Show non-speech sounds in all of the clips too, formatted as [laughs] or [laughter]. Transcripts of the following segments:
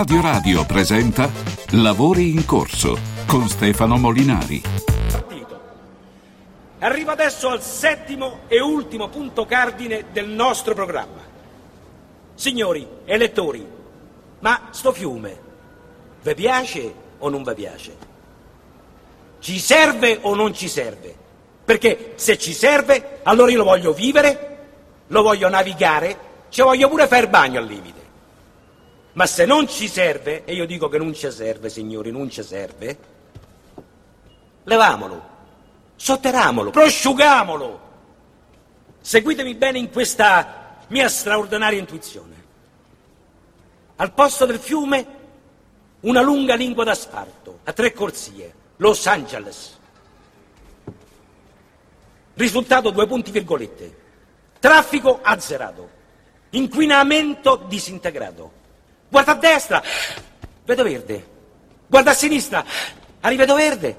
Radio Radio presenta Lavori in corso con Stefano Molinari. Arrivo adesso al settimo e ultimo punto cardine del nostro programma. Signori elettori, ma sto fiume, vi piace o non vi piace? Ci serve o non ci serve? Perché se ci serve, allora io lo voglio vivere, lo voglio navigare, ci voglio pure fare bagno al limite. Ma se non ci serve, e io dico che non ci serve, signori, non ci serve, levamolo, sotterramolo, prosciugamolo. Seguitemi bene in questa mia straordinaria intuizione. Al posto del fiume, una lunga lingua d'asfalto, a tre corsie, Los Angeles. Risultato due punti virgolette. Traffico azzerato. Inquinamento disintegrato. Guarda a destra, vedo verde. Guarda a sinistra, rivedo verde.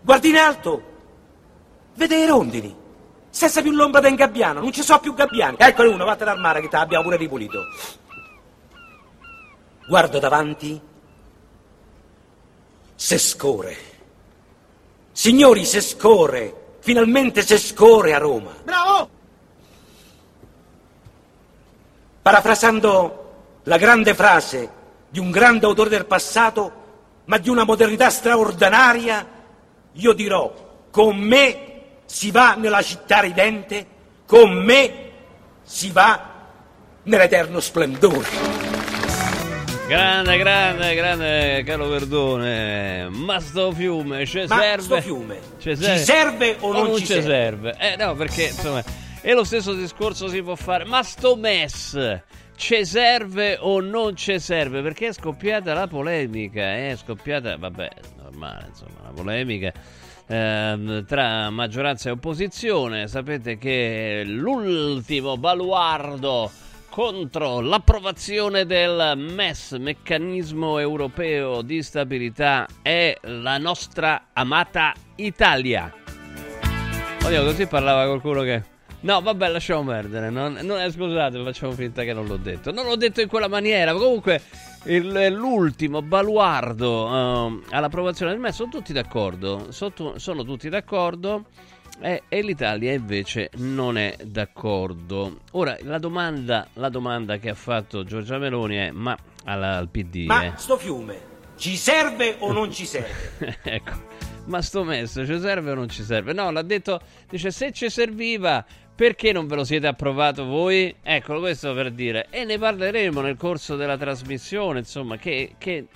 Guarda in alto, vede i rondini. Senza più l'ombra del gabbiano, non ci sono più gabbiani. Eccolo uno, vattene al mare che te l'abbiamo pure ripulito. Guardo davanti, se scorre. Signori, se scorre. Finalmente se scorre a Roma. Bravo! Parafrasando la grande frase di un grande autore del passato, ma di una modernità straordinaria, io dirò, con me si va nella città ridente, con me si va nell'eterno splendore. Grande, grande, grande caro Verdone. Ma sto fiume ci Ma serve? sto fiume ci ci serve o non ci ci serve? Eh no, perché insomma, e lo stesso discorso si può fare. Ma sto MES ci serve o non ci serve? Perché è scoppiata la polemica, eh, è scoppiata, vabbè, normale, insomma, la polemica ehm, tra maggioranza e opposizione. Sapete che l'ultimo baluardo contro l'approvazione del MES, meccanismo europeo di stabilità, è la nostra amata Italia. Oddio, così parlava qualcuno che... No, vabbè, lasciamo perdere. Non, non- eh, scusate, facciamo finta che non l'ho detto. Non l'ho detto in quella maniera. ma Comunque, il- l'ultimo baluardo ehm, all'approvazione del MES sono tutti d'accordo. Sotto- sono tutti d'accordo. E, e l'Italia invece non è d'accordo. Ora, la domanda, la domanda che ha fatto Giorgia Meloni è: ma alla- al PD, Ma eh? sto fiume ci serve o [laughs] non ci serve? [laughs] ecco, ma sto messo ci serve o non ci serve? No, l'ha detto, dice se ci serviva, perché non ve lo siete approvato voi? Ecco, questo per dire. E ne parleremo nel corso della trasmissione, insomma, che, che,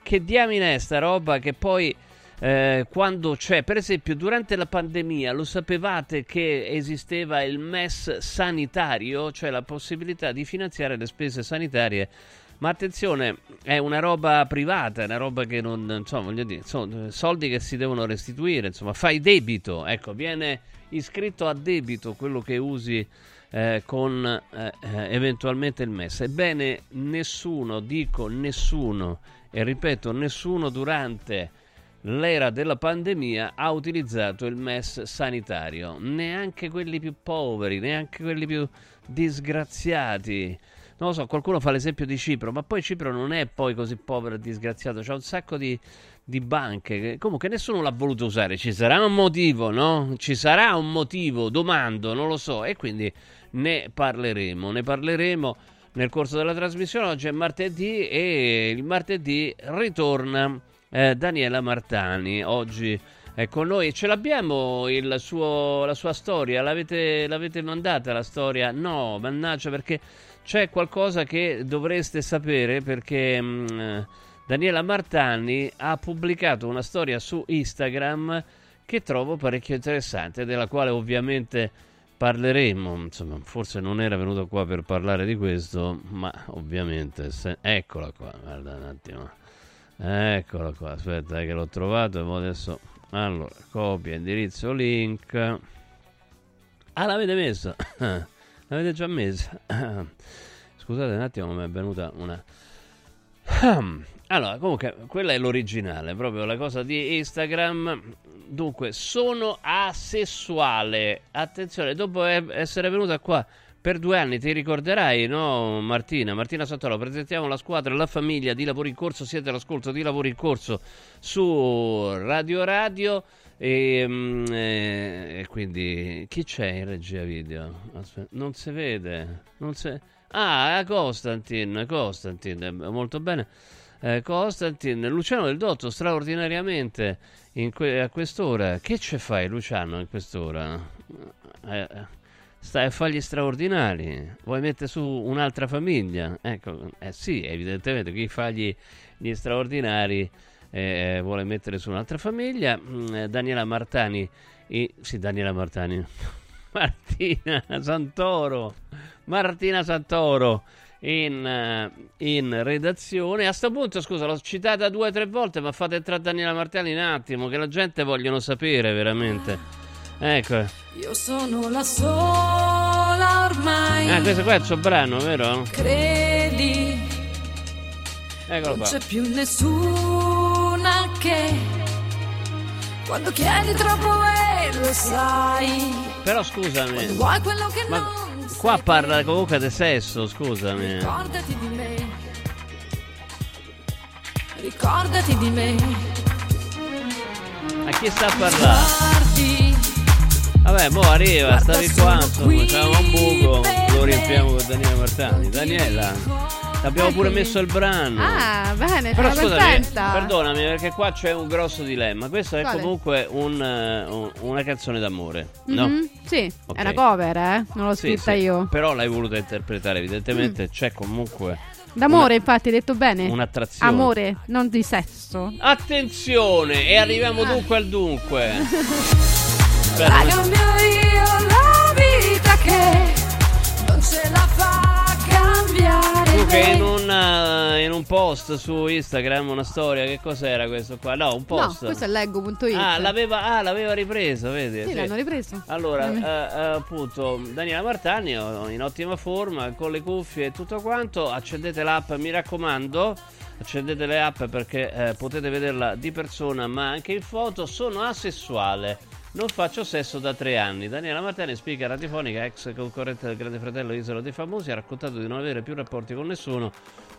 che diamine è sta roba che poi... eh, quando c'è, per esempio, durante la pandemia, lo sapevate che esisteva il MES sanitario, cioè la possibilità di finanziare le spese sanitarie ma attenzione, è una roba privata, è una roba che non, insomma, voglio dire, sono soldi che si devono restituire, insomma, fai debito, ecco, viene iscritto a debito quello che usi eh, con eh, eh, eventualmente il MES. Ebbene, nessuno, dico nessuno, e ripeto, nessuno durante l'era della pandemia ha utilizzato il MES sanitario, neanche quelli più poveri, neanche quelli più disgraziati. Non lo so, qualcuno fa l'esempio di Cipro, ma poi Cipro non è poi così povero e disgraziato, c'è un sacco di, di banche che comunque nessuno l'ha voluto usare. Ci sarà un motivo, no? Ci sarà un motivo, domando, non lo so, e quindi ne parleremo, ne parleremo nel corso della trasmissione. Oggi è martedì e il martedì ritorna eh, Daniela Martani. Oggi è con noi. Ce l'abbiamo suo- la sua storia? L'avete, l'avete mandata la storia? No, mannaggia, perché c'è qualcosa che dovreste sapere perché mh, Daniela Martani ha pubblicato una storia su Instagram che trovo parecchio interessante, della quale ovviamente parleremo. Insomma, forse non era venuto qua per parlare di questo, ma ovviamente se- eccola qua, guarda un attimo. Eccola qua, aspetta eh, che l'ho trovato adesso allora, copia, indirizzo, link. Ah, l'avete messa? [laughs] l'avete già messa? [coughs] Scusate un attimo, mi è venuta una [coughs] allora, comunque, quella è l'originale, proprio la cosa di Instagram. Dunque, sono asessuale. Attenzione, dopo essere venuta qua per due anni ti ricorderai, no Martina? Martina Santoro, presentiamo la squadra, la famiglia di lavori in corso, siete all'ascolto di lavori in corso su Radio Radio e, mm, eh, e quindi chi c'è in regia video? Aspetta, non si vede, non si... Ah, Costantin, Costantin, molto bene. Eh, Costantin, Luciano del Dotto, straordinariamente que- a quest'ora. Che ce fai Luciano in quest'ora? Eh, stai a fare gli straordinari, vuoi mettere su un'altra famiglia? Ecco, eh sì, evidentemente chi fa gli, gli straordinari eh, vuole mettere su un'altra famiglia. Mm, eh, Daniela Martani, e, sì, Daniela Martani, [laughs] Martina Santoro, Martina Santoro in, eh, in redazione. A sto punto, scusa, l'ho citata due o tre volte, ma fate entrare Daniela Martani un attimo, che la gente vogliono sapere veramente. Ecco. Io sono la sola ormai. Ah, questo qua è il suo brano, vero? Credi. Eccolo non qua. c'è più nessuna che. Quando chiedi troppo e lo sai. Però scusami, Vuoi quello che ma non qua parla comunque di sesso, scusami. Ricordati di me. Ricordati di me. A chi sta a parlare? Guardi. Vabbè, mo arriva, stavi qua, insomma, c'aveva un buco, lo riempiamo con Daniela Martani. Daniela, abbiamo pure messo il brano. Ah, bene, Però scusami, perdonami perché qua c'è un grosso dilemma. Questa è Quale? comunque un, eh, un- una canzone d'amore, no? Mhm, Sì, Ok. è una cover, eh? Non l'ho Sì, scritta sì, io. Però l'hai voluta interpretare, evidentemente Mm. c'è comunque D'amore, infatti, hai detto bene. un'attrazione. Amore, non di sesso. Attenzione, e arriviamo Ah. dunque al dunque. [laughs] La cambio io la vita che non ce la fa cambiare. Tu che in un, eh, in un post su Instagram, una storia, che cos'era questo qua? No, un No, post. questo è leggo.it. Ah, l'aveva, ah, l'aveva ripreso, vedi? Sì, Sì. l'hanno ripreso. Allora, Mm. eh, appunto, Daniela Martani oh, in ottima forma, con le cuffie e tutto quanto. Accendete l'app, mi raccomando. Accendete le app perché eh, potete vederla di persona, ma anche in foto. Sono asessuale. Non faccio sesso da tre anni. Daniela Martani, speaker radiofonica, ex concorrente del Grande Fratello Isola dei Famosi, ha raccontato di non avere più rapporti con nessuno.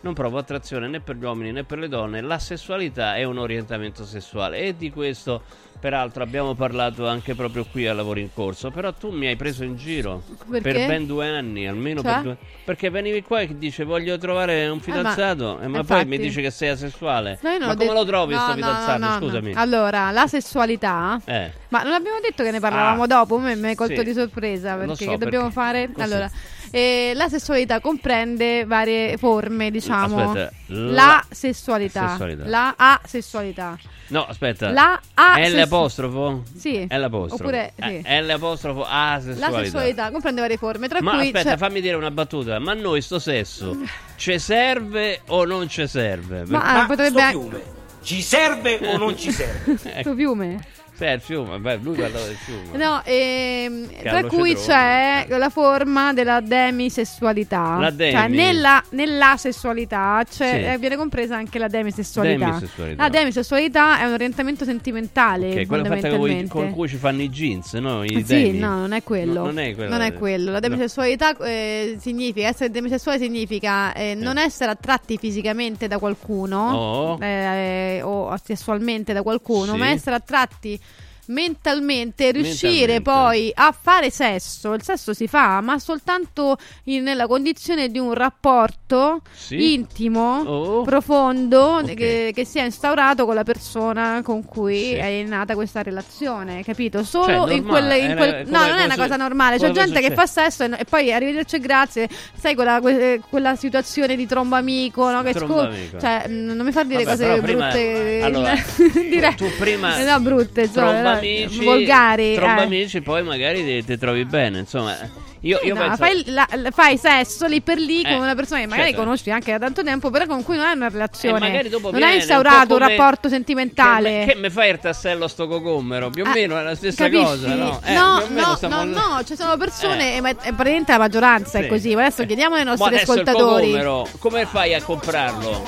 Non provo attrazione né per gli uomini né per le donne. La sessualità è un orientamento sessuale. E di questo, peraltro, abbiamo parlato anche proprio qui a lavoro in corso. Però tu mi hai preso in giro Perché? per ben due anni, almeno Cioè? per due Perché venivi qua e dice voglio trovare un fidanzato, eh, ma, infatti- poi mi dice che sei asessuale. No, ma come detto- lo trovi no, sto no, fidanzato? no. Scusami. Allora, la sessualità. Eh. Ma non abbiamo detto che ne parlavamo Ah. dopo? Mi hai colto Sì. di sorpresa perché so, dobbiamo perché- fare? così. Allora, eh, la sessualità comprende varie forme, diciamo. Aspetta, la, la- sessualità, sessualità. la asessualità, No, aspetta. la a L apostrofo? Sì. L apostrofo. Oppure sì. Eh, L apostrofo A La sessualità. comprende varie forme, tra Ma cui aspetta, c'è- fammi dire una battuta. Ma noi sto sesso ci serve o non ci serve? Ma- Ma potrebbe- sto fiume ci serve o non ci serve? [laughs] Questo fiume. È il fiume. Beh, lui parlava del fiume. No, ehm, tra cui Cedrone. c'è la forma della demisessualità. La demi. Cioè, nella, nella sessualità c'è- Sì. eh, viene compresa anche la demisessualità. Demisessualità. La demisessualità è un orientamento sentimentale, Ok, quella fatta con, i- fondamentalmente. con cui ci fanno i jeans, no? I Sì, demi. no, non è quello. No, non è quello. Non è quello. La No. demisessualità eh, significa essere demisessuale significa eh, non essere attratti fisicamente da qualcuno Oh. eh, o sessualmente da qualcuno, Sì. ma essere attratti mentalmente riuscire Mentalmente. poi a fare sesso. Il sesso si fa, ma soltanto in- nella condizione di un rapporto Sì. intimo, Oh. profondo, Ok. che, che sia instaurato con la persona con cui Sì. è nata questa relazione, capito? Solo Cioè, in normale, quel, in era quel- come- no, non è una cosa normale. C'è gente che fa sesso e, e poi arrivederci e grazie. Sai quella, que- quella situazione di trombo amico, no? Che scu- amico. Cioè, mh, non mi fa dire Vabbè, cose però prima- brutte. allora, [laughs] tu prima Eh, no, brutte, insomma, tromba amici, volgari. tromba eh. amici, poi magari ti, trovi bene, insomma. Io, io No, penso fai, la- fai sesso lì per lì Eh, con una persona che magari certo. conosci anche da tanto tempo, però con cui non hai una relazione. dopo non viene hai un instaurato un, come- rapporto sentimentale. me- che mi fai il tassello sto cocommero? Più o Ah, meno è la stessa capisci? cosa, no? Eh, no, più o meno no, stiamo- no, no, ci sono persone, Eh. ma- praticamente la maggioranza Sì. è così. Ma adesso chiediamo ai nostri il ascoltatori. cocommero, come fai a comprarlo?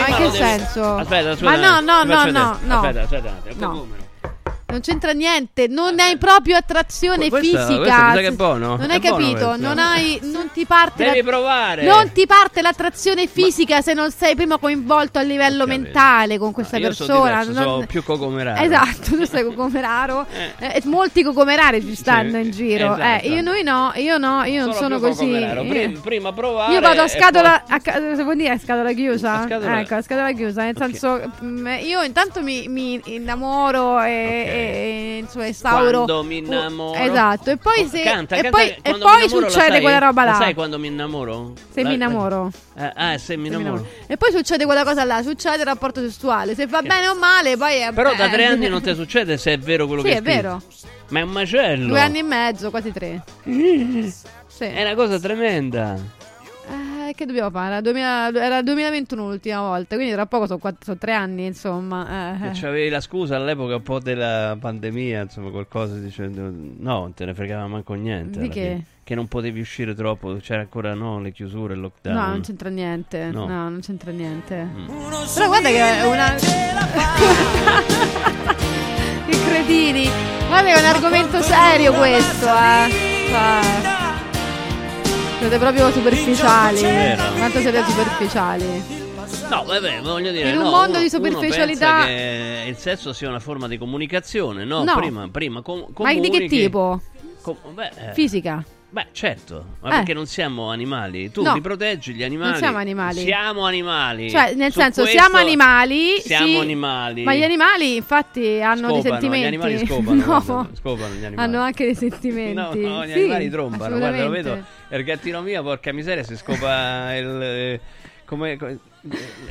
Ma in che devi- senso? Aspetta, aspetta. Ma no, no, no, no, no. Aspetta, aspetta, un il No. Non c'entra niente, non hai proprio attrazione Que- questo- fisica. questo mi sa che è buono. Non È hai capito? Non, hai, non ti parte Devi la- provare. Non ti parte l'attrazione fisica se non sei prima coinvolto a livello mentale con questa No, io sono persona. diverso, non- sono più cocomeraro. Esatto, tu sei cocomeraro. [laughs] Eh. Eh, molti cocomerari ci stanno Sì, in giro. esatto. Eh, io, noi no, io no, io non sono così. Eh. Prima, prima provare. Io vado a scatola, poi- a se vuol dire a scatola chiusa? A scatola- Ecco, a scatola chiusa, nel Ok. senso, mm, io intanto mi, mi innamoro e, e- e, insomma instauro. Quando mi innamoro. Esatto, e poi, Oh, se, canta, e canta poi, che e poi succede quella roba Lo là. sai quando mi innamoro? Se La- mi innamoro. Eh, ah, se mi innamoro. E poi succede quella cosa là, succede il rapporto sessuale. Se va bene o male, poi è. Però da eh, tre anni [laughs] non ti succede se è vero quello Sì, che è hai scritto. vero. Ma è un macello. Due anni e mezzo, quasi tre. [laughs] Sì. È una cosa tremenda. Eh, che dobbiamo fare? Era, 2000 era il 2021 l'ultima volta, quindi tra poco sono, quatt- sono tre anni, insomma. eh. C'avevi la scusa all'epoca un po' della pandemia, insomma, qualcosa dicendo no, non te ne fregava manco niente. Di che? fine. Che non potevi uscire troppo, c'era ancora no, le chiusure, il lockdown. No, non c'entra niente. No. No, non c'entra niente. Mm. Però guarda che è una. [laughs] che cretini! Guarda che è un argomento serio questo, eh. Cioè, siete proprio superficiali. Quanto siete superficiali? No, vabbè, voglio dire, In un no, mondo di superficialità- che il sesso sia una forma di comunicazione, no? No. Prima, prima com- Ma di che tipo? com- beh, eh, Fisica. Beh, certo, ma Eh. perché non siamo animali? Tu No. li proteggi gli animali? siamo animali. Siamo animali. Cioè, nel Su senso, siamo animali. Siamo sì, animali. Ma gli animali, infatti, hanno dei Scopano, sentimenti. Gli animali [laughs] scopano, No. guarda, scopano gli animali. Hanno anche dei sentimenti. No, no, gli Sì, animali trombano, guarda, lo vedo. Il gattino mio, porca miseria, si scopa il. eh, come, come-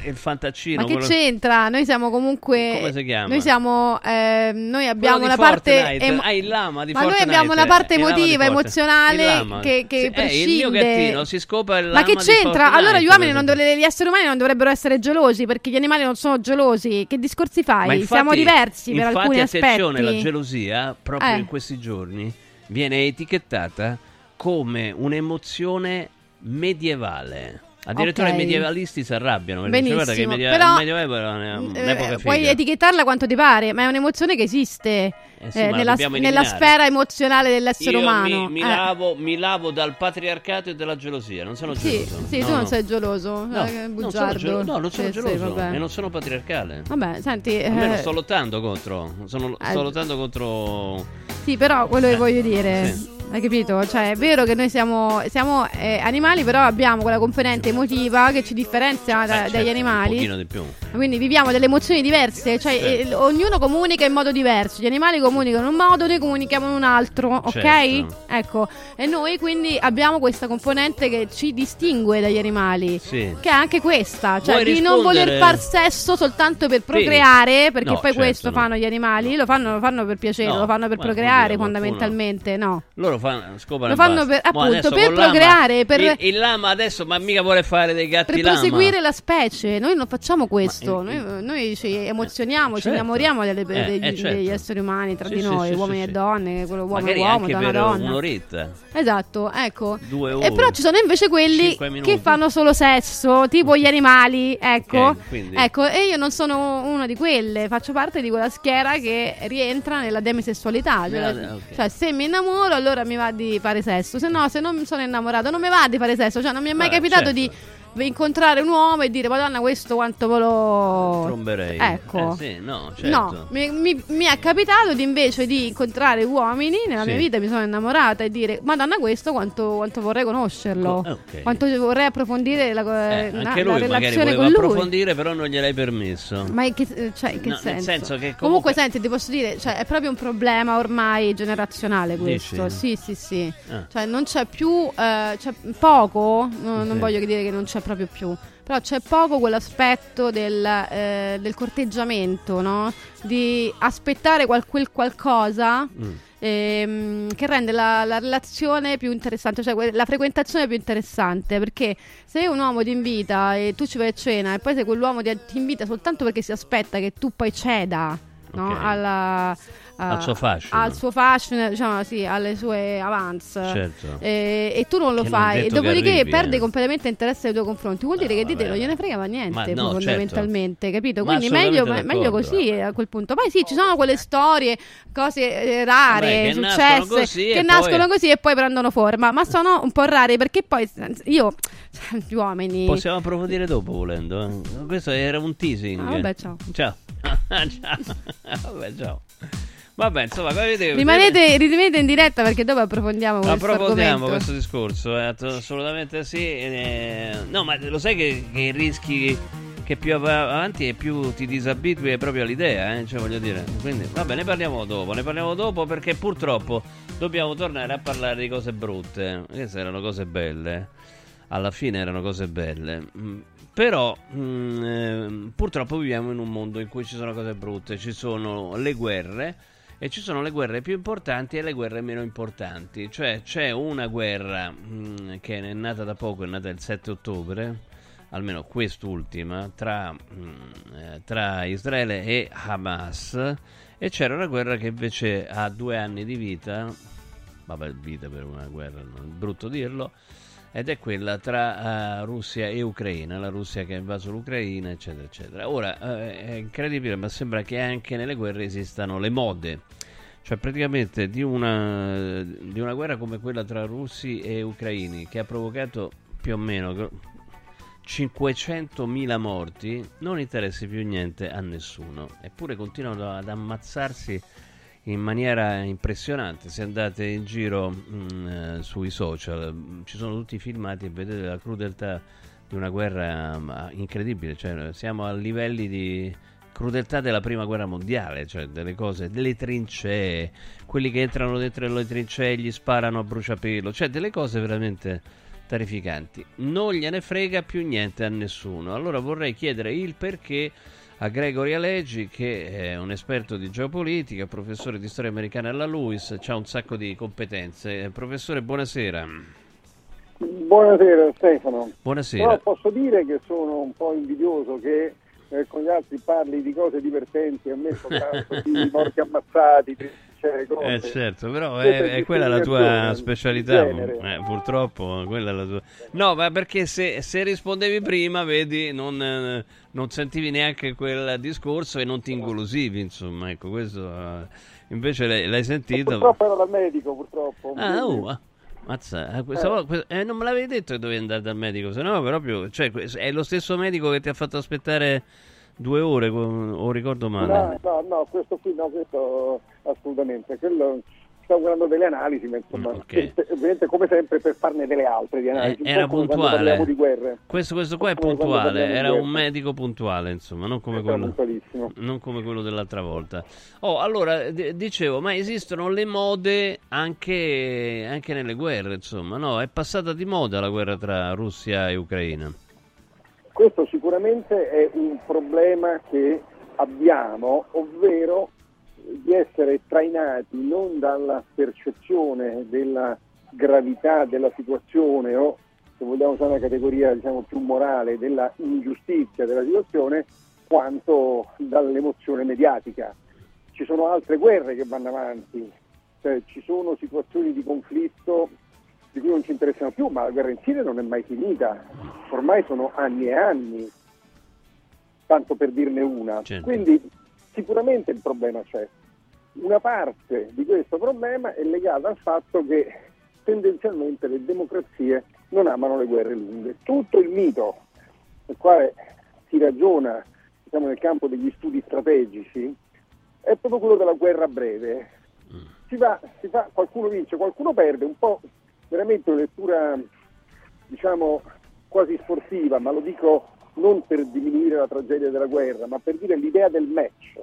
il fantaccino. Ma che quello- c'entra? Noi siamo comunque. Come si chiama? Noi siamo. eh, noi abbiamo di parte. Emo- ah, il lama di Ma noi Fortnite. abbiamo una parte emotiva, emozionale che- che Sì, eh, il mio prescinde. gattino si scopa il lama Ma che c'entra? Fortnite, Allora gli uomini dovre- gli esseri umani non dovrebbero essere gelosi perché gli animali non sono gelosi. Che discorsi fai? Ma infatti- Siamo diversi per infatti, alcuni attenzione, aspetti. la gelosia, proprio Eh. in questi giorni, viene etichettata come un'emozione medievale. Addirittura Ok. i medievalisti si arrabbiano perché dice, guarda che il, Benissimo, media- però, il medioevo era un'epoca eh, figa. Puoi etichettarla quanto ti pare, ma è un'emozione che esiste Eh sì, eh, nella, nella sfera emozionale dell'essere Io umano. mi, mi Eh. lavo, mi lavo dal patriarcato e dalla gelosia, non sono Sì, geloso. sì, No, tu non no. sei geloso, No, eh, non sono gelo- no, non sono Sì, sì, geloso e non sono patriarcale. Vabbè, senti, A me non eh, sto lottando contro, sono- eh, sto lottando contro... sì, però quello che Eh, voglio dire, sì. hai capito? Cioè, è vero che noi siamo, siamo, eh, animali, però abbiamo quella componente emotiva che ci differenzia da- Beh, dagli certo, Un animali. pochino di più. Quindi viviamo delle emozioni diverse, cioè Sì. eh, ognuno comunica in modo diverso. Gli animali comunicano in un modo, noi comunichiamo in un altro, ok? Certo. Ecco, e noi quindi abbiamo questa componente che ci distingue dagli animali. Sì. Che è anche questa, cioè Vuoi di non voler rispondere? far sesso soltanto per procreare, perché No, poi certo, questo no. fanno gli animali, lo fanno, lo fanno per piacere, No, lo fanno per procreare fondamentalmente, no. Loro fanno, scopano Lo fanno per- appunto, per procreare, per- Il, il lama adesso, ma mica vuole fare dei gatti Per lama. proseguire la specie, noi non facciamo questo, Ma- noi, noi ci emozioniamo, ci certo. innamoriamo delle- Eh, degli, eh, certo. degli esseri umani tra Sì, di noi, sì, uomini sì, e donne, quello uomo e Magari uomo, anche donna e per donna. un'oretta. Esatto, ecco. Due E ore. però ci sono invece quelli che fanno solo sesso, tipo gli animali, ecco. Ok, quindi- Ecco, e io non sono una di quelle, faccio parte di quella schiera che rientra nella demisessualità. Cioè, Nella- ok. cioè, se mi innamoro, allora mi va di fare sesso. Se no, se non sono innamorato, non mi va di fare sesso. Cioè, non mi è mai Vabbè, capitato certo. di incontrare un uomo e dire, Madonna, questo quanto ve lo. Tromberei. Ecco. Eh, sì, no, certo. No, mi, mi- mi è capitato di invece di incontrare uomini nella Sì. mia vita, mi sono innamorata e dire Madonna questo quanto, quanto vorrei conoscerlo, Co- ok. quanto vorrei approfondire la, Eh, la- anche la lui magari relazione con lui. approfondire, però non gliel'hai permesso. Ma in che, cioè, in che No, senso? senso che comunque... comunque- senti, ti posso dire, cioè, è proprio un problema ormai generazionale questo. Dici? Sì, sì, sì. Ah. Cioè, non c'è più, eh, c'è poco, no- non voglio dire che non c'è proprio più, però c'è poco quell'aspetto del, eh, del corteggiamento, no? Di aspettare qual- quel qualcosa Mm. ehm, che rende la, la relazione più interessante, cioè que- la frequentazione più interessante. Perché se un uomo ti invita e tu ci vai a cena e poi se quell'uomo ti, ti invita soltanto perché si aspetta che tu poi ceda no? Alla, Al suo fascino. al suo fascino, diciamo sì, alle sue avance. Certo. E, e tu non lo Che fai, e dopodiché arrivi, perde eh. completamente interesse nei tuoi confronti. Vuol dire No, che di te non gliene fregava niente, Ma no, fondamentalmente, capito? Ma Quindi meglio, meglio così a quel punto. Poi sì, ci sono quelle storie, cose eh, rare, Vabbè, che nascono successe, così che nascono poi- così e poi prendono forma, ma sono un po' rare perché poi io, [laughs] gli uomini... Possiamo approfondire dopo volendo. eh. Questo era un teasing. Ah, vabbè, ciao. Ciao. [laughs] ciao. vabbè, ciao. Vabbè, insomma, vedete, Rimanete, rimanete in diretta perché dopo approfondiamo questo Approfondiamo argomento. questo discorso, eh, assolutamente sì. eh, no, ma lo sai che, che rischi che più av- avanti e più ti disabitui proprio all'idea, eh? cioè voglio dire. Quindi, vabbè, ne parliamo dopo, ne parliamo dopo perché purtroppo dobbiamo tornare a parlare di cose brutte. Queste erano cose belle. Alla fine erano cose belle. Mm, Però mm, ehm, purtroppo viviamo in un mondo in cui ci sono cose brutte, ci sono le guerre e ci sono le guerre più importanti e le guerre meno importanti. Cioè c'è una guerra mm, che è nata da poco, è nata il 7 ottobre, almeno quest'ultima, tra, mm, eh, tra Israele e Hamas e c'era una guerra che invece ha due anni di vita, vabbè vita per una guerra, non è brutto dirlo, ed è quella tra eh, Russia e Ucraina, la Russia che ha invaso l'Ucraina, eccetera, eccetera. Ora eh, è incredibile, ma sembra che anche nelle guerre esistano le mode. Cioè, praticamente di una, di una guerra come quella tra russi e ucraini, che ha provocato più o meno gro- 500.000 morti, non interessa più niente a nessuno. Eppure continuano ad ammazzarsi in maniera impressionante. Se andate in giro mh, eh, sui social, mh, ci sono tutti i filmati e vedete la crudeltà di una guerra ma, incredibile. Cioè, siamo a livelli di crudeltà della prima guerra mondiale, cioè delle cose, delle trincee, quelli che entrano dentro le trincee gli sparano a bruciapelo, cioè delle cose veramente terrificanti. Non gliene frega più niente a nessuno. Allora vorrei chiedere il perché a Gregory Aleggi, che è un esperto di geopolitica, professore di storia americana alla LUIS, ha un sacco di competenze. Professore, buonasera. Buonasera Stefano. Buonasera. Però posso dire che sono un po' invidioso che eh, con gli altri parli di cose divertenti a me soltanto [laughs] di morti ammazzati, trincee, cose. Eh certo, però è, è quella la tua specialità, eh, purtroppo quella è la tua... No, ma perché se, se rispondevi prima, vedi, non, eh, non sentivi neanche quel discorso e non ti ingolosivi, insomma, ecco, questo... eh, invece l'hai, l'hai sentito... Purtroppo ero dal medico, purtroppo. Ah, ah, mazza, ah, questa volta- que- eh, non me l'avevi detto che dovevi andare dal medico, se no proprio, cioè, è lo stesso medico che ti ha fatto aspettare due ore, o ricordo male. No, no, no, questo qui no, questo assolutamente. Quello stavo guardando delle analisi, ma insomma, Mm, ok. per- ovviamente come sempre per farne delle altre di analisi. Eh, era puntuale. di guerre. Questo, questo qua è puntuale, era un medico puntuale, insomma, non come quello, non come quello dell'altra volta. Oh, allora, d- dicevo, ma esistono le mode anche, anche nelle guerre, insomma, no? È passata di moda la guerra tra Russia e Ucraina. Questo sicuramente è un problema che abbiamo, ovvero di essere trainati non dalla percezione della gravità della situazione o se vogliamo usare una categoria diciamo, più morale della ingiustizia della situazione quanto dall'emozione mediatica. Ci sono altre guerre che vanno avanti, cioè, ci sono situazioni di conflitto di cui non ci interessano più, ma la guerra in Siria non è mai finita, ormai sono anni e anni, tanto per dirne una. Certo. Quindi sicuramente il problema c'è. Una parte di questo problema è legata al fatto che tendenzialmente le democrazie non amano le guerre lunghe. Tutto il mito nel quale si ragiona diciamo, nel campo degli studi strategici è proprio quello della guerra breve. Si va, si fa, qualcuno vince, qualcuno perde, un po' veramente una lettura diciamo quasi sportiva, ma lo dico non per diminuire la tragedia della guerra, ma per dire l'idea del match,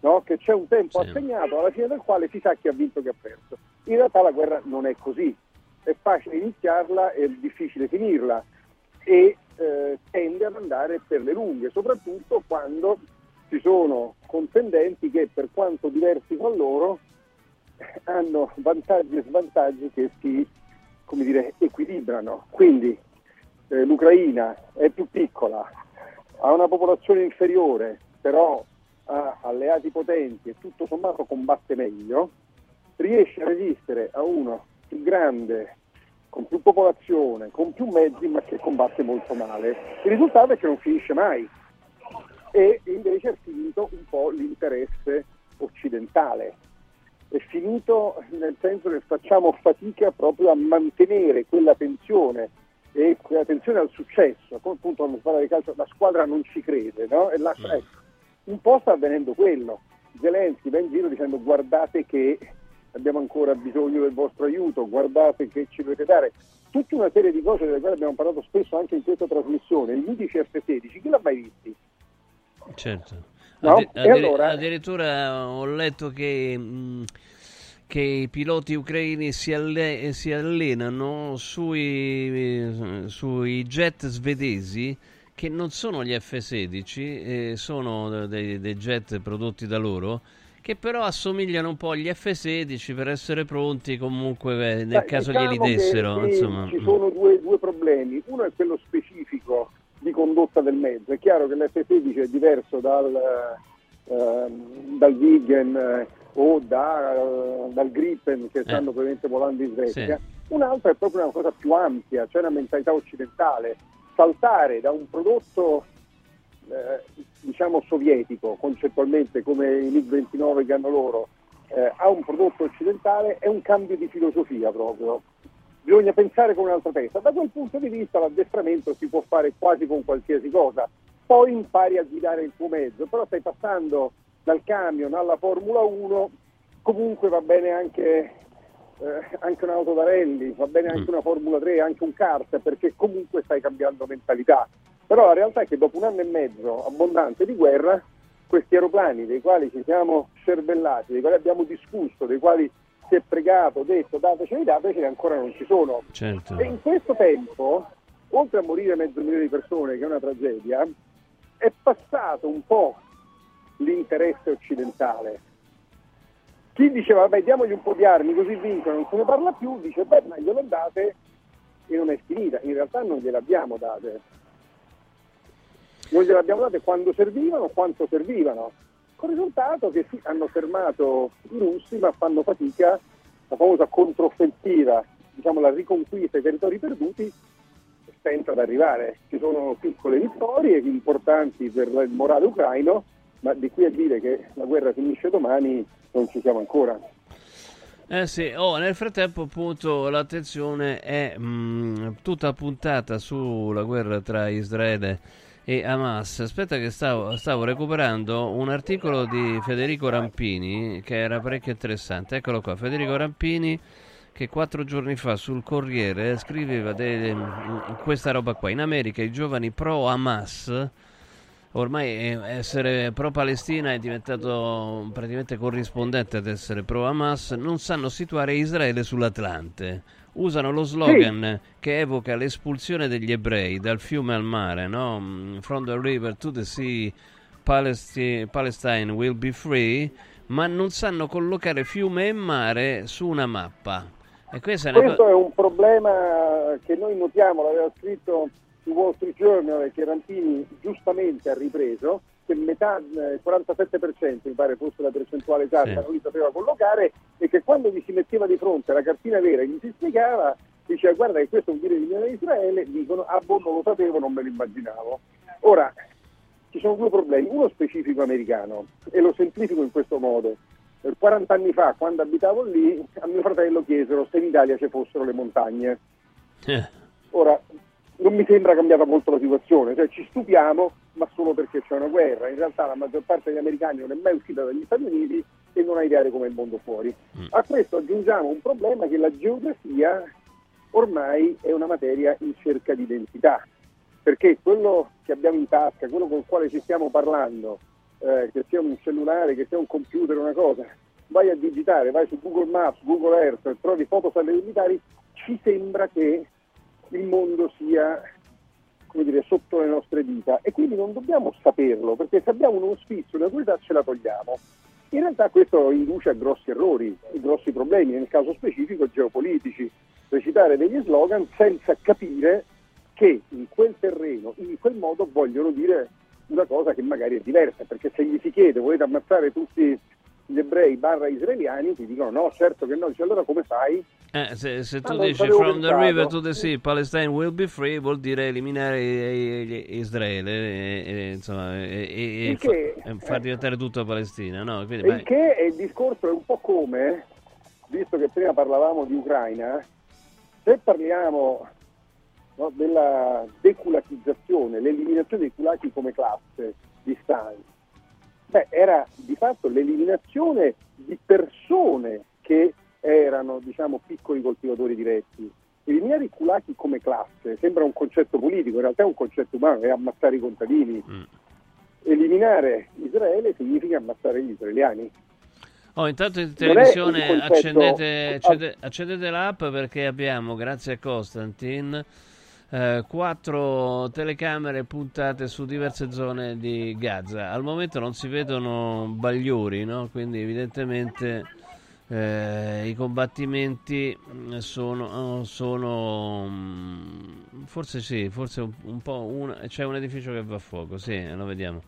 no? che c'è un tempo Sì. assegnato alla fine del quale si sa chi ha vinto e chi ha perso. In realtà la guerra non è così, è facile iniziarla e difficile finirla e eh, tende ad andare per le lunghe, soprattutto quando ci sono contendenti che per quanto diversi fra loro hanno vantaggi e svantaggi che si come dire, equilibrano. Quindi eh, l'Ucraina è più piccola, ha una popolazione inferiore, però ha alleati potenti e tutto sommato combatte meglio, riesce a resistere a uno più grande, con più popolazione, con più mezzi, ma che combatte molto male. Il risultato è che non finisce mai e invece è finito un po' l'interesse occidentale. È finito nel senso che facciamo fatica proprio a mantenere quella tensione e quella tensione al successo, come appunto quando si parla di calcio la squadra non ci crede, no? E lascia, ecco, un po' sta avvenendo quello. Zelensky va in giro dicendo guardate che abbiamo ancora bisogno del vostro aiuto, guardate che ci dovete dare. Tutta una serie di cose delle quali abbiamo parlato spesso anche in questa trasmissione, gli UDC F16, chi l'ha mai visti? Certo. No? Addi- E addiri- allora- Addirittura ho letto che, mh, che i piloti ucraini si, alle- si allenano sui, sui jet svedesi che non sono gli F-16, eh, sono dei, dei jet prodotti da loro, che però assomigliano un po' agli F-16 per essere pronti comunque eh, nel Beh, caso diciamo glieli dessero. Ci sono due, due problemi. Uno è quello specifico di condotta del mezzo. È chiaro che l'F-16 è diverso dal, ehm, dal Vigen eh, o da, eh, dal Gripen che stanno probabilmente volando in Svezia. Un altro è proprio una cosa più ampia, cioè una mentalità occidentale. Saltare da un prodotto eh, diciamo sovietico, concettualmente come i MiG-29 che hanno loro, eh, a un prodotto occidentale è un cambio di filosofia proprio. Bisogna pensare con un'altra testa. Da quel punto di vista l'addestramento si può fare quasi con qualsiasi cosa. Poi impari a guidare il tuo mezzo, però stai passando dal camion alla Formula 1, comunque va bene anche, eh, anche un'auto da rally, va bene anche una Formula 3, anche un kart, perché comunque stai cambiando mentalità. Però la realtà è che dopo un anno e mezzo abbondante di guerra, questi aeroplani dei quali ci siamo cervellati, dei quali abbiamo discusso, dei quali si è pregato, detto dateceli, dateceli, ancora non ci sono. Certo. E in questo tempo, oltre a morire mezzo milione di persone, che è una tragedia, è passato un po' l'interesse occidentale. Chi diceva, vabbè, diamogli un po' di armi così vincono, non se ne parla più, dice, beh, ma glielo date e non è finita. In realtà non gliele abbiamo date. Non gliele abbiamo date quando servivano, quanto servivano. Con risultato che sì, hanno fermato i russi, ma fanno fatica, la famosa controffensiva, diciamo la riconquista dei territori perduti, stenta ad arrivare. Ci sono piccole vittorie importanti per il morale ucraino, ma di qui a dire che la guerra finisce domani non ci siamo ancora. Eh sì, oh, nel frattempo appunto l'attenzione è mh, tutta puntata sulla guerra tra Israele e Hamas. Aspetta che stavo, stavo recuperando un articolo di Federico Rampini che era parecchio interessante. Eccolo qua, Federico Rampini che quattro giorni fa sul Corriere scriveva de- questa roba qua. In America i giovani pro Hamas ormai essere pro Palestina è diventato praticamente corrispondente ad essere pro Hamas, non sanno situare Israele sull'Atlante. Usano lo slogan che evoca l'espulsione degli ebrei dal fiume al mare, no? Mm, From the river to the sea, Palesti- Palestine will be free, ma non sanno collocare fiume e mare su una mappa. E questa è una Questo è un problema che noi notiamo, l'aveva scritto il Wall Street Journal e che Rampini giustamente ha ripreso, che metà, eh, il 47% mi pare fosse la percentuale esatta, Sì. non li sapeva collocare e che quando gli si metteva di fronte alla cartina vera e gli si spiegava, diceva guarda che questo vuol dire di Israele, dicono ah boh non lo sapevo, non me lo immaginavo. Ora, ci sono due problemi, uno specifico americano e lo semplifico in questo modo. Eh, 40 anni fa, quando abitavo lì, a mio fratello chiesero se in Italia ci fossero le montagne. Eh, Ora, non mi sembra cambiata molto la situazione, cioè ci stupiamo, ma solo perché c'è una guerra. In realtà la maggior parte degli americani non è mai uscita dagli Stati Uniti e non ha idea di come è il mondo fuori. A questo aggiungiamo un problema che la geografia ormai è una materia in cerca di identità, perché quello che abbiamo in tasca, quello con il quale ci stiamo parlando, eh, che sia un cellulare, che sia un computer, una cosa, vai a digitare, vai su Google Maps, Google Earth, trovi foto satellitari, ci sembra che il mondo sia dire, sotto le nostre dita e quindi non dobbiamo saperlo perché se abbiamo uno sfizio, una curiosità ce la togliamo. In realtà questo induce a grossi errori, e grossi problemi, nel caso specifico geopolitici, recitare degli slogan senza capire che in quel terreno, in quel modo vogliono dire una cosa che magari è diversa, perché se gli si chiede volete ammazzare tutti gli ebrei barra israeliani, ti dicono no, certo che no, dice allora come fai? Eh, se, se tu Ah, dici from the pensato. river to the sea, Palestine will be free, vuol dire eliminare Israele e, e, insomma, e, e- fa- che- e far eh. diventare tutto Palestina. No? Quindi, il che è il discorso è un po' come, visto che prima parlavamo di Ucraina, se parliamo no, della deculatizzazione, l'eliminazione dei culati come classe di Stalin, beh, era di fatto l'eliminazione di persone che erano, diciamo, piccoli coltivatori diretti. Eliminare i culati come classe sembra un concetto politico, in realtà è un concetto umano, è ammazzare i contadini. Mm. Eliminare Israele significa ammazzare gli israeliani. Oh, intanto in televisione concetto- accendete, accende- accendete l'app perché abbiamo, grazie a Costantin, eh, quattro telecamere puntate su diverse zone di Gaza. Al momento non si vedono bagliori, no? quindi evidentemente eh, i combattimenti mm, sono, sono mm, forse sì, forse un, un po' una- c'è un edificio che va a fuoco, sì, lo vediamo.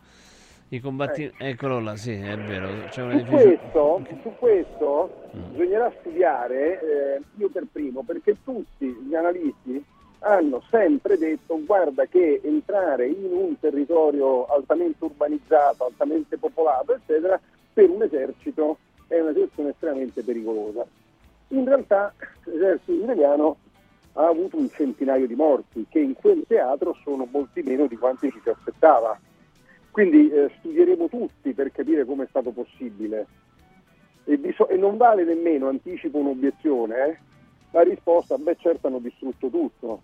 I combattimenti, eccolo là, sì, è vero, c'è un Su edificio. questo, su questo Mm. bisognerà studiare, eh, io per primo, perché tutti gli analisti hanno sempre detto guarda che entrare in un territorio altamente urbanizzato, altamente popolato, eccetera, per un esercito è una situazione estremamente pericolosa. In realtà l'esercito israeliano ha avuto un centinaio di morti, che in quel teatro sono molti meno di quanti ci si aspettava. Quindi eh, studieremo tutti per capire come è stato possibile. E, biso- e non vale nemmeno, anticipo un'obiezione, eh, la risposta, beh certo hanno distrutto tutto,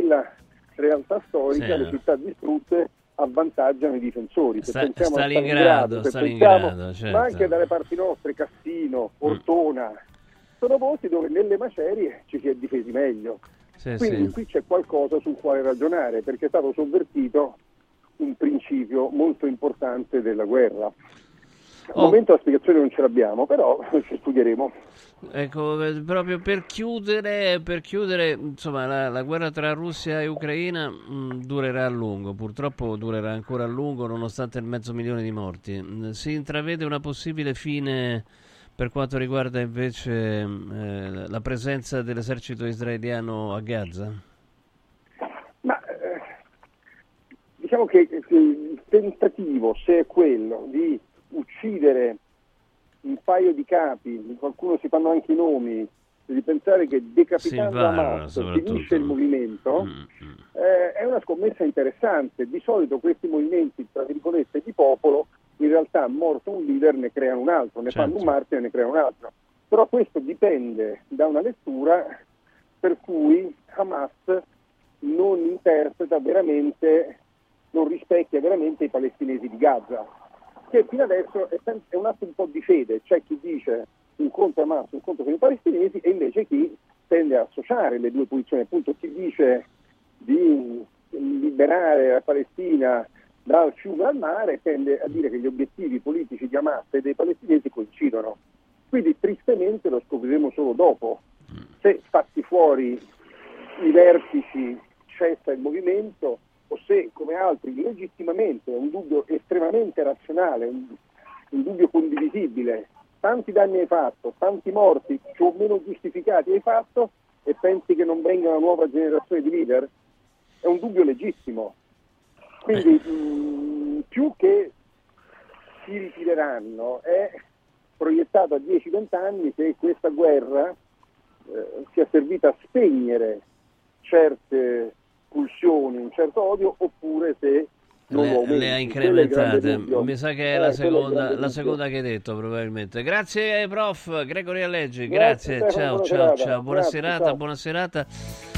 nella realtà storica Sì. le città distrutte avvantaggiano i difensori. Se Sta- pensiamo a Stalingrado, se Stalingrado, pensiamo- certo. ma anche dalle parti nostre, Cassino, Ortona, sono posti dove nelle macerie ci si è difesi meglio. Sì, Quindi sì. qui c'è qualcosa sul quale ragionare, perché è stato sovvertito un principio molto importante della guerra. Al Oh. momento la spiegazione non ce l'abbiamo, però [laughs] ci studieremo. Ecco, eh, proprio per chiudere, per chiudere insomma, la, la guerra tra Russia e Ucraina mh, durerà a lungo, purtroppo durerà ancora a lungo nonostante il mezzo milione di morti. Mh, Si intravede una possibile fine per quanto riguarda invece mh, eh, la presenza dell'esercito israeliano a Gaza? Ma eh, diciamo che, che il tentativo, se è quello di uccidere un paio di capi, qualcuno si fanno anche i nomi, di pensare che decapitando Hamas finisce il movimento, Mm, mm. eh, è una scommessa interessante. Di solito questi movimenti, tra virgolette, di popolo, in realtà morto un leader ne creano un altro, ne Certo. fanno un martire e ne creano un altro. Però questo dipende da una lettura per cui Hamas non interpreta veramente, non rispecchia veramente i palestinesi di Gaza, che fino adesso è, sem- è un atto un po' di fede, c'è chi dice un conto Hamas, un conto con i palestinesi e invece chi tende a associare le due posizioni, appunto chi dice di liberare la Palestina dal fiume al mare tende a dire che gli obiettivi politici di Hamas e dei palestinesi coincidono. Quindi tristemente lo scopriremo solo dopo. Se fatti fuori i vertici cessa il movimento o se, come altri, legittimamente, è un dubbio estremamente razionale, un, un dubbio condivisibile, tanti danni hai fatto, tanti morti più o meno giustificati hai fatto e pensi che non venga una nuova generazione di leader? È un dubbio legittimo. Quindi mh, più che si ritireranno è proiettato a 10-20 anni se questa guerra eh, sia servita a spegnere certe pulsioni, un certo odio, oppure se Le, le ha incrementate. Mi sa che è Eh, la seconda, la seconda che hai detto, probabilmente. Grazie, prof. Gregorio Alleggi. Grazie, Grazie. Ciao, ciao, ciao. Buona Grazie, serata, ciao. buona serata.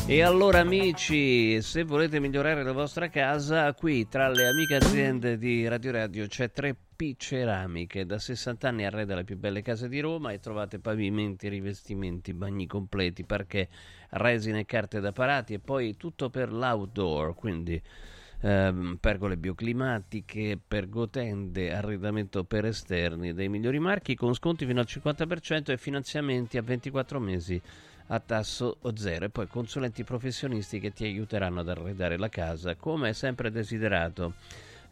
E allora, amici, se volete migliorare la vostra casa, qui tra le amiche aziende di Radio Radio c'è 3P Ceramiche. Da 60 anni arreda le più belle case di Roma e trovate pavimenti, rivestimenti, bagni completi, parquet, resine carte da parati e poi tutto per l'outdoor, quindi ehm, pergole bioclimatiche, pergotende, arredamento per esterni dei migliori marchi con sconti fino al 50% e finanziamenti a 24 mesi a tasso zero e poi consulenti professionisti che ti aiuteranno ad arredare la casa come è sempre desiderato.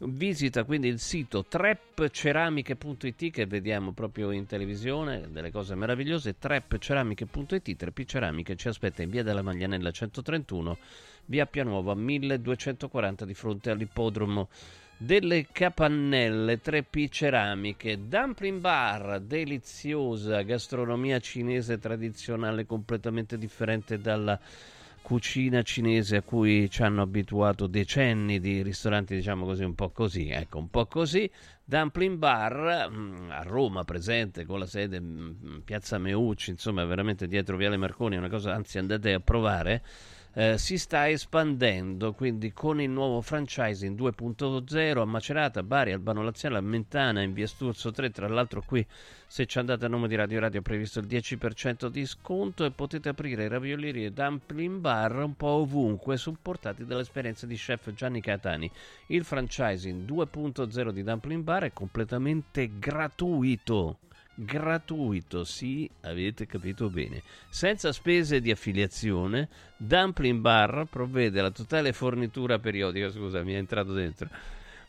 Visita quindi il sito trapceramiche.it che vediamo proprio in televisione, delle cose meravigliose, trapceramiche.it, 3P Ceramiche ci aspetta in via della Maglianella 131, via Pianuova 1240 di fronte all'ippodromo delle capannelle 3P ceramiche, dumpling bar, deliziosa gastronomia cinese tradizionale completamente differente dalla cucina cinese a cui ci hanno abituato decenni di ristoranti, diciamo così, un po' così, ecco, un po' così. Dumpling Bar mh, a Roma presente con la sede mh, Piazza Meucci, insomma, veramente dietro Viale Marconi, una cosa, anzi andate a provare. Eh, si sta espandendo quindi con il nuovo franchising 2.0 a Macerata, Bari, Albano Laziale, a Mentana in via Sturzo 3 tra l'altro qui se ci andate a nome di Radio Radio ho previsto il 10% di sconto e potete aprire raviolerie e dumpling bar un po' ovunque supportati dall'esperienza di chef Gianni Catani. Il franchising 2.0 di dumpling bar è completamente gratuito gratuito, sì, avete capito bene. Senza spese di affiliazione, Dumpling Bar provvede alla totale fornitura periodica, scusa, mi è entrato dentro.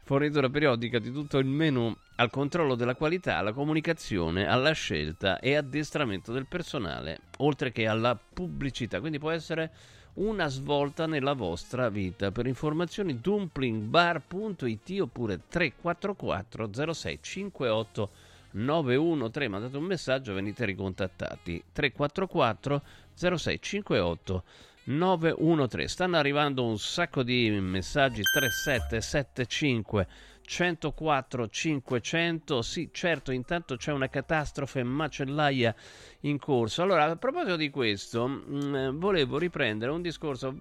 Fornitura periodica di tutto il menu al controllo della qualità, alla comunicazione, alla scelta e addestramento del personale, oltre che alla pubblicità. Quindi può essere una svolta nella vostra vita. Per informazioni dumplingbar.it oppure 344 0658 913 mandate un messaggio venite ricontattati. 344 0658 913 stanno arrivando un sacco di messaggi 3775 104 500 sì certo intanto c'è una catastrofe macellaia in corso. Allora a proposito di questo mh, volevo riprendere un discorso.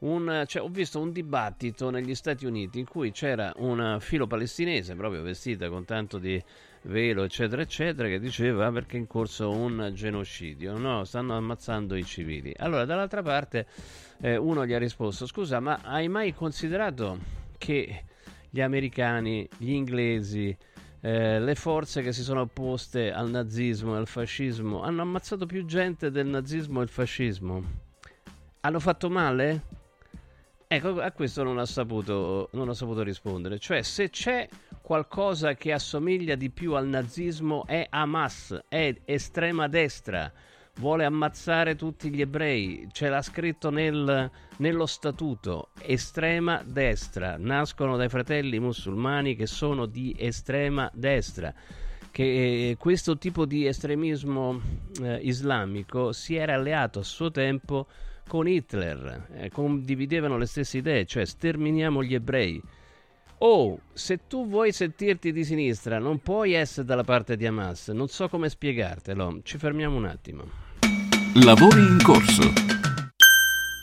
Un, cioè, ho visto un dibattito negli Stati Uniti in cui c'era una filo palestinese proprio vestita con tanto di velo, eccetera, eccetera, che diceva perché è in corso un genocidio, no? Stanno ammazzando i civili. Allora, dall'altra parte, eh, uno gli ha risposto: Scusa, ma hai mai considerato che gli americani, gli inglesi, eh, le forze che si sono opposte al nazismo e al fascismo hanno ammazzato più gente del nazismo e il fascismo? Hanno fatto male? Ecco, a questo non ho saputo, non ho saputo rispondere. Cioè, se c'è qualcosa che assomiglia di più al nazismo è Hamas, è estrema destra, vuole ammazzare tutti gli ebrei, ce l'ha scritto nel, nello statuto, estrema destra, nascono dai fratelli musulmani che sono di estrema destra che eh, questo tipo di estremismo eh, islamico si era alleato a suo tempo con Hitler, eh, condividevano le stesse idee, cioè sterminiamo gli ebrei. Oh, se tu vuoi sentirti di sinistra, non puoi essere dalla parte di Hamas. Non so come spiegartelo. Ci fermiamo un attimo. Lavori in corso.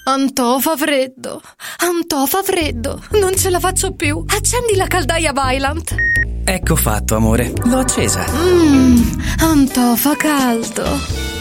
Antò fa freddo. Antò fa freddo. Non ce la faccio più. Accendi la caldaia Vylant. Ecco fatto, amore. L'ho accesa. Mmm, Antò fa caldo.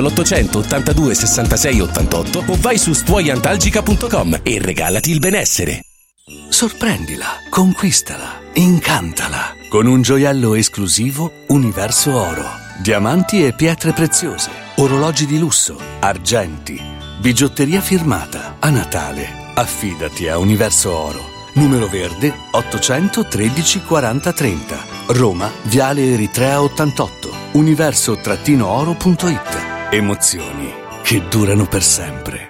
l'882 66 88 o vai su stuoiantalgica.com e regalati il benessere. Sorprendila, conquistala, incantala con un gioiello esclusivo Universo Oro. Diamanti e pietre preziose, orologi di lusso, argenti, bigiotteria firmata. A Natale, affidati a Universo Oro. Numero verde 813 40 30. Roma, Viale Eritrea 88. Universo-oro.it. Emozioni che durano per sempre.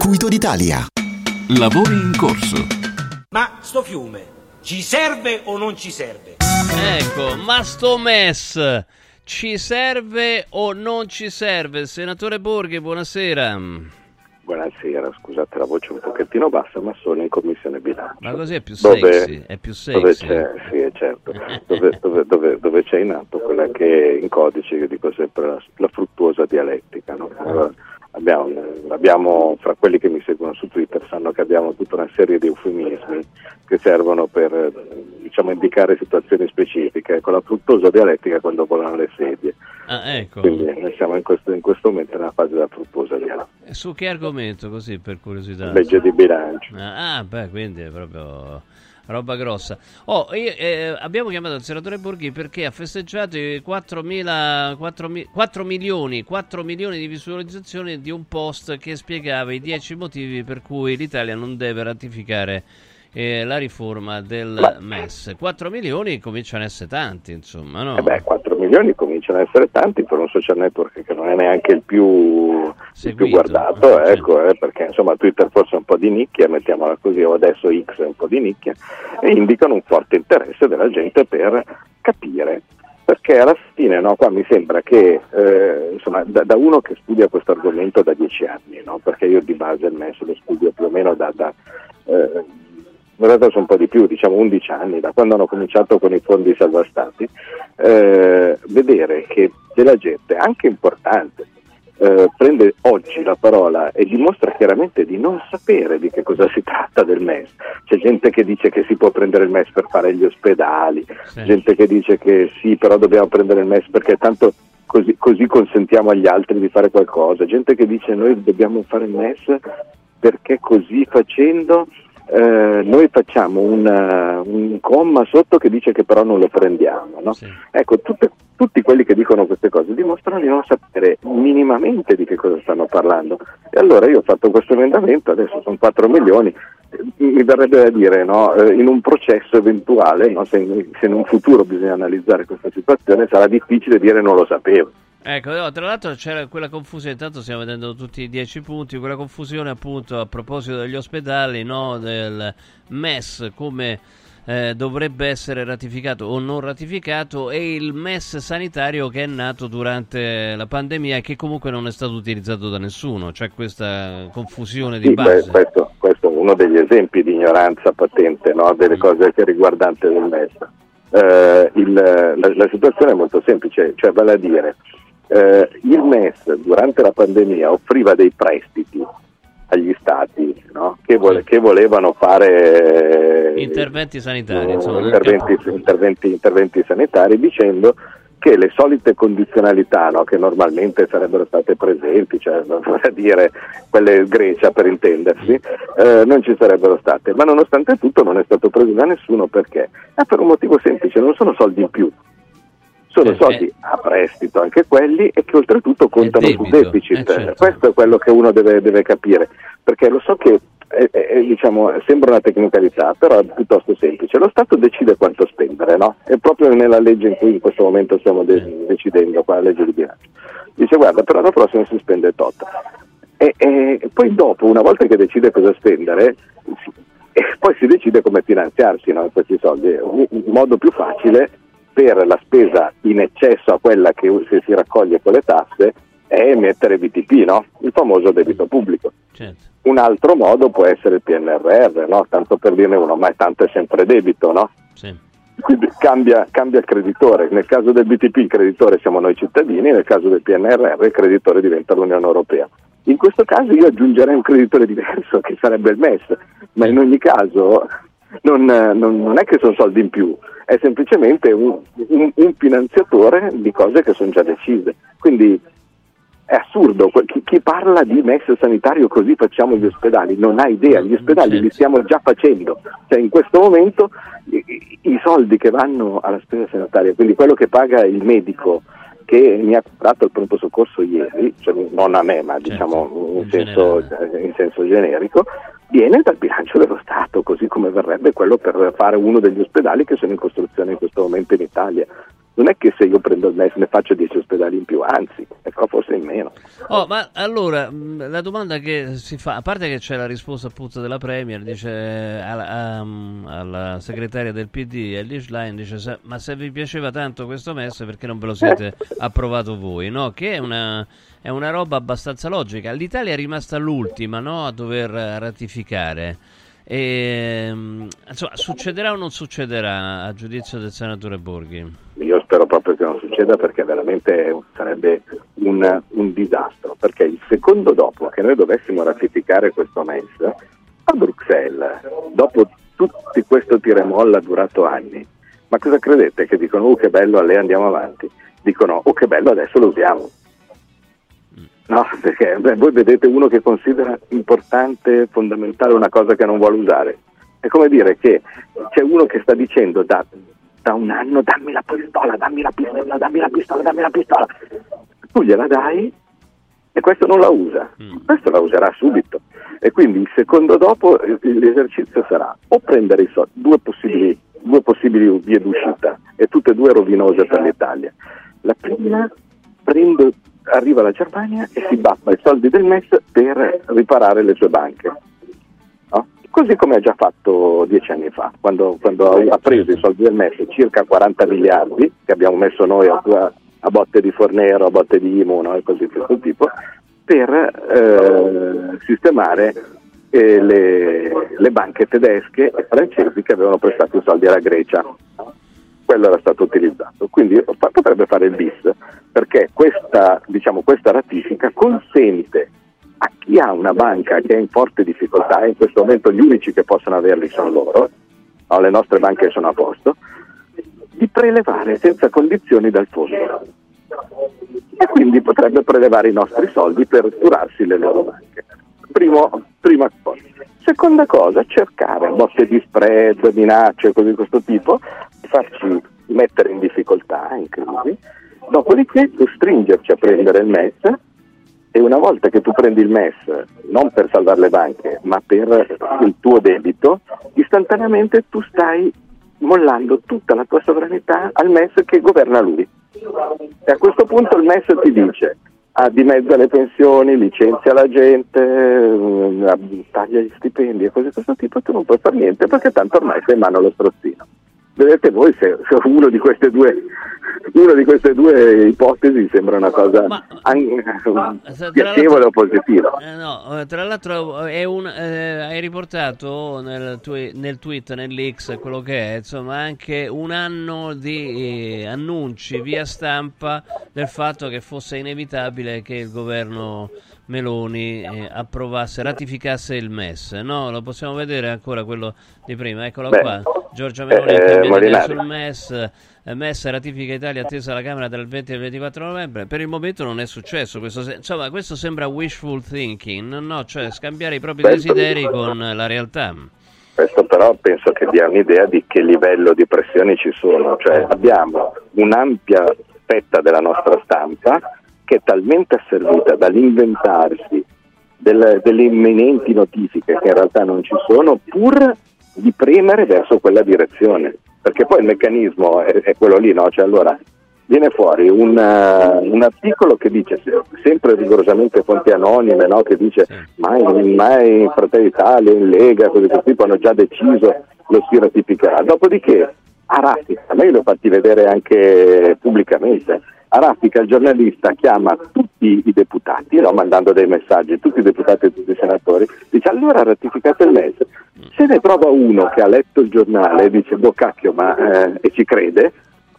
d'Italia. Lavori in corso. Ma sto fiume ci serve o non ci serve? Ecco, ma sto MES ci serve o non ci serve? Senatore Borghi, buonasera. Buonasera, scusate la voce un pochettino bassa, ma sono in commissione bilancio. Ma così è più Dove- sexy, è più Dove sexy. c'è, sì, è certo, dove, dove- dove- dove c'è in atto quella che in codice io dico sempre la, la fruttuosa dialettica. no? Allora, abbiamo, abbiamo, fra quelli che mi seguono su Twitter, sanno che abbiamo tutta una serie di eufemismi che servono per diciamo, indicare situazioni specifiche. Ecco, la fruttuosa dialettica quando volano le sedie. Ah, ecco. Quindi noi siamo in questo, in questo momento nella fase della fruttuosa dialettica. Su che argomento, così per curiosità? Legge di bilancio. Ah, ah, beh, quindi è proprio roba grossa. Oh, io, eh, abbiamo chiamato il senatore Borghi perché ha festeggiato i 4.000 4, mi- 4 milioni, 4 milioni di visualizzazioni di un post che spiegava i 10 motivi per cui l'Italia non deve ratificare eh, la riforma del MES. 4 milioni cominciano a essere tanti, insomma, no? Eh beh, 4 milioni cominciano ad essere tanti per un social network che non è neanche il più, il più guardato, ecco, eh, perché insomma Twitter forse è un po' di nicchia, mettiamola così, o adesso X è un po' di nicchia, e indicano un forte interesse della gente per capire. Perché alla fine no, qua mi sembra che eh, insomma, da, da uno che studia questo argomento da dieci anni, no, perché io di base il MES lo studio più o meno da, da, eh, in realtà sono un po' di più, diciamo 11 anni, da quando hanno cominciato con i fondi salva stati, eh, vedere che della gente, anche importante, eh, prende oggi la parola e dimostra chiaramente di non sapere di che cosa si tratta del MES. C'è gente che dice che si può prendere il MES per fare gli ospedali, Sì. gente che dice che sì, però dobbiamo prendere il MES perché tanto così, così consentiamo agli altri di fare qualcosa, gente che dice noi dobbiamo fare il MES perché così facendo eh, noi facciamo una- un comma sotto che dice che però non lo prendiamo. no? Ecco, tutte- tutti quelli che dicono queste cose dimostrano di non sapere minimamente di che cosa stanno parlando. E allora io ho fatto questo emendamento, adesso sono 4 milioni, eh, mi verrebbe da dire, no, eh, in un processo eventuale, no, se, in, se in un futuro bisogna analizzare questa situazione, sarà difficile dire non lo sapevo. Ecco, no, tra l'altro c'era quella confusione, intanto stiamo vedendo tutti i dieci punti, quella confusione appunto a proposito degli ospedali, no, del MES come eh, dovrebbe essere ratificato o non ratificato e il MES sanitario che è nato durante la pandemia e che comunque non è stato utilizzato da nessuno, c'è questa confusione di Sì, beh, base. questo, questo è uno degli esempi di ignoranza patente no, delle cose che riguardanti del MES. Eh, il- la, la situazione è molto semplice, cioè vale a dire, eh, il MES durante la pandemia offriva dei prestiti agli stati no, che, vole- che volevano fare eh, Interventi sanitari, insomma. nel interventi, interventi- interventi sanitari dicendo che le solite condizionalità no, che normalmente sarebbero state presenti, cioè vorrei dire quelle Grecia per intendersi, eh, non ci sarebbero state, ma nonostante tutto non è stato preso da nessuno perché? Eh, per un motivo semplice, non sono soldi in più, sono soldi a prestito anche quelli e che oltretutto contano debito, deficit. eh, certo. Questo è quello che uno deve, deve capire, perché lo so che è, diciamo, sembra una tecnicalità, però è piuttosto semplice. Lo Stato decide quanto spendere, no? È proprio nella legge in cui in questo momento stiamo de- decidendo, qua la legge di bilancio. Dice guarda, per l'anno prossimo si spende tot. E, e poi dopo, una volta che decide cosa spendere, si- [laughs] e poi si decide come finanziarsi no, questi soldi. Un, un modo più facile per la spesa in eccesso a quella che se si raccoglie con le tasse è emettere BTP, no? il famoso debito pubblico. Certo. Un altro modo può essere il PNRR, no? tanto per dirne uno, ma tanto è sempre debito, no? Quindi cambia, cambia il creditore. Nel caso del BTP il creditore siamo noi cittadini, nel caso del PNRR il creditore diventa l'Unione Europea. In questo caso io aggiungerei un creditore diverso che sarebbe il MES, ma in ogni caso non, non- non è che sono soldi in più, è semplicemente un, un- un finanziatore di cose che sono già decise. Quindi è assurdo, chi, chi parla di MES sanitario così facciamo gli ospedali non ha idea, gli ospedali li stiamo già facendo, cioè in questo momento i, i- soldi che vanno alla spesa sanitaria, quindi quello che paga il medico che mi ha comprato il pronto soccorso ieri, cioè non a me ma diciamo in, senso, in senso generico, viene dal bilancio dello Stato, così come verrebbe quello per fare uno degli ospedali che sono in costruzione in questo momento in Italia. Non è che se io prendo il MES ne faccio 10 ospedali in più, anzi, ecco, forse in meno. Oh, ma allora mh, la domanda che si fa, a parte che c'è la risposta appunto della Premier, dice eh, alla, am- alla segretaria del PD, Ellie Schlein, dice "Se- ma se vi piaceva tanto questo MES perché non ve lo siete approvato voi, no? Che è una, è una roba abbastanza logica. L'Italia è rimasta l'ultima, no? A dover eh, ratificare. E, mh, insomma, succederà o non succederà a giudizio del senatore Borghi? Io spero proprio che non succeda perché veramente sarebbe un, un disastro, perché il secondo dopo che noi dovessimo ratificare questo MES, a Bruxelles, dopo tutto questo tira e molla durato anni, ma cosa credete? Che dicono, oh che bello, a lei andiamo avanti. Dicono, oh che bello, adesso lo usiamo. No, [laughs] perché beh, voi vedete uno che considera importante, fondamentale una cosa che non vuole usare. È come dire che c'è uno che sta dicendo da, da un anno dammi la pistola, dammi la pistola, dammi la pistola, dammi la pistola. Tu gliela dai e questo non la usa, questo la userà subito. E quindi il secondo dopo eh, l'esercizio sarà o prendere i soldi, due possibili, due possibili vie d'uscita e tutte e due rovinose per l'Italia. La prima prendo, arriva la Germania e si bappa i soldi del MES per riparare le sue banche. No? Così come ha già fatto dieci anni fa, quando, quando ha- preso i soldi del MES, circa 40 miliardi che abbiamo messo noi a, a botte di Fornero, a botte di Imo no? e così di questo tipo, per eh, sistemare eh, le, le banche tedesche e francesi che avevano prestato i soldi alla Grecia. Quello era stato utilizzato. Quindi fa- potrebbe fare il bis, perché questa, diciamo, questa ratifica consente a chi ha una banca che è in forte difficoltà, e in questo momento gli unici che possono averli sono loro, no, le nostre banche sono a posto, di prelevare senza condizioni dal fondo. E quindi potrebbe prelevare i nostri soldi per curarsi le loro banche. Primo, prima cosa. Seconda cosa, cercare botte di spread, minacce, cose di questo tipo, farci mettere in difficoltà, in crisi, dopodiché costringerci a prendere il MES e una volta che tu prendi il MES, non per salvare le banche, ma per il tuo debito, istantaneamente tu stai mollando tutta la tua sovranità al MES che governa lui. E a questo punto il MES ti dice ah, dimezza le pensioni, licenzia la gente, eh, taglia gli stipendi e cose di questo tipo, tu non puoi fare niente perché tanto ormai sei in mano allo strozzino. Vedete voi se, se uno, di queste due, uno di queste due ipotesi sembra una cosa Ma- tra piacevole o positiva. Eh, no, eh, tra l'altro è un, eh, hai riportato nel, tue- nel tweet, nell'X, quello che è, insomma, anche un anno di eh, annunci via stampa del fatto che fosse inevitabile che il governo Meloni eh, approvasse, ratificasse il MES. No, lo possiamo vedere ancora quello di prima, eccolo Beh, qua. Giorgia Meloni eh, viene Molinari. sul MES. eh, MES ratifica Italia attesa alla Camera dal 20 al 24 novembre. Per il momento non è successo. Questo, se- insomma, questo sembra wishful thinking, no? Cioè scambiare i propri Questo- desideri con la realtà. Questo però penso che dia un'idea di che livello di pressioni ci sono, cioè abbiamo un'ampia fetta della nostra stampa che è talmente asservita dall'inventarsi del- delle imminenti notifiche che in realtà non ci sono, pur di premere verso quella direzione, perché poi il meccanismo è, è quello lì, no? Cioè allora viene fuori un, eh, un articolo che dice se- sempre rigorosamente fonti anonime, no? che dice mai, mai Fratelli d'Italia, in Lega, cose di questo tipo hanno già deciso, lo si ratificherà. Dopodiché a raffica, ma io l'ho fatti vedere anche pubblicamente, a raffica il giornalista chiama tutti i deputati, no? mandando dei messaggi, tutti i deputati e tutti i senatori, dice allora ratificate il MES. Se ne trova uno che ha letto il giornale e dice boh cacchio ma eh, e ci crede,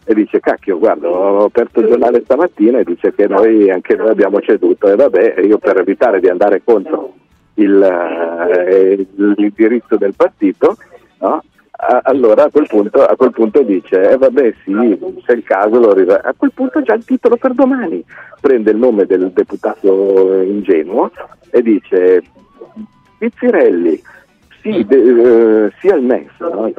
e dice cacchio guarda ho aperto il giornale stamattina e dice che noi anche noi abbiamo ceduto e vabbè io per evitare di andare contro il, eh, il diritto del partito no? Allora a quel punto, a quel punto dice eh vabbè sì se è il caso lo riva- a quel punto già il titolo per domani prende il nome del deputato ingenuo e dice Pizzirelli sì, de- eh, sia il MES no?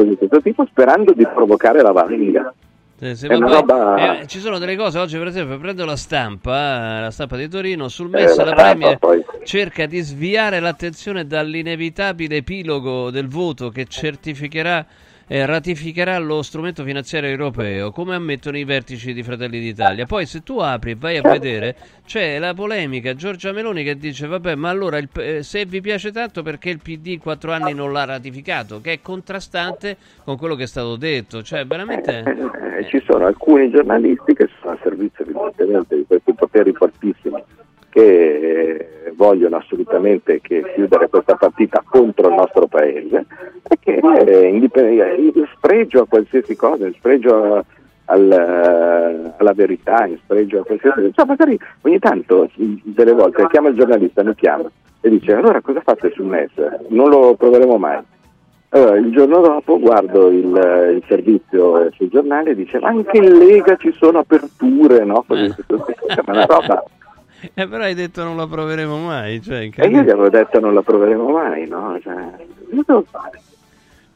sperando di provocare la valanga Eh, poi- roba- eh, ci sono delle cose oggi, per esempio, prendo la stampa, eh, la stampa di Torino, sul Eh, MES la la Premier poi. cerca di sviare l'attenzione dall'inevitabile epilogo del voto che certificherà e ratificherà lo strumento finanziario europeo, come ammettono i vertici di Fratelli d'Italia. Poi se tu apri e vai a vedere, c'è la polemica. Giorgia Meloni che dice vabbè, ma allora il eh, se vi piace tanto perché il PD in quattro anni non l'ha ratificato, che è contrastante con quello che è stato detto, cioè veramente... Eh, ci sono alcuni giornalisti che sono a servizio evidentemente di questi poteri fortissimi che eh, vogliono assolutamente che chiudere questa partita contro il nostro paese e che eh, in spregio a qualsiasi cosa, in spregio a- al, eh, alla verità, in spregio a qualsiasi cosa, cioè, magari ogni tanto delle volte chiama il giornalista, mi chiama e dice allora cosa fate sul MES? Non lo proveremo mai. Allora, il giorno dopo guardo il, eh, il servizio eh, sul giornale e dice ma anche in Lega ci sono aperture, no? Così, ma una roba. Eh, però hai detto non la proveremo mai. Cioè, E io gli avevo detto non la proveremo mai, no? Cioè, cosa devo fare?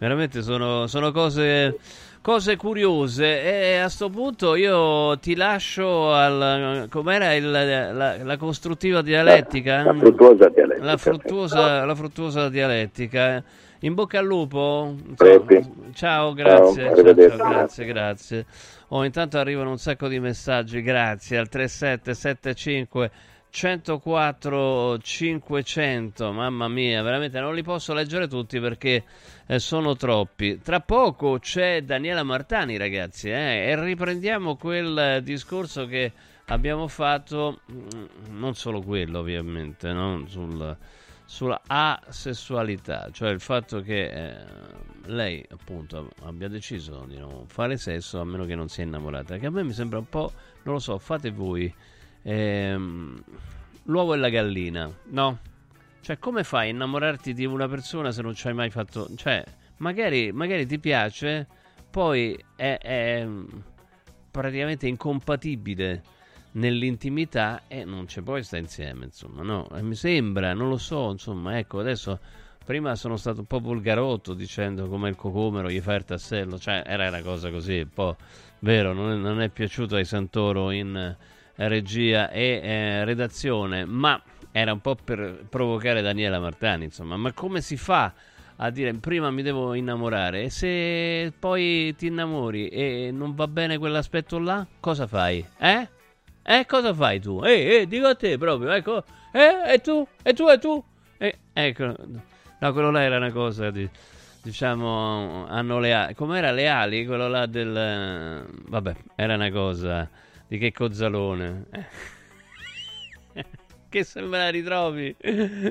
Veramente sono, sono cose, cose curiose. E a sto punto io ti lascio al. com'era il- la, la costruttiva dialettica? La fruttuosa dialettica. La fruttuosa, la fruttuosa dialettica. In bocca al lupo. Ciao, grazie. Ciao, ciao, ciao, grazie, grazie. Oh, intanto arrivano un sacco di messaggi. Grazie al 3775 104 500. Mamma mia, veramente non li posso leggere tutti perché eh, sono troppi. Tra poco c'è Daniela Martani, ragazzi, eh, e riprendiamo quel discorso che abbiamo fatto, mm, non solo quello ovviamente, no? sul, sulla asessualità, cioè il fatto che eh, lei appunto abbia deciso di non fare sesso a meno che non sia innamorata, che a me mi sembra un po', non lo so, fate voi, ehm, l'uovo e la gallina, no? Cioè come fai a innamorarti di una persona se non ci hai mai fatto, cioè magari, magari ti piace, poi è, è praticamente incompatibile nell'intimità e non ci puoi stare insieme, insomma, no? E mi sembra, non lo so, insomma, ecco, adesso prima sono stato un po' volgarotto dicendo come il cocomero gli fa il tassello, cioè era una cosa così, un po' vero, non è, non è piaciuto ai Santoro in regia e eh, redazione, ma era un po' per provocare Daniela Martani, insomma, ma come si fa a dire prima mi devo innamorare e se poi ti innamori e non va bene quell'aspetto là, cosa fai? Eh? Eh, cosa fai tu? Eh, eh, dico a te proprio, ecco. Eh, e tu? E tu? E tu? Eh, ecco. No, quello là era una cosa di... Diciamo, hanno le ali. Com'era le ali? Quello là del... Vabbè, era una cosa di che cozzalone. [laughs] che se me la ritrovi.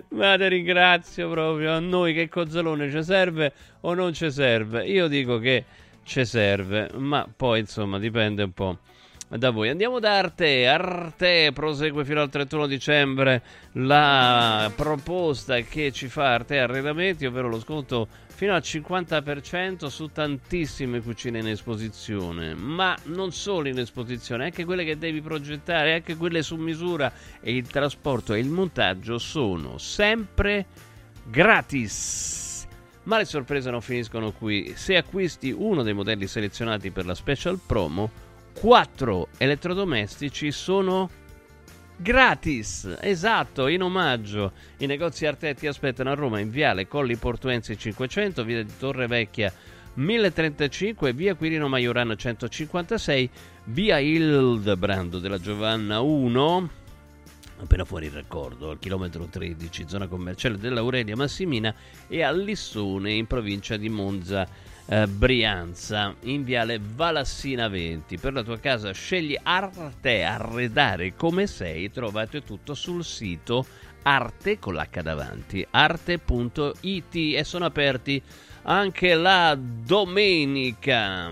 Ma ti ringrazio proprio. A noi che cozzalone ci serve o non ci serve? Io dico che ci serve, ma poi insomma dipende un po' da voi. Andiamo da Arte. Arte prosegue fino al 31 dicembre la proposta che ci fa Arte Arredamenti, ovvero lo sconto fino al 50% su tantissime cucine in esposizione, ma non solo in esposizione, anche quelle che devi progettare, anche quelle su misura e il trasporto e il montaggio sono sempre gratis. Ma le sorprese non finiscono qui. Se acquisti uno dei modelli selezionati per la special promo, 4 elettrodomestici sono gratis, esatto, in omaggio. I negozi Arte ti aspettano a Roma in Viale Colli Portuensi 500, via di Torre Vecchia 1035, via Quirino Maiorano 156, via Hildebrando della Giovanna 1, appena fuori il raccordo, al chilometro 13, zona commerciale dell'Aurelia Massimina e a Lissone in provincia di Monza eh, Brianza in viale Valassina 20. Per la tua casa scegli Arte Arredare come sei, trovate tutto sul sito arte con l'H davanti, arte.it e sono aperti anche la domenica.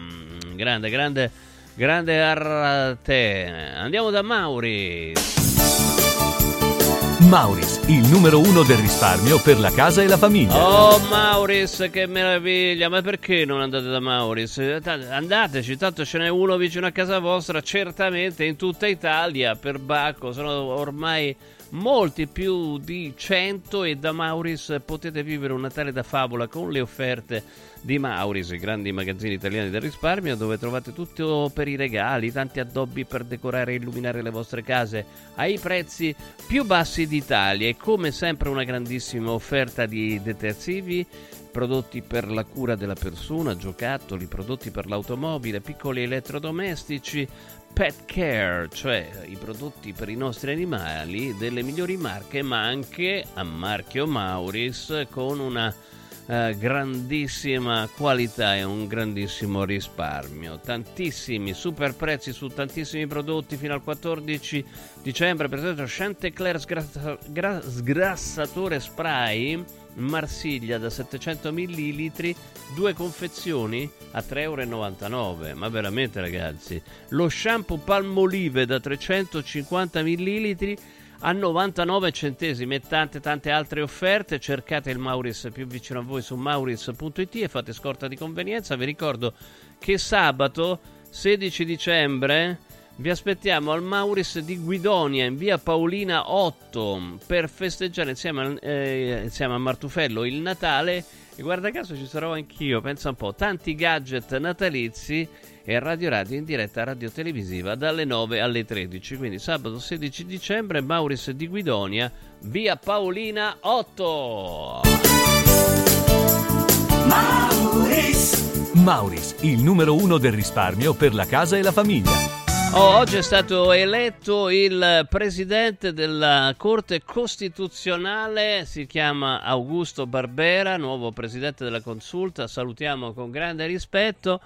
Grande, grande, grande arte. Andiamo da Mauri. Mauris, il numero uno del risparmio per la casa e la famiglia. Oh Mauris, che meraviglia! Ma perché non andate da Mauris? Andateci, tanto ce n'è uno vicino a casa vostra, certamente in tutta Italia, per Bacco. Sono ormai molti più di 100 e da Mauris potete vivere un Natale da favola con le offerte di Mauris, i grandi magazzini italiani del risparmio dove trovate tutto per i regali, tanti addobbi per decorare e illuminare le vostre case ai prezzi più bassi d'Italia. E come sempre una grandissima offerta di detersivi prodotti per la cura della persona, giocattoli, prodotti per l'automobile, piccoli elettrodomestici, pet care, cioè i prodotti per i nostri animali delle migliori marche, ma anche a marchio Mauris con una eh, grandissima qualità e un grandissimo risparmio. Tantissimi super prezzi su tantissimi prodotti fino al 14 dicembre. Per esempio, Chantecler sgrassa- gra- sgrassatore spray Marsiglia da 700 ml, due confezioni a 3,99 euro. Ma veramente, ragazzi, lo shampoo Palmolive da 350 ml a 99 centesimi e tante tante altre offerte. Cercate il Mauris più vicino a voi su mauris.it e fate scorta di convenienza. Vi ricordo che sabato 16 dicembre vi aspettiamo al Mauris di Guidonia in via Paolina 8 per festeggiare insieme, eh, insieme a Martufello il Natale. E guarda caso ci sarò anch'io, pensa un po', tanti gadget natalizi e Radio Radio in diretta radio televisiva dalle 9 alle 13. Quindi sabato 16 dicembre Mauris di Guidonia, via Paolina 8. Mauris. Mauris, il numero uno del risparmio per la casa e la famiglia. Oh, oggi è stato eletto il presidente della Corte Costituzionale, si chiama Augusto Barbera, nuovo presidente della Consulta, salutiamo con grande rispetto,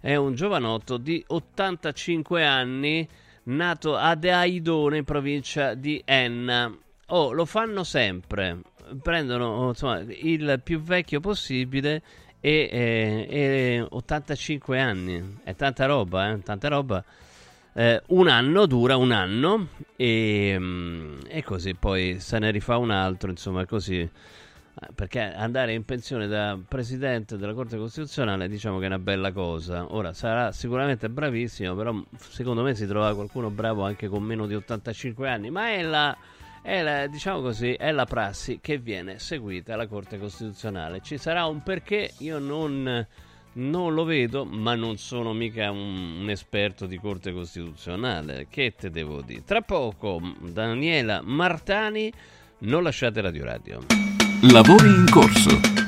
è un giovanotto di 85 anni, nato ad Aidone in provincia di Enna. Oh, lo fanno sempre, prendono insomma, il più vecchio possibile e, e- e 85 anni. È tanta roba, eh? Tanta roba. Eh, un anno dura un anno e, mm, e così poi se ne rifà un altro, insomma, così. Perché andare in pensione da presidente della Corte Costituzionale diciamo che è una bella cosa. Ora sarà sicuramente bravissimo, però secondo me si trova qualcuno bravo anche con meno di 85 anni, ma è la, è la- diciamo così, è la prassi che viene seguita alla Corte Costituzionale. Ci sarà un perché, io non, non lo vedo, ma non sono mica un, un esperto di Corte Costituzionale. Che te devo dire? Tra poco, Daniela Martani, non lasciate Radio Radio. Lavori in corso.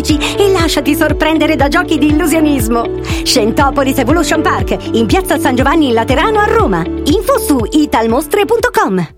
e lasciati sorprendere da giochi di illusionismo. Scentopolis Evolution Park, in piazza San Giovanni in Laterano a Roma. Info su italmostre.com.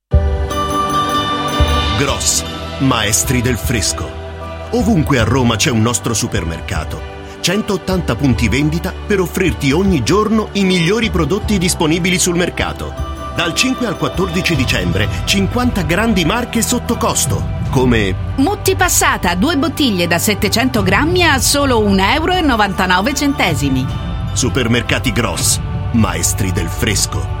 Gross, maestri del fresco. Ovunque a Roma c'è un nostro supermercato. 180 punti vendita per offrirti ogni giorno i migliori prodotti disponibili sul mercato. Dal 5 al 14 dicembre 50 grandi marche sotto costo, come Mutti passata, due bottiglie da 700 grammi a solo 1,99 euro. Supermercati Gross, maestri del fresco.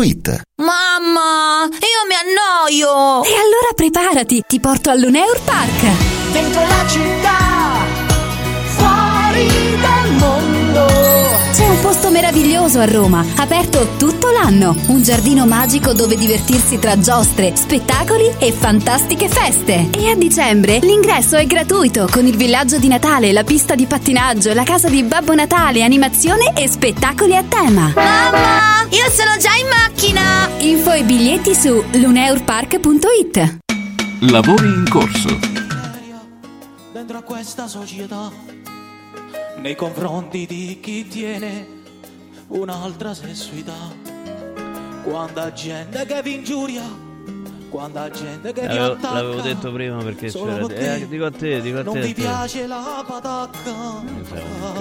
luneur.it. Mamma, io mi annoio! E allora preparati, ti porto al Luneur Park. Dentro posto meraviglioso a Roma, aperto tutto l'anno. Un giardino magico dove divertirsi tra giostre, spettacoli e fantastiche feste. E a dicembre l'ingresso è gratuito con il villaggio di Natale, la pista di pattinaggio, la casa di Babbo Natale, animazione e spettacoli a tema. Mamma, io sono già in macchina! Info e biglietti su luneurpark.it. Lavori in corso. dentro a questa società nei confronti di chi tiene un'altra sessualità. Quanta gente che vi ingiuria, quanta gente che vi L'avevo, attacca. l'avevo detto prima perché Solo c'era. Eh, dico a te, dico a non te. vi te. piace la patacca.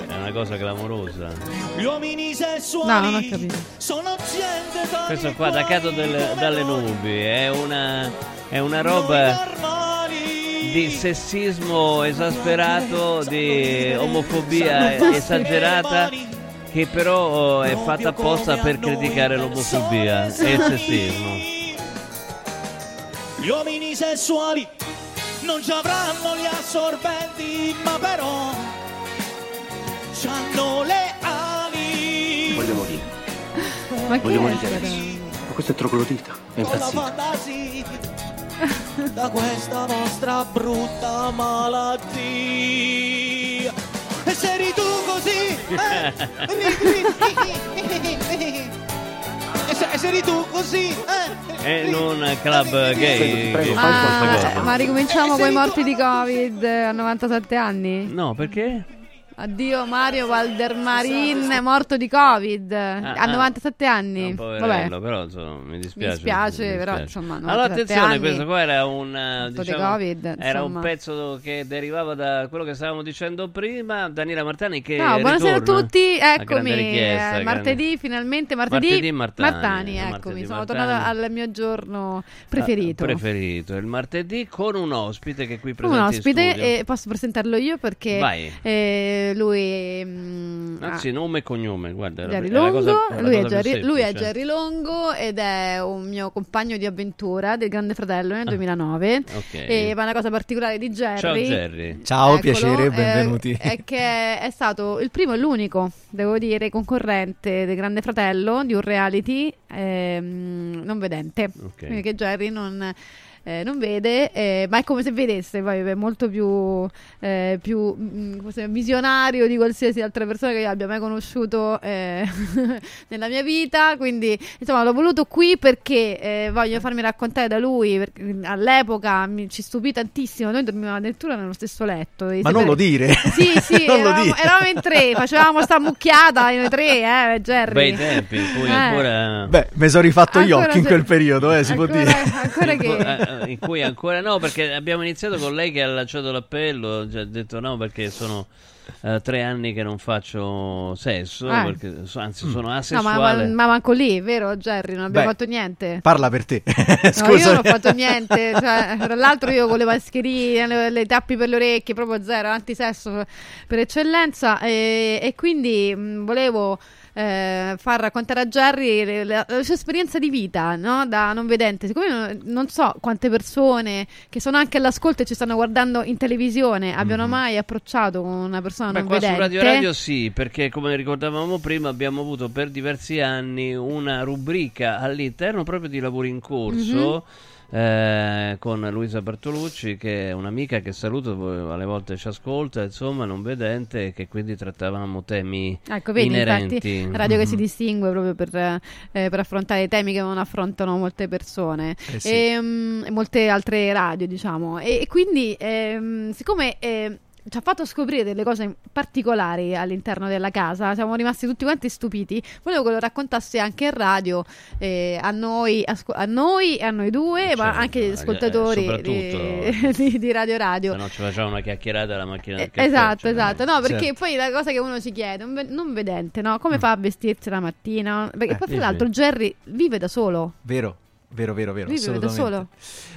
È una cosa clamorosa. Gli uomini sessuali No, non ho capito. sono gente da Questo qua attaccato del- dalle nubi è una, è una roba di sessismo esasperato, di omofobia esagerata che però oh, è fatta apposta per criticare l'omofobia e il sessismo. Gli uomini sessuali non ci avranno gli assorbenti, ma però c'hanno le ali. Voglio morire. Ma Voglio morire è? adesso. Ma questo è troglodita. È Con la impazzito. fantasia da questa vostra brutta malattia. E se tu così, eh, [laughs] e se, e se eri tu così, eh, È in un club gay. Fa Ma, ricominciamo con i morti di Covid a 97 anni? No, perché? Addio Mario Valdermarin, morto di Covid a ah. 97 anni. Vabbè. Poverello, però insomma, mi dispiace. Mi dispiace, mi però, dispiace. insomma, Allora 97 attenzione, questo qua era un eh, diciamo, Covid, era un pezzo che derivava da quello che stavamo dicendo prima, Daniela Martani che Ciao, buonasera a tutti, A eccomi. eh, martedì, finalmente martedì. Martedì Martani, eccomi, martedì sono Martani. tornata al mio giorno preferito. Ah, preferito, il martedì con un ospite che qui un presente in ospite e posso presentarlo io perché Vai. eh, lui mm, Anzi, nome e cognome, guarda, Jerry è la Longo, cosa- è lui, è Jerry, lui è. Jerry Longo ed è un mio compagno di avventura del Grande Fratello nel 2009 Ah, ok. e ma una cosa particolare di Jerry Ciao, Jerry. Ciao, Eccolo, piacere, eh, benvenuti. È che è stato il primo e l'unico, devo dire, concorrente del Grande Fratello di un reality ehm, non vedente. Quindi che Jerry non, eh, non vede, eh, ma è come se vedesse, poi è molto più, eh, più mm, come se- visionario di qualsiasi altra persona che io abbia mai conosciuto eh, [laughs] nella mia vita. Quindi, insomma, l'ho voluto qui perché eh, voglio farmi raccontare da lui. perché all'epoca mi, ci stupì tantissimo. Noi dormivamo addirittura nello stesso letto. Ma non lo sapere- dire. Sì, sì, [laughs] Non lo eravamo, dire. eravamo in tre, facevamo sta mucchiata noi tre, eh, Jerry. Bei tempi in cui Eh. ancora... Beh, mi sono rifatto gli Ancora occhi in se- quel periodo, eh, si può ancora- dire. ancora in, che- in cui ancora no, perché abbiamo iniziato con lei che ha lanciato l'appello, ha detto no perché sono eh, tre anni che non faccio sesso, Eh. perché, anzi sono No, ma, ma, asessuale. ma manco lì, vero Jerry? Non abbiamo Beh, fatto niente. Parla per te. No, Scusa. [laughs] io non ho fatto niente. cioè, tra l'altro, io con le mascherine, le, le tappi per le orecchie, proprio zero, antisesso per eccellenza. E, e quindi mh, volevo eh, far raccontare a Jerry le- la, la sua esperienza di vita no? da non vedente. Siccome non, non so quante persone che sono anche all'ascolto e ci stanno guardando in televisione abbiano mai approcciato con una persona Beh, non qua vedente. su Radio Radio sì, perché come ricordavamo prima abbiamo avuto per diversi anni una rubrica all'interno proprio di lavori in corso. Eh, con Luisa Bertolucci che è un'amica che saluto alle volte ci ascolta insomma non vedente e che quindi trattavamo temi Ecco, vedi, inerenti infatti, radio che si distingue proprio per, eh, per affrontare temi che non affrontano molte persone Eh sì. e, mm, e molte altre radio, diciamo. E, e quindi, ehm, siccome eh, ci ha fatto scoprire delle cose particolari all'interno della casa, siamo rimasti tutti quanti stupiti. Volevo che lo raccontasse anche in radio eh, a, noi, asco- a noi e a noi due, ma anche agli ascoltatori di, soprattutto. [laughs] di- di Radio Radio. se no ci facciamo una chiacchierata alla macchina del Eh, caffè, esatto, cioè, esatto. No, perché Certo. poi la cosa che uno si chiede, un ve- non vedente, no? Come fa a vestirsi la mattina? Perché poi, sì, tra l'altro, Jerry vive da solo. Vero. Vero, vero, vero. Vive da assolutamente. solo.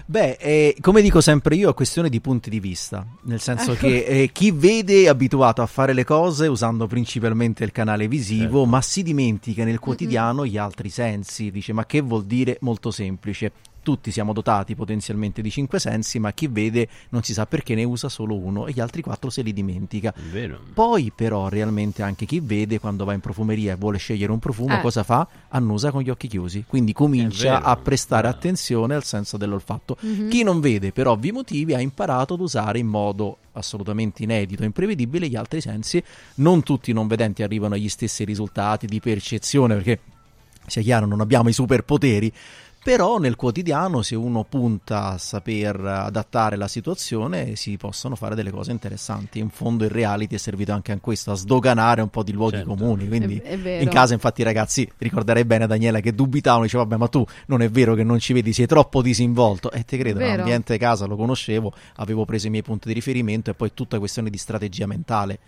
Beh, eh, come dico sempre io, è questione di punti di vista. Nel senso che eh, chi vede è abituato a fare le cose usando principalmente il canale visivo, ma si dimentica nel quotidiano gli altri sensi. Dice, ma che vuol dire? Molto semplice. Tutti siamo dotati potenzialmente di cinque sensi, ma chi vede non si sa perché ne usa solo uno e gli altri quattro se li dimentica. Vero. Poi però realmente anche chi vede quando va in profumeria e vuole scegliere un profumo Eh. cosa fa? Annusa con gli occhi chiusi, quindi comincia a prestare attenzione al senso dell'olfatto. Mhm. Chi non vede per ovvi motivi ha imparato ad usare in modo assolutamente inedito e imprevedibile gli altri sensi. Non tutti i non vedenti arrivano agli stessi risultati di percezione perché sia chiaro non abbiamo i superpoteri. Però nel quotidiano, se uno punta a saper adattare la situazione, si possono fare delle cose interessanti. In fondo il reality è servito anche a questo, a sdoganare un po' di luoghi comuni. Quindi È- è in casa, infatti, i ragazzi, ricorderei bene a Daniela che dubitavano, diceva, vabbè, ma tu non è vero che non ci vedi, sei troppo disinvolto. E te credo, l'ambiente casa lo conoscevo, avevo preso i miei punti di riferimento e poi tutta questione di strategia mentale.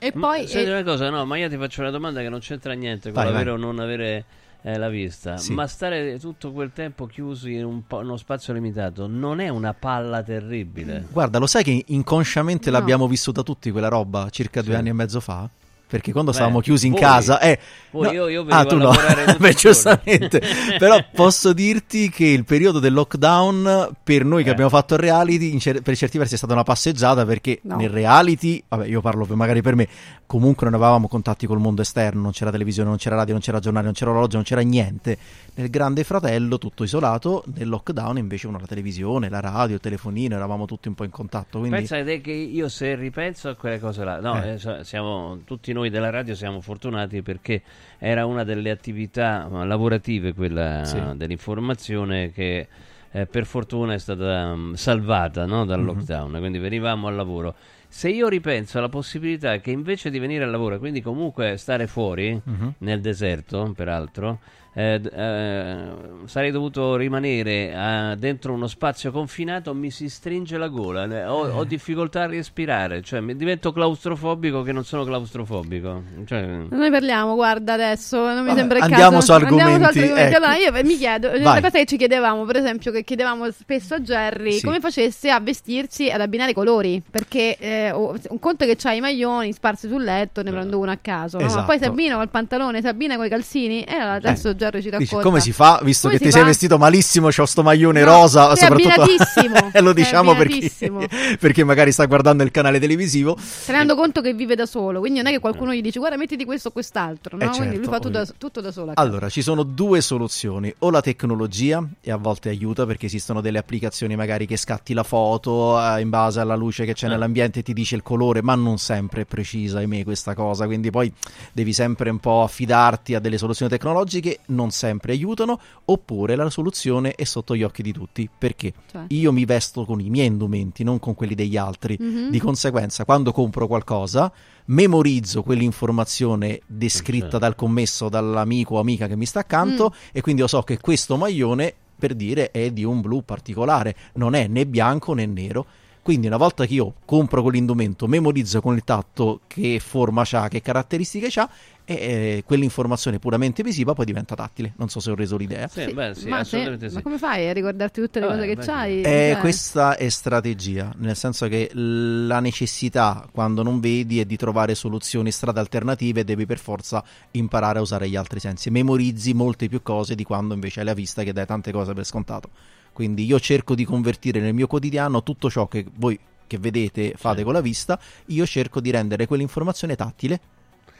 E Ma poi... senti eh, una cosa, no, ma io ti faccio una domanda che non c'entra niente con Vai, avere vai. o non avere eh, la vista. Sì. Ma stare tutto quel tempo chiusi in un po- uno spazio limitato non è una palla terribile. Guarda, lo sai che inconsciamente No. l'abbiamo vissuta tutti quella roba circa due Sì. anni e mezzo fa? Perché quando Beh, stavamo chiusi in voi- casa, eh, voi- no- io- io ah, tu a no, beh, [laughs] giustamente. [laughs] Però posso dirti che il periodo del lockdown per noi che Eh. abbiamo fatto il reality, in cer- per certi versi è stata una passeggiata perché No. nel reality, vabbè, io parlo per- magari per me, comunque non avevamo contatti col mondo esterno, non c'era televisione, non c'era radio, non c'era giornale, non c'era orologio, non c'era niente. Nel Grande Fratello, tutto isolato, nel lockdown invece uno la televisione, la radio, il telefonino, eravamo tutti un po' in contatto. Quindi... Pensa te che io se ripenso a quelle cose là, no, Eh. eh, siamo, tutti noi della radio siamo fortunati perché era una delle attività eh, lavorative, quella Sì. dell'informazione che eh, per fortuna è stata mm, salvata no, dal Mhm. lockdown, quindi venivamo al lavoro. Se io ripenso alla possibilità che invece di venire al lavoro, quindi comunque stare fuori, Mhm. nel deserto, peraltro, eh, eh, sarei dovuto rimanere eh, dentro uno spazio confinato, mi si stringe la gola, ne- ho, Eh. ho difficoltà a respirare, cioè mi divento claustrofobico che non sono claustrofobico. Cioè, Non ne parliamo, guarda adesso, non mi Vabbè, sembra il andiamo caso. su argomenti, argomenti. ecco. Allora io mi chiedo, Vai. una cosa che ci chiedevamo, per esempio, che chiedevamo spesso a Jerry, Sì. come facesse a vestirsi e ad abbinare i colori, perché eh, un conto è che c'hai i maglioni sparsi sul letto, ne prendo uno a caso, no? ma Esatto. poi si abbina col pantalone, si abbina con i calzini e allora adesso Jerry ci Dici, racconta. come si fa, visto Come che ti sei fa? vestito malissimo, c'ho sto maglione No, rosa, sei soprattutto [laughs] e lo sei diciamo perché, abbinatissimo. [laughs] perché magari sta guardando il canale televisivo. Tenendo conto che vive da solo, quindi non è che qualcuno gli dice guarda mettiti questo o quest'altro, no? Eh, quindi lui certo, fa tutto da, tutto da solo. Allora, ci sono due soluzioni, o la tecnologia, e a volte aiuta perché esistono delle applicazioni magari che scatti la foto eh, in base alla luce che c'è Ah. nell'ambiente e ti dice il colore, ma non sempre è precisa, ahimè, questa cosa, quindi poi devi sempre un po' affidarti a delle soluzioni tecnologiche, non sempre aiutano, oppure la soluzione è sotto gli occhi di tutti, perché Cioè? io mi vesto con i miei indumenti, non con quelli degli altri, Mhm. di conseguenza quando compro qualcosa memorizzo quell'informazione descritta Certo. dal commesso, dall'amico o amica che mi sta accanto Mm. e quindi io so che questo maglione per dire è di un blu particolare, non è né bianco né nero. Quindi una volta che io compro quell'indumento, memorizzo con il tatto che forma c'ha, che caratteristiche c'ha e eh, quell'informazione puramente visiva poi diventa tattile. Non so se ho reso l'idea. sì, Sì, beh, sì, ma, se- sì. ma come fai a ricordarti tutte le Vabbè, cose che beh, c'hai? Eh, Cioè, questa è strategia, nel senso che la necessità quando non vedi è di trovare soluzioni, strade alternative e devi per forza imparare a usare gli altri sensi. Memorizzi molte più cose di quando invece hai la vista che dai tante cose per scontato. Quindi io cerco di convertire nel mio quotidiano tutto ciò che voi che vedete fate Sì. con la vista, io cerco di rendere quell'informazione tattile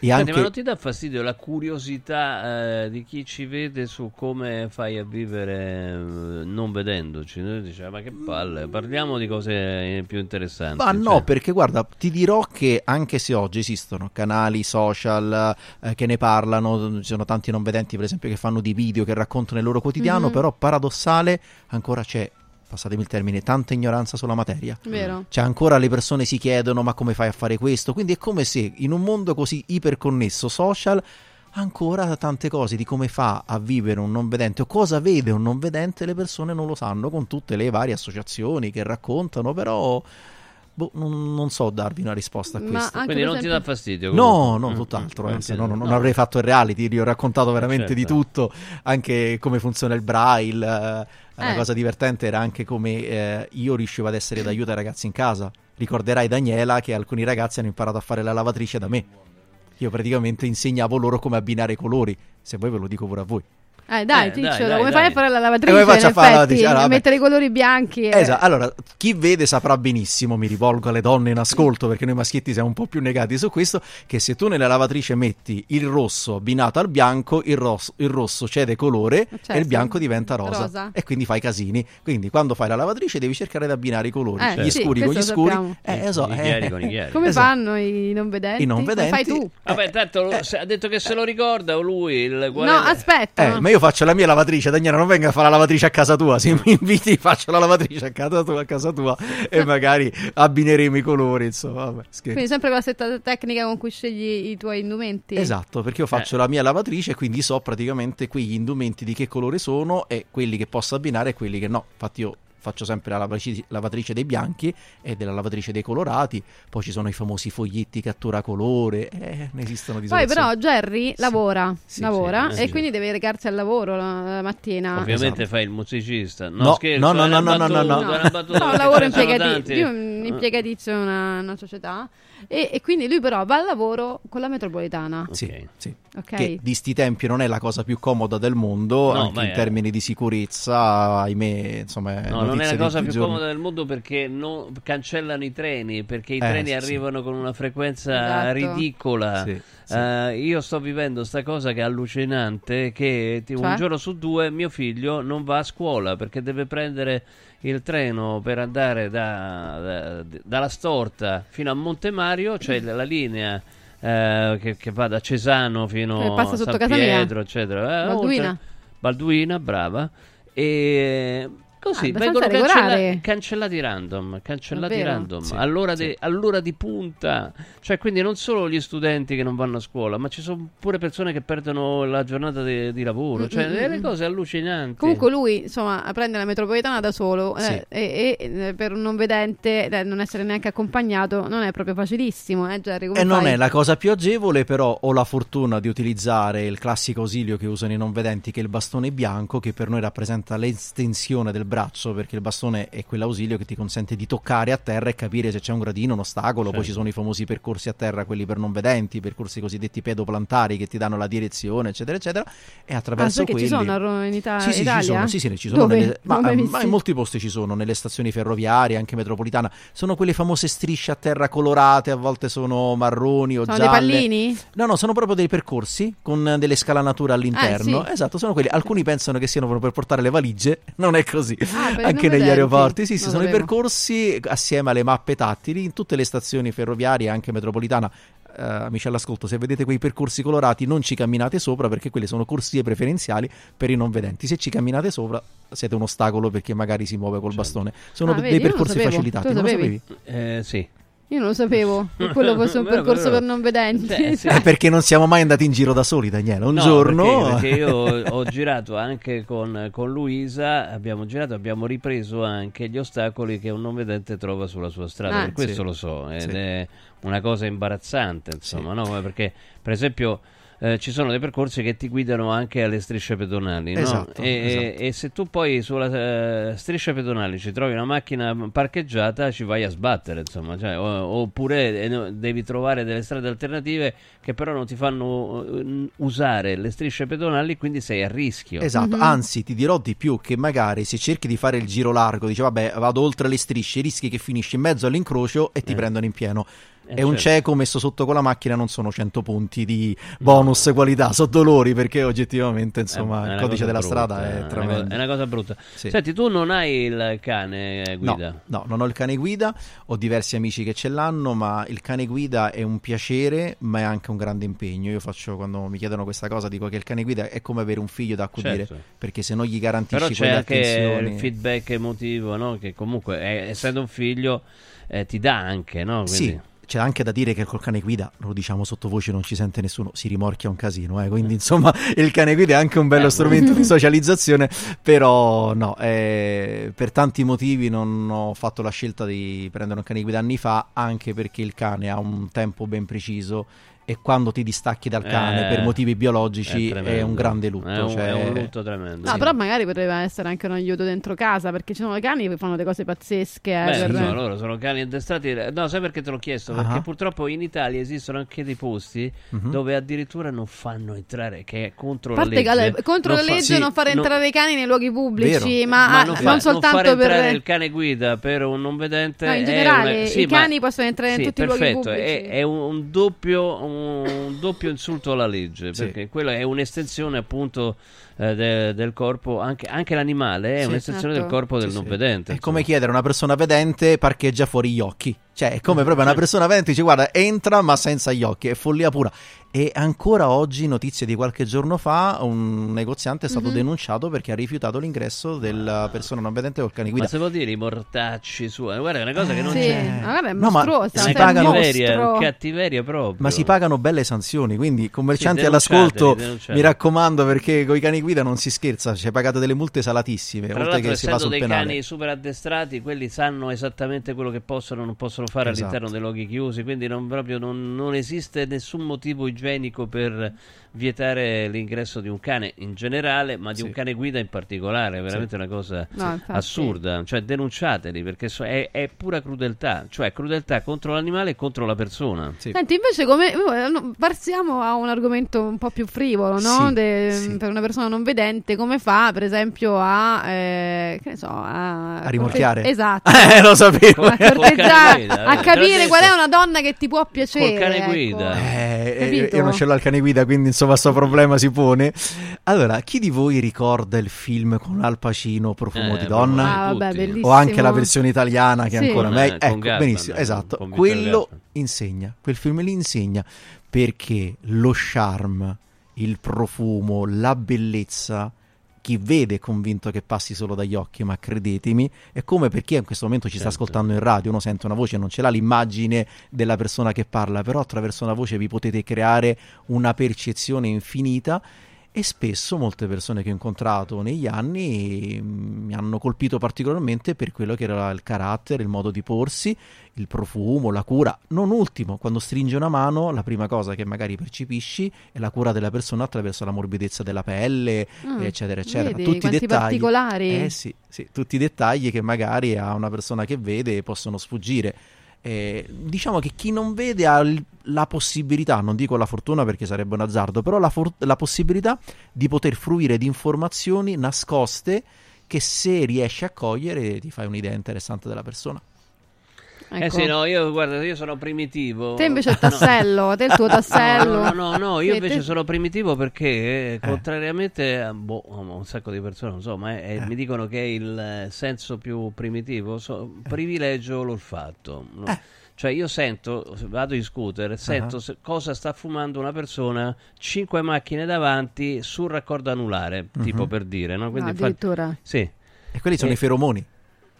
e anche ma non ti dà fastidio la curiosità eh, di chi ci vede su come fai a vivere eh, non vedendoci? Noi diciamo, ma che palle, parliamo di cose eh, più interessanti. Ma no, cioè. perché guarda, ti dirò che anche se oggi esistono canali social eh, che ne parlano, ci sono tanti non vedenti per esempio che fanno di video, che raccontano il loro quotidiano, Mhm. però paradossale ancora c'è, passatemi il termine, tanta ignoranza sulla materia. Vero. Cioè ancora le persone si chiedono ma come fai a fare questo? Quindi è come se in un mondo così iperconnesso social ancora tante cose di come fa a vivere un non vedente o cosa vede un non vedente le persone non lo sanno con tutte le varie associazioni che raccontano, però boh, non, non so darvi una risposta a questo. Quindi non ti esempio- dà fastidio? No, comunque? no, Mm, tutt'altro, mm, eh, se mm, no non, non no. avrei fatto il reality, gli ho raccontato veramente di certo. tutto, anche come funziona il braille. eh, Una Eh. cosa divertente era anche come eh, io riuscivo ad essere d'aiuto ai ragazzi in casa. Ricorderai Daniela che alcuni ragazzi hanno imparato a fare la lavatrice da me. Io praticamente insegnavo loro come abbinare i colori, se vuoi ve lo dico pure a voi. Eh, dai, Eh, Ticcio, dai, dai, come dai. fai a fare la lavatrice? Come faccio in a fare la effetti? lavatrice? Allora, A vabbè. mettere i colori bianchi. e- Esatto, allora chi vede saprà benissimo, mi rivolgo alle donne in ascolto perché noi maschietti siamo un po' più negati su questo, che se tu nella lavatrice metti il rosso abbinato al bianco, il rosso, il rosso cede colore certo. e il bianco diventa rosa, Rosa. e quindi fai casini. Quindi quando fai la lavatrice devi cercare di abbinare i colori, Eh, gli sì, scuri con gli scuri. Eh, lo so, I chiari eh. con i chiari. Come Esatto. fanno i non vedenti? I non Lo vedenti? fai tu. Vabbè, tanto lo- se- ha detto che se lo ricorda o lui il No, aspetta. Eh, ma io faccio la mia lavatrice, Daniela, non venga a fare la lavatrice a casa tua. Se mi inviti, faccio la lavatrice a casa tua, a casa tua e magari abbineremo i colori. Insomma, vabbè. Quindi sempre la stessa tecnica con cui scegli i tuoi indumenti. Esatto, perché io faccio la mia lavatrice e quindi so praticamente quegli indumenti di che colore sono e quelli che posso abbinare e quelli che no. Infatti io faccio sempre la lavatrice, lavatrice dei bianchi e della lavatrice dei colorati, poi ci sono i famosi foglietti cattura colore, eh, ne esistono di Poi però. Jerry lavora, lavora sì, e sì. quindi deve recarsi al lavoro la, la mattina. Ovviamente fai il musicista. No, Esatto. No, scherzo, no, no, è una no, no, no, battuta, no. è una battuta, No, perché lavoro ce ne sono impiegati- tanti. io un impiegatizio in una, una società e, e quindi lui però va al lavoro con la metropolitana. Sì, sì. Ok. Che di sti tempi non è la cosa più comoda del mondo, No, anche in è- termini di sicurezza, ahimè, insomma, No, non è la cosa più giorni. comoda del mondo perché non- cancellano i treni, perché i Eh, treni sì, arrivano con una frequenza Esatto. ridicola. Sì, sì. Eh, io sto vivendo sta cosa che è allucinante, che tipo, Cioè? un giorno su due mio figlio non va a scuola perché deve prendere il treno per andare da- da- dalla Storta fino a Montemario, c'è [clears throat] la linea eh, che, che va da Cesano fino a San. Pietro, eccetera. Eh, Balduina. oltre- Balduina, brava. E così Ah, vengono abbastanza cancella- regolare. cancellati random, cancellati Davvero? random Sì, all'ora, sì. di, all'ora di punta. Cioè, quindi non solo gli studenti che non vanno a scuola, ma ci sono pure persone che perdono la giornata di, di lavoro. Cioè, Mm, mm, delle mm. cose allucinanti. Comunque lui insomma prende la metropolitana da solo eh, Sì. e, e, eh, per un non vedente eh, non essere neanche accompagnato non è proprio facilissimo, eh Jerry? Come E non fai? è la cosa più agevole, però ho la fortuna di utilizzare il classico ausilio che usano i non vedenti, che è il bastone bianco, che per noi rappresenta l'estensione del braccio, perché il bastone è quell'ausilio che ti consente di toccare a terra e capire se c'è un gradino, un ostacolo. Poi Certo. ci sono i famosi percorsi a terra, quelli per non vedenti, i percorsi cosiddetti pedoplantari che ti danno la direzione, eccetera, eccetera. E Ah, attraverso sai che quelli. ci sono in Ita- Sì, sì, Italia? ci sono, sì, sì, ci sono Dove? nelle- ma, ma in molti posti ci sono, nelle stazioni ferroviarie, anche metropolitana. Sono quelle famose strisce a terra colorate, a volte sono marroni o Sono dei gialle. pallini? No, no, sono proprio dei percorsi con delle scalanature all'interno. Ah, sì. Esatto, sono quelli. Alcuni pensano che siano proprio per portare le valigie, non è così. Ah, [laughs] i Anche negli vedenti. aeroporti, sì, sì, Non sono i sapevo. percorsi assieme alle mappe tattili in tutte le stazioni ferroviarie, anche metropolitana. Eh, amici all'ascolto, se vedete quei percorsi colorati non ci camminate sopra perché quelle sono corsie preferenziali per i non vedenti. Se ci camminate sopra siete un ostacolo perché magari si muove col bastone. Sono Ah, dei vedi, lo percorsi facilitati. Tu lo non lo sapevi? sapevi? Eh, sì. Io non lo sapevo, che quello fosse un [laughs] percorso per non vedenti. Sì, sì. Eh, perché non siamo mai andati in giro da soli, Daniele. Un No, giorno. perché, [laughs] perché io ho girato anche con, con Luisa, abbiamo girato, abbiamo ripreso anche gli ostacoli che un non vedente trova sulla sua strada. Ah. per questo Sì. lo so, ed Sì. è una cosa imbarazzante, insomma, no? Perché, per esempio. Eh, ci sono dei percorsi che ti guidano anche alle strisce pedonali, no? Esatto, e, esatto. e se tu poi sulla eh, striscia pedonale ci trovi una macchina parcheggiata, ci vai a sbattere, insomma, cioè, o- oppure eh, devi trovare delle strade alternative che però non ti fanno eh, usare le strisce pedonali, quindi sei a rischio. Esatto, Mhm. anzi ti dirò di più che magari se cerchi di fare il giro largo, dici vabbè vado oltre le strisce, rischi che finisci in mezzo all'incrocio e ti Eh. prendono in pieno. Eh, e un certo. cieco messo sotto con la macchina non sono 100 punti di bonus qualità, sono dolori perché oggettivamente insomma Eh, è il cosa della brutta, strada è è una tremendo. cosa- È una cosa brutta. Sì. Senti, tu non hai il cane eh, guida? No, no, non ho il cane guida, ho diversi amici che ce l'hanno, ma il cane guida è un piacere, ma è anche un grande impegno. Io faccio, quando mi chiedono questa cosa, dico che il cane guida è come avere un figlio da accudire, Certo. perché se non gli garantisci Però c'è anche attenzioni... il feedback emotivo, no? Che comunque, eh, essendo un figlio, eh, ti dà anche, no? Quindi- Sì, c'è anche da dire che col cane guida, lo diciamo sottovoce, non ci sente nessuno, si rimorchia un casino, eh, quindi insomma il cane guida è anche un bello Eh, strumento di [laughs] socializzazione, però no, eh, per tanti motivi non ho fatto la scelta di prendere un cane guida anni fa, anche perché il cane ha un tempo ben preciso e quando ti distacchi dal cane Eh, per motivi biologici è, tremendo. un grande lutto. È un, cioè- è un lutto tremendo. No, però magari potrebbe essere anche un aiuto dentro casa perché ci sono i cani che fanno delle cose pazzesche. eh, Beh, per- insomma, loro sono cani addestrati. No, sai perché te l'ho chiesto? Perché Ah. purtroppo in Italia esistono anche dei posti Mhm. dove addirittura non fanno entrare, che è contro A la parte legge. alle- contro Non la fa- legge sì, non fare non- entrare i cani nei luoghi pubblici, Vero. ma, ah, non, non, fa- non soltanto fare per entrare il cane guida per un non vedente No, in è generale, una- sì, i ma- cani possono entrare in sì, tutti i luoghi perfetto, pubblici. È, è un, un doppio, un, un doppio insulto alla legge Sì. perché quello è un'estensione appunto eh, de- del corpo anche, anche l'animale è Sì. un'estensione Certo. del corpo del Sì, non sì. vedente È come chiedere a una persona vedente parcheggia fuori gli occhi. Cioè, è come proprio una persona vedente dice guarda, entra ma senza gli occhi, è follia pura. E ancora oggi, notizie di qualche giorno fa, un negoziante è stato Mhm. denunciato perché ha rifiutato l'ingresso della persona non vedente col cane ma guida. se vuol dire i mortacci su guarda è una cosa che non Sì, c'è ma guarda, è No, ma si cioè, è pagano- cattiveria, cattiveria proprio Ma si pagano belle sanzioni, quindi commercianti Sì, all'ascolto, mi raccomando perché con i cani guida non si scherza, cioè pagate delle multe salatissime, Tra oltre l'altro, che si va essendo sul dei penale. cani super addestrati, quelli sanno esattamente quello che possono o non possono fare Esatto. all'interno dei luoghi chiusi, quindi non, proprio non, non esiste nessun motivo igienico per vietare l'ingresso di un cane in generale, ma di Sì. un cane guida in particolare. È veramente una cosa No, assurda. Cioè, denunciateli perché so- è, è pura crudeltà, cioè crudeltà contro l'animale e contro la persona. Senti, invece, come eh, passiamo a un argomento un po' più frivolo, no? Sì, De- sì. Per una persona non vedente, come fa, per esempio, a eh, che ne so, a, A rimorchiare? Esatto. [laughs] Eh, lo sapevo. a corteggiare, guida, a eh, capire qual è una donna che ti può piacere. Col cane ecco. guida. Eh, Capito? io non ce l'ho il cane guida, quindi insomma sto problema si pone. Allora, chi di voi ricorda il film con Al Pacino, Profumo Eh, di donna? Ah, vabbè. O anche la versione italiana che è Sì. ancora Eh, meglio. con Ecco, Gassman, benissimo, eh, esatto. con Quello Gassman. insegna, quel film lì insegna perché lo charme, il profumo, la bellezza chi vede è convinto che passi solo dagli occhi, ma credetemi, è come per chi in questo momento ci sta Certo. ascoltando in radio, uno sente una voce, non ce l'ha l'immagine della persona che parla, però attraverso una voce vi potete creare una percezione infinita e spesso molte persone che ho incontrato negli anni mm, mi hanno colpito particolarmente per quello che era il carattere, il modo di porsi, il profumo, la cura. Non ultimo, quando stringi una mano, la prima cosa che magari percepisci è la cura della persona attraverso la morbidezza della pelle, Ah, eccetera, eccetera. vedi, tutti i dettagli. particolari. Eh sì, sì, tutti i dettagli che magari a una persona che vede possono sfuggire. Eh, diciamo che chi non vede ha la possibilità, non dico la fortuna perché sarebbe un azzardo, però la, for- la possibilità di poter fruire di informazioni nascoste che se riesci a cogliere ti fai un'idea interessante della persona. Ecco. Eh sì, no, io guarda, io sono primitivo. Te invece il No. tassello, te il tuo [laughs] tassello. No, no, no, no, io Sì, invece te- sono primitivo perché, eh, contrariamente a boh, un sacco di persone, non so, ma è- è- mi dicono che è il eh, senso più primitivo, so- privilegio l'olfatto. no? Cioè io sento, vado in scooter, sento se- cosa sta fumando una persona, cinque macchine davanti sul raccordo anulare, tipo Mhm. per dire, no? No, Quindi fa- addirittura. Sì. E quelli sono Eh, i feromoni.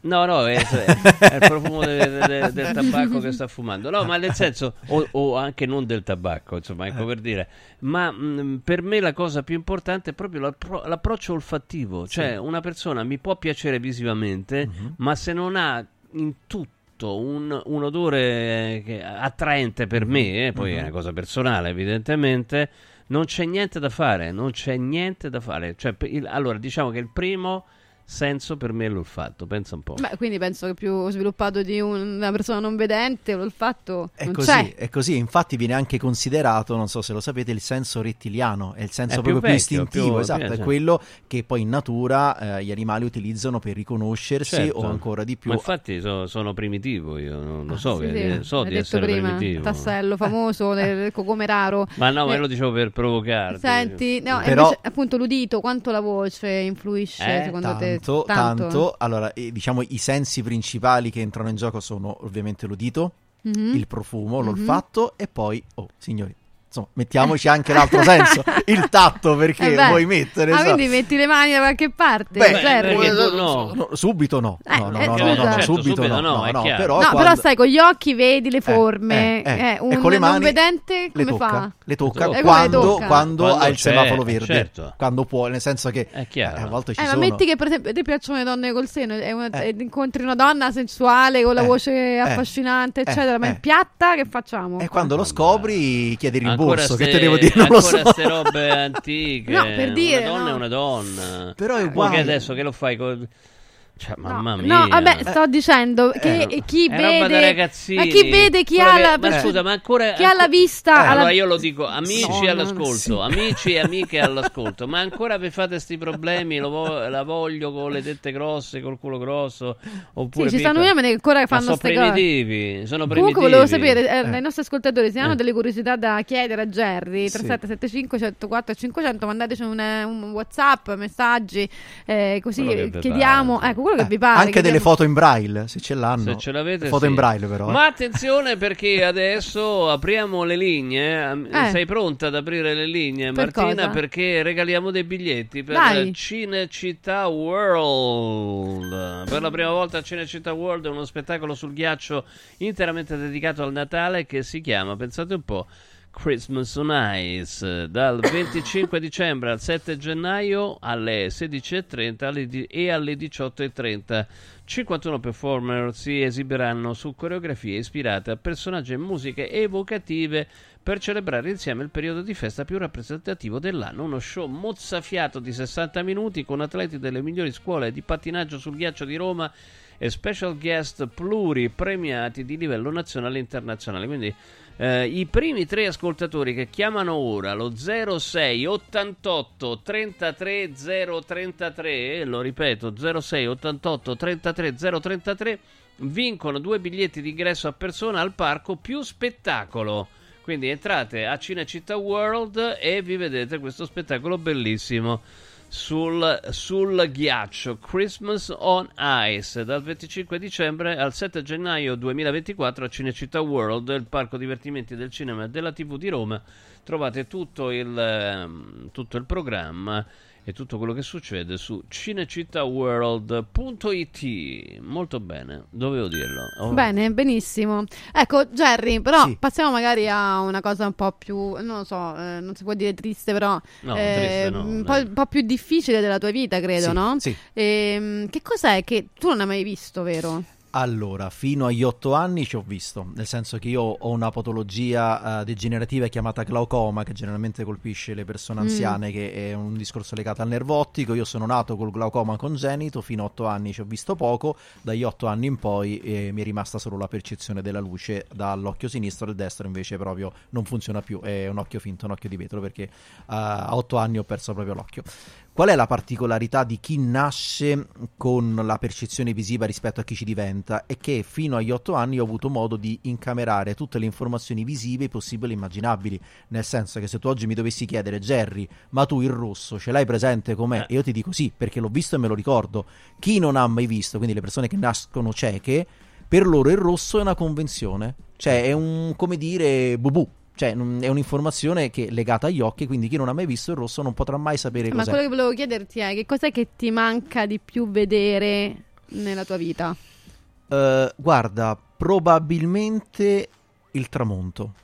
No, no, è, è il [laughs] profumo de- de- de- del tabacco che sta fumando. No, ma nel senso, o, o anche non del tabacco, insomma, ecco per dire. Ma mh, per me la cosa più importante è proprio l'appro- l'approccio olfattivo. Cioè, una persona mi può piacere visivamente, ma se non ha in tutto un, un odore eh, attraente per me, eh, poi è una cosa personale, evidentemente. Non c'è niente da fare, non c'è niente da fare. Cioè, il- allora, diciamo che il primo senso per me è l'olfatto, pensa un po'. Beh, quindi penso che più sviluppato di un- una persona non vedente, l'olfatto È non così, c'è. è così, infatti viene anche considerato, non so se lo sapete, il senso rettiliano, è il senso È più proprio più, vecchio, istintivo, più- esatto, sì, è quello che poi in natura eh, gli animali utilizzano per riconoscersi Certo. o ancora di più. Ma infatti so- sono primitivo io, non lo so, Ah, Sì, che- sì, so hai di detto essere prima, primitivo. tassello [laughs] famoso del come raro. Ma no, ma Eh, lo dicevo per provocarti. Senti, no, Però- invece, appunto l'udito, quanto la voce influisce Eh, secondo tanto, te? Tanto, allora eh, diciamo i sensi principali che entrano in gioco sono ovviamente l'udito, Mhm. il profumo, Mhm. l'olfatto e poi, oh signori, insomma, mettiamoci anche l'altro senso, [laughs] il tatto perché Eh vuoi mettere. Ah, so- quindi metti le mani da qualche parte. Beh, tu no. No, subito no. Eh, No, no, eh, no, scusa. no, no, Certo, subito, subito no, no, no, è no, però No, quando- però sai, con gli occhi vedi le forme. eh, Eh, un con le non mani vedente le come tocca, fa? le tocca le quando, tocca? quando Quando ha il semaforo verde, certo. quando può, nel senso che eh, a volte ci Eh, ma sono. metti che per esempio ti piacciono le donne col seno e Eh. incontri una donna sensuale con la Eh. voce Eh. affascinante, Eh. eccetera, ma Eh. in piatta che facciamo? E quando lo scopri chiedi il Ancora rimborso, che ste- te devo dire, non lo ancora so. ste robe [laughs] antiche. No, per dire, Una donna no. è una donna. Però è Poi uguale. che adesso che lo fai con... Cioè, mamma mia. No, vabbè, sto dicendo che Eh, chi è roba da vede ragazzini. ma chi vede chi Quello ha che- la ma scusa, ma ancora chi ha la vista alla- Allora io lo dico, amici No, no, all'ascolto, sì. amici e [laughs] amiche all'ascolto, ma ancora vi fate sti problemi, lo vo- la voglio con le tette grosse, col culo grosso, oppure Sì, ci stanno uomini che ancora fanno sono ste cose. primitivi, sono primitivi. Comunque volevo sapere, eh, Eh. ai nostri ascoltatori, se hanno Eh. delle curiosità da chiedere a Jerry, Sì. 3775 104 500, mandateci un, un Whatsapp, messaggi, eh, così chiediamo, ecco, quello che vi pare. Anche delle chiediamo- foto in braille, se ce l'hanno. Se ce l'avete, Foto sì. in braille però. eh. Ma attenzione perché adesso apriamo le linee. Eh. Sei pronta ad aprire le linee, Per Martina? cosa? Perché regaliamo dei biglietti per Dai. Cinecittà World. Per la prima volta Cinecittà World è uno spettacolo sul ghiaccio interamente dedicato al Natale che si chiama, pensate un po'. Christmas on Ice dal [coughs] 25 dicembre al 7 gennaio alle 16.30 alle di- e alle 18.30 51 performer si esibiranno su coreografie ispirate a personaggi e musiche evocative per celebrare insieme il periodo di festa più rappresentativo dell'anno. Uno show mozzafiato di 60 minuti con atleti delle migliori scuole di pattinaggio sul ghiaccio di Roma e special guest pluripremiati di livello nazionale e internazionale. Quindi eh, i primi tre ascoltatori che chiamano ora lo 06 88 33 033, lo ripeto 06 88 33 033, vincono due biglietti di ingresso a persona al parco più spettacolo. Quindi entrate a Cinecittà World e vi vedete questo spettacolo bellissimo sul, sul ghiaccio Christmas on Ice dal 25 dicembre al 7 gennaio 2024 a Cinecittà World, il parco divertimenti del cinema e della TV di Roma. Trovate tutto il, ehm, tutto il programma e tutto quello che succede su cinecittàworld.it. Molto bene, dovevo dirlo. Oh. Bene, benissimo. Ecco, Jerry, però passiamo magari a una cosa un po' più, non lo so, eh, non si può dire triste, però No, eh, triste no, un, po', dai. un po' più difficile della tua vita, credo, Sì, no? sì. Ehm, che cos'è che tu non hai mai visto, vero? Allora, fino agli otto anni ci ho visto, nel senso che io ho una patologia eh, degenerativa chiamata glaucoma che generalmente colpisce le persone Mm. anziane, che è un discorso legato al nervo ottico. Io sono nato col glaucoma congenito, fino a otto anni ci ho visto poco, dagli otto anni in poi eh, mi è rimasta solo la percezione della luce dall'occhio sinistro, il destro invece proprio non funziona più, è un occhio finto, un occhio di vetro, perché eh, a otto anni ho perso proprio l'occhio. Qual è la particolarità di chi nasce con la percezione visiva rispetto a chi ci diventa? È che fino agli otto anni ho avuto modo di incamerare tutte le informazioni visive possibili e immaginabili. Nel senso che se tu oggi mi dovessi chiedere, Jerry, ma tu il rosso ce l'hai presente com'è? E io ti dico sì, perché l'ho visto e me lo ricordo. Chi non ha mai visto, quindi le persone che nascono cieche, per loro il rosso è una convenzione. Cioè è un, come dire, bubù. Cioè, è un'informazione che è legata agli occhi, quindi chi non ha mai visto il rosso non potrà mai sapere Ma cos'è. quello che volevo chiederti è che cos'è che ti manca di più vedere nella tua vita? Eh, guarda, probabilmente il tramonto,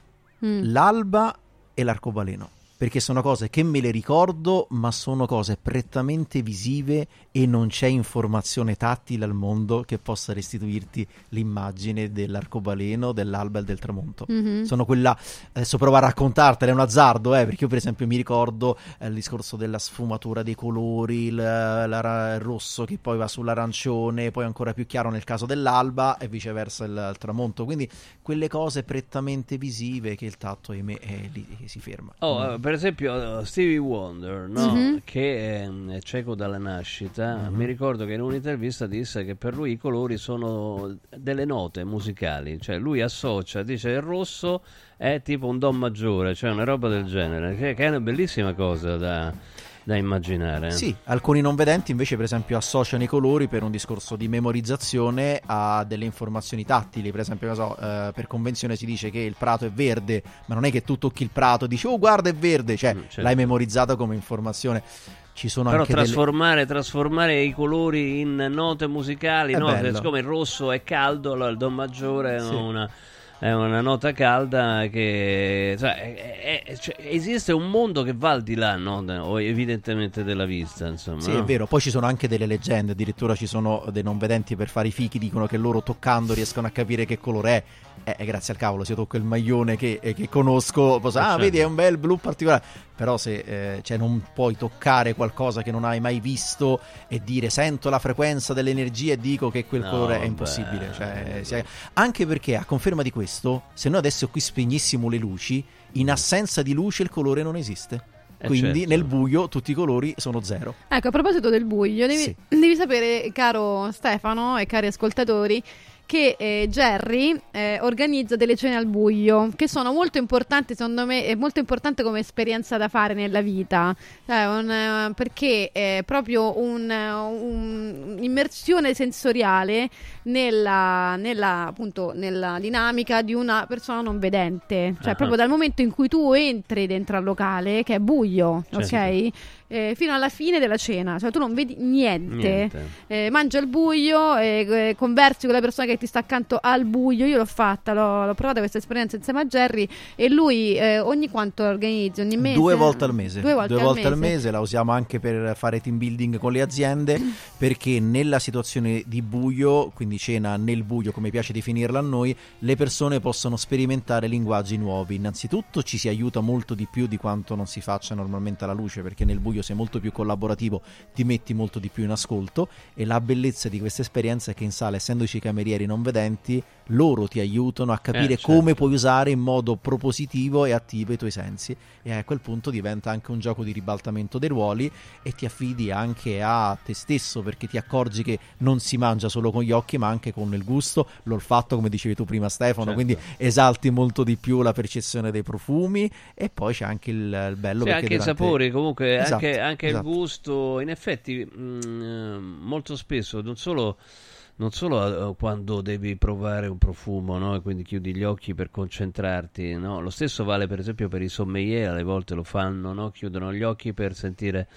Mm. l'alba e l'arcobaleno. Perché sono cose che me le ricordo, ma sono cose prettamente visive e non c'è informazione tattile al mondo che possa restituirti l'immagine dell'arcobaleno, dell'alba e del tramonto. Mhm. Sono quella. Adesso provo a raccontartela, è un azzardo, eh, perché io, per esempio, mi ricordo eh, il discorso della sfumatura dei colori, il, l'ara- il rosso che poi va sull'arancione, poi ancora più chiaro nel caso dell'alba e viceversa il, il tramonto. Quindi quelle cose prettamente visive che il tatto, ahimè, è lì che si ferma. Oh, Mm. Eh, per esempio uh, Stevie Wonder, no? Mhm. che è, è cieco dalla nascita, Mhm. mi ricordo che in un'intervista disse che per lui i colori sono delle note musicali, cioè lui associa, dice il rosso è tipo un do maggiore, cioè una roba del genere, che, che è una bellissima cosa da... da immaginare. Sì, alcuni non vedenti invece per esempio associano i colori per un discorso di memorizzazione a delle informazioni tattili, per esempio so, eh, per convenzione si dice che il prato è verde, ma non è che tu tocchi il prato e dici oh guarda è verde, cioè certo. l'hai memorizzato come informazione. Ci sono Però anche trasformare, trasformare i colori in note musicali, no? siccome il rosso è caldo, allora il Do maggiore è Sì. una, è una nota calda che cioè, è- è- cioè, esiste un mondo che va al di là, no? Evidentemente della vista, insomma. Sì, no? è vero, poi ci sono anche delle leggende, addirittura ci sono dei non vedenti per fare i fichi, dicono che loro toccando riescono a capire che colore è. Eh, eh, grazie al cavolo, se io tocco il maglione che, eh, che conosco, posso, Eh, ah, certo. vedi, è un bel blu particolare. Però se eh, cioè, non puoi toccare qualcosa che non hai mai visto e dire sento la frequenza dell'energia e dico che quel No, colore è impossibile. Cioè, Anche perché, a conferma di questo, se noi adesso qui spegnissimo le luci, in assenza di luce il colore non esiste. Eh, Quindi certo. nel buio tutti i colori sono zero. Ecco, a proposito del buio, devi, Sì. devi sapere, caro Stefano e cari ascoltatori, che eh, Jerry eh, organizza delle cene al buio che sono molto importanti, secondo me, è molto importante come esperienza da fare nella vita, Cioè, un, eh, perché è proprio un, eh, un- un'immersione sensoriale nella, nella, appunto, nella dinamica di una persona non vedente, cioè Ah. proprio dal momento in cui tu entri dentro al locale, che è buio, Certo. ok? Eh, fino alla fine della cena, cioè tu non vedi niente, Niente. Eh, mangi al buio, eh, eh, conversi con la persona che ti sta accanto al buio. Io l'ho fatta, l'ho, l'ho provata questa esperienza insieme a Jerry e lui eh, ogni quanto organizza? Ogni mese? Due volte al mese. Due volte, al, mese. la usiamo anche per fare team building con le aziende perché nella situazione di buio, quindi cena nel buio come piace definirla a noi, le persone possono sperimentare linguaggi nuovi. Innanzitutto ci si aiuta molto di più di quanto non si faccia normalmente alla luce perché nel buio sei molto più collaborativo, ti metti molto di più in ascolto e la bellezza di questa esperienza è che in sala, essendoci camerieri non vedenti, loro ti aiutano a capire Eh, certo. come puoi usare in modo propositivo e attivo i tuoi sensi e a quel punto diventa anche un gioco di ribaltamento dei ruoli e ti affidi anche a te stesso perché ti accorgi che non si mangia solo con gli occhi ma anche con il gusto, l'olfatto come dicevi tu prima Stefano, Certo. quindi esalti molto di più la percezione dei profumi e poi c'è anche il, il bello Sì, anche i durante- sapori, comunque Esatto, anche, anche esatto. il gusto. In effetti, mh, eh, molto spesso non solo, non solo eh, quando devi provare un profumo, no? E quindi chiudi gli occhi per concentrarti, no? Lo stesso vale per esempio per i sommelier, alle volte lo fanno, no? Chiudono gli occhi per sentire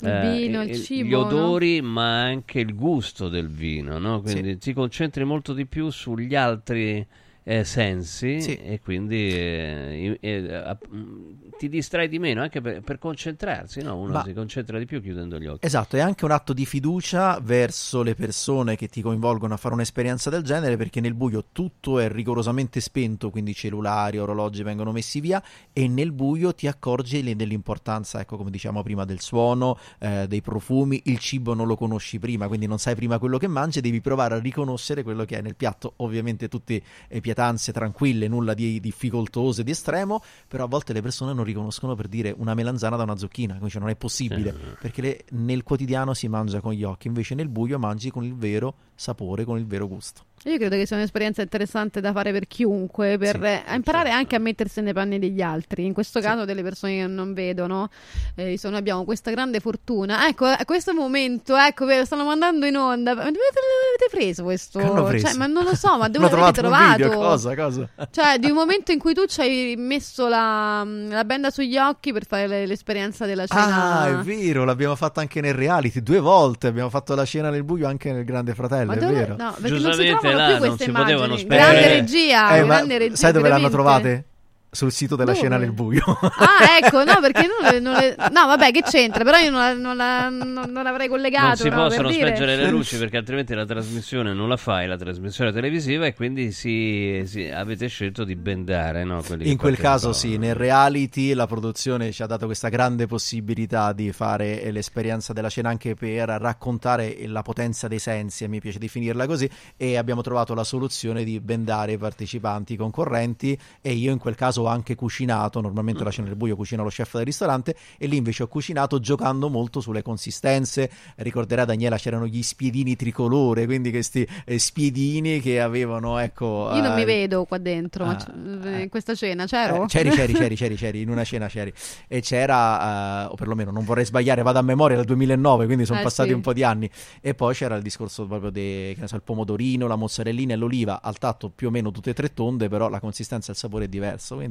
Il eh, vino, il gli cibo, no? odori, ma anche il gusto del vino, no? Quindi ti concentri molto di più sugli altri eh, sensi Sì. e quindi eh, i- eh, mh, ti distrai di meno anche per, per concentrarsi, no? Uno Ma- si concentra di più chiudendo gli occhi. Esatto, è anche un atto di fiducia verso le persone che ti coinvolgono a fare un'esperienza del genere perché nel buio tutto è rigorosamente spento, quindi cellulari, orologi vengono messi via e nel buio ti accorgi dell'importanza, ecco come diciamo prima, del suono, eh, dei profumi, il cibo non lo conosci prima, quindi non sai prima quello che mangi, devi provare a riconoscere quello che è nel piatto, ovviamente tutte eh, pietanze tranquille, nulla di difficoltoso e di estremo, però a volte le persone non riconoscono per dire una melanzana da una zucchina, cioè non è possibile, perché le- nel quotidiano si mangia con gli occhi, invece nel buio mangi con il vero sapore, con il vero gusto. Io credo che sia un'esperienza interessante da fare per chiunque, per Sì, eh, imparare anche a mettersi nei panni degli altri, in questo caso delle persone che non vedono. Eh, noi abbiamo questa grande fortuna. Ecco, a questo momento, ecco, lo stanno mandando in onda. Ma Dove l'avete preso questo? Hanno preso? Cioè, ma non lo so, ma [laughs] dove l'avete trovato video, cosa, cosa? Cioè, di un [laughs] momento in cui tu ci hai messo la, la benda sugli occhi per fare le- l'esperienza della cena. Ah, è vero, l'abbiamo fatta anche nel reality, due volte abbiamo fatto la cena nel buio anche nel Grande Fratello, Ma è dove- vero. no, perché non si Giustamente trovano là più non si potevano immagini. spendere- Grande regia, Eh, ma grande regia. sai dove l'hanno veramente. trovate? Sul sito della Dove? scena nel buio. Ah, ecco, no, perché [laughs] non le, non le- No, vabbè, che c'entra? Però io non, la- non la- non- non l'avrei collegato. non si no, possono per dire. le [laughs] luci perché altrimenti la trasmissione non la fai, la trasmissione televisiva, e quindi si, si- avete scelto di bendare. No? In quel caso sì, nel reality la produzione ci ha dato questa grande possibilità di fare l'esperienza della cena anche per raccontare la potenza dei sensi, e mi piace definirla così, e abbiamo trovato la soluzione di bendare i partecipanti concorrenti e io in quel caso ho anche cucinato, normalmente la cena del buio cucina lo chef del ristorante e lì invece ho cucinato giocando molto sulle consistenze. Ricorderà Daniela c'erano gli spiedini tricolore, quindi questi eh, spiedini che avevano ecco Io non eh, mi vedo qua dentro, ah, c- in questa cena c'ero? eh, c'eri, c'eri, c'eri, c'eri, c'eri, in una [laughs] cena c'eri. E c'era, eh, o perlomeno non vorrei sbagliare, vado a memoria dal 2009, quindi sono Eh, passati sì. un po' di anni. E poi c'era il discorso proprio del pomodorino, la mozzarellina e l'oliva, al tatto più o meno tutte e tre tonde, però la consistenza e il sapore è diverso. Quindi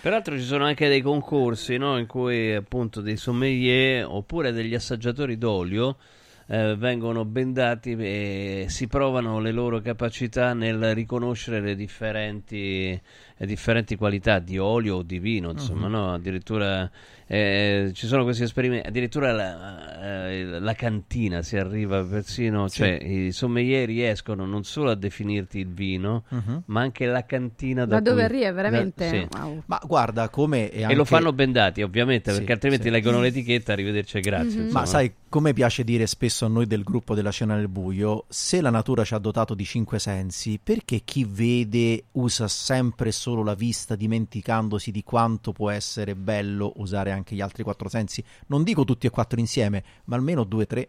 Peraltro ci sono anche dei concorsi no, in cui appunto dei sommelier oppure degli assaggiatori d'olio eh, vengono bendati e si provano le loro capacità nel riconoscere le differenti, differenti qualità di olio o di vino, insomma, Mhm. no? addirittura eh, ci sono questi esperimenti, addirittura la, eh, la cantina si arriva persino, Sì. cioè i sommelier riescono non solo a definirti il vino, Mhm. ma anche la cantina da Da dove cui- arriva, da- veramente? sì. Wow. Ma guarda come è E anche... lo fanno bendati, ovviamente, Sì, perché altrimenti sì. leggono l'etichetta, arrivederci e grazie. Insomma. Ma sai, come piace dire spesso a noi del gruppo della scena nel buio, se la natura ci ha dotato di cinque sensi, perché chi vede usa sempre solo la vista dimenticandosi di quanto può essere bello usare anche gli altri quattro sensi? Non dico tutti e quattro insieme, ma almeno due o tre.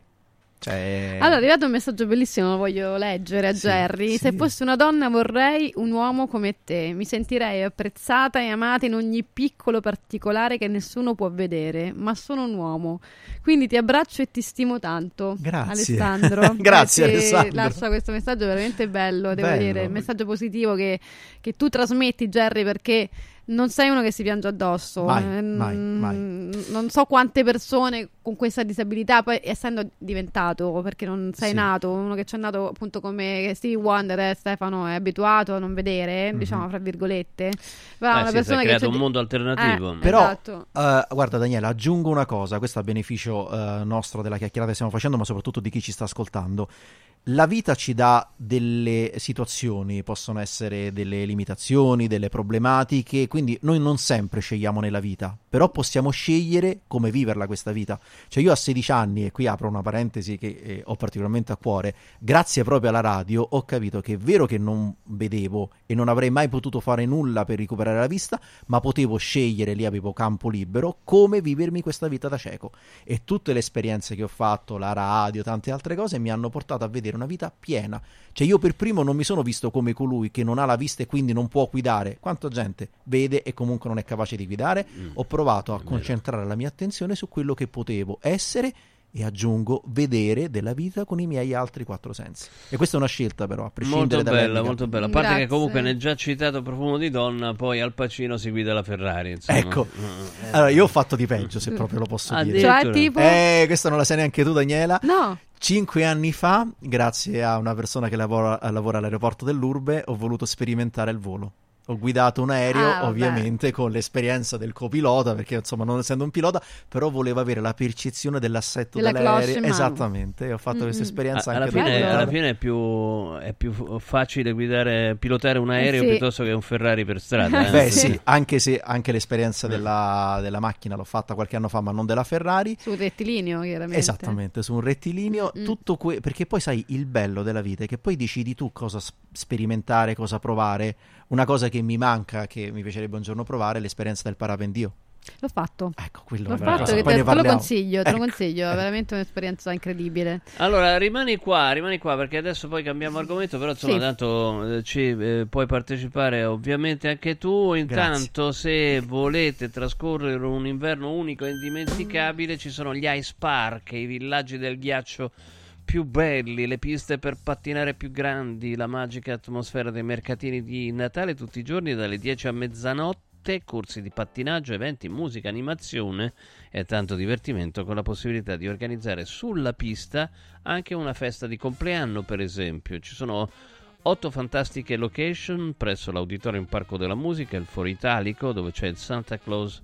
Cioè... Allora, è arrivato un messaggio bellissimo, lo voglio leggere a Sì, Jerry. sì. Se fossi una donna vorrei un uomo come te. Mi sentirei apprezzata e amata in ogni piccolo particolare che nessuno può vedere, ma sono un uomo. Quindi ti abbraccio e ti stimo tanto. Grazie. Alessandro. [laughs] Grazie, Alessandro. Lascia questo messaggio veramente bello, devo Bello. dire. Un messaggio positivo che, che tu trasmetti, Jerry, perché non sei uno che si piange addosso. Mai, Eh, mai, mai. Non so quante persone con questa disabilità, poi essendo diventato, perché non sei Sì. nato, uno che c'è nato appunto come Stevie Wonder, eh, Stefano, è abituato a non vedere, Mhm. diciamo fra virgolette. Però Eh una sì, si persona è che creato un mondo alternativo. Eh, Però, esatto. eh, guarda Daniela, aggiungo una cosa, questo a beneficio eh, nostro della chiacchierata che stiamo facendo, ma soprattutto di chi ci sta ascoltando. La vita ci dà delle situazioni, possono essere delle limitazioni, delle problematiche, quindi noi non sempre scegliamo nella vita, però possiamo scegliere come viverla questa vita. Cioè io a 16 anni, e qui apro una parentesi che eh, ho particolarmente a cuore, grazie proprio alla radio ho capito che è vero che non vedevo e non avrei mai potuto fare nulla per recuperare la vista, ma potevo scegliere, lì avevo campo libero, come vivermi questa vita da cieco. E tutte le esperienze che ho fatto, la radio, tante altre cose, mi hanno portato a vedere una vita piena. Cioè io per primo non mi sono visto come colui che non ha la vista e quindi non può guidare. Quanta gente vede e comunque non è capace di guidare? Ho provato a concentrare la mia attenzione su quello che potevo essere e aggiungo vedere della vita con i miei altri quattro sensi. E questa è una scelta però, a prescindere Molto bella, molto bella. A parte Grazie. che comunque nel già citato profumo di donna, poi Al Pacino si guida la Ferrari. Insomma. Ecco, Mm, allora io ho fatto di peggio se proprio lo posso dire. Cioè, tipo... Eh, questa non la sai neanche tu Daniela. No. Cinque anni fa, grazie a una persona che lavora, lavora all'aeroporto dell'Urbe, ho voluto sperimentare il volo. Ho guidato un aereo, Ah, ovviamente con l'esperienza del copilota, perché insomma non essendo un pilota, però volevo avere la percezione dell'assetto Della dell'aereo. Esattamente, ho fatto Mm-mm. questa esperienza A- alla, anche fine, alla fine è più, è più facile guidare, pilotare un aereo sì. piuttosto che un Ferrari per strada. eh. Beh Sì. sì, anche se anche l'esperienza della, della macchina l'ho fatta qualche anno fa, ma non della Ferrari. Sul rettilineo, chiaramente. Esattamente, su un rettilineo, Mm. tutto que- perché poi sai il bello della vita è che poi decidi tu cosa sperimentare, cosa provare. Una cosa che mi manca, che mi piacerebbe un giorno provare, è l'esperienza del parapendio. L'ho fatto. Ecco, quello L'ho fatto, che te, te lo consiglio, te lo Ecco. consiglio, è veramente un'esperienza incredibile. Allora, rimani qua, rimani qua perché adesso poi cambiamo argomento, però insomma Sì. tanto eh, ci eh, puoi partecipare ovviamente anche tu. Intanto se volete trascorrere un inverno unico e indimenticabile ci sono gli Ice Park, i villaggi del ghiaccio più belli, le piste per pattinare più grandi, la magica atmosfera dei mercatini di Natale tutti i giorni dalle 10 a mezzanotte, corsi di pattinaggio, eventi, musica, animazione e tanto divertimento con la possibilità di organizzare sulla pista anche una festa di compleanno, per esempio. Ci sono otto fantastiche location presso l'Auditorium Parco della Musica, il Foro Italico, dove c'è il Santa Claus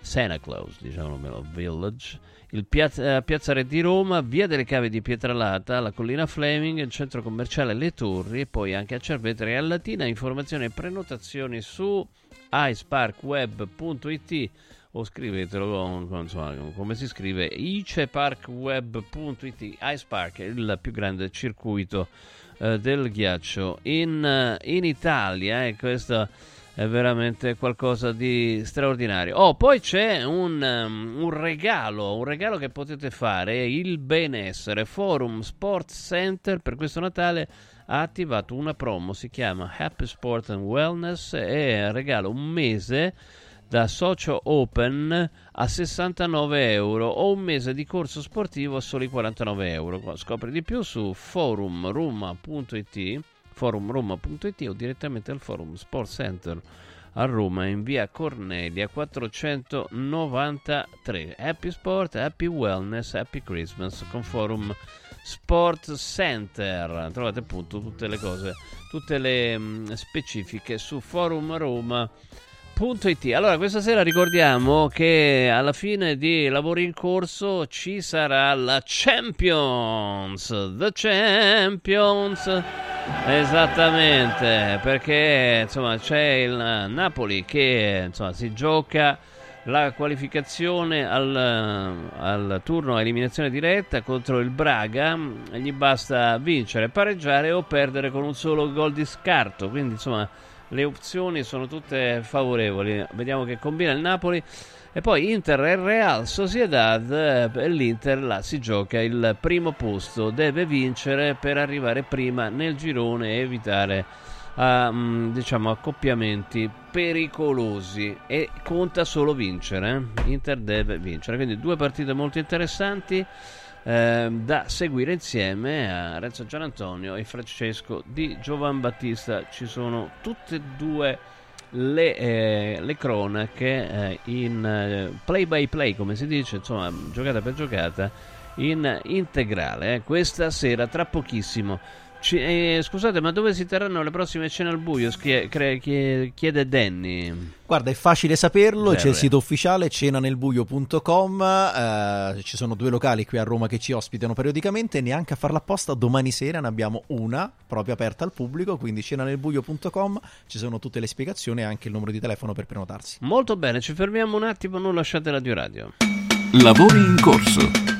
Santa Claus, diciamolo, Village, il piazza, eh, Piazza Re di Roma, Via delle Cave di Pietralata, la Collina Fleming, il centro commerciale Le Torri e poi anche a Cerveteri e a Latina. Informazioni e prenotazioni su iceparkweb.it o scrivetelo con- con- insomma, come si scrive iceparkweb.it Ice Park è il più grande circuito eh, del ghiaccio in, eh, in Italia eh, questo è veramente qualcosa di straordinario. Oh, poi c'è un, um, un regalo, un regalo che potete fare, il benessere. Forum Sports Center per questo Natale ha attivato una promo, si chiama Happy Sport and Wellness e regala un mese da socio open a 69 euro o un mese di corso sportivo a soli 49 euro. Scopri di più su forumroma.it forumroma.it o direttamente al Forum Sports Center a Roma in via Cornelia 493. Happy Sport, Happy Wellness, Happy Christmas con Forum Sport Center. Trovate appunto tutte le cose, tutte le mh, specifiche su Forum Roma. It. Allora, questa sera ricordiamo che alla fine di lavori in corso ci sarà la Champions, The Champions. Esattamente, perché insomma c'è il Napoli che insomma si gioca la qualificazione al, al, turno a eliminazione diretta contro il Braga gli basta vincere, pareggiare o perdere con un solo gol di scarto quindi insomma le opzioni sono tutte favorevoli. Vediamo che combina il Napoli. E poi Inter e Real Sociedad, eh, l'Inter là si gioca il primo posto, deve vincere per arrivare prima nel girone e evitare uh, diciamo accoppiamenti pericolosi e conta solo vincere, eh? Inter deve vincere, quindi due partite molto interessanti eh, da seguire insieme a Renzo Gianantonio e Francesco di Giovan Battista. Ci sono tutte e due le, eh, le cronache eh, in eh, play by play, come si dice, insomma, giocata per giocata in integrale. Eh. Questa sera, tra pochissimo. Ci, eh, scusate, ma dove si terranno le prossime cene al buio? Schie, cre, chiede Danny. Guarda, è facile saperlo, Beh, c'è il sito ufficiale cenanelbuio.com, eh, ci sono due locali qui a Roma che ci ospitano periodicamente e neanche a farla apposta domani sera ne abbiamo una proprio aperta al pubblico, quindi cenanelbuio.com, ci sono tutte le spiegazioni e anche il numero di telefono per prenotarsi. Molto bene, ci fermiamo un attimo, non lasciate Radio Radio. Lavori in corso.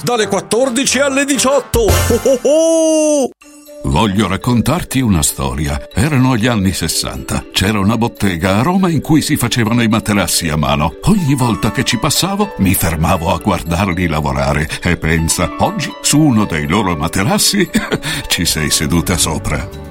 dalle 14 alle 18. Oh oh oh! Voglio raccontarti una storia. Erano gli anni 60. C'era una bottega a Roma in cui si facevano i materassi a mano. Ogni volta che ci passavo mi fermavo a guardarli lavorare e pensa, oggi su uno dei loro materassi [laughs] ci sei seduta sopra.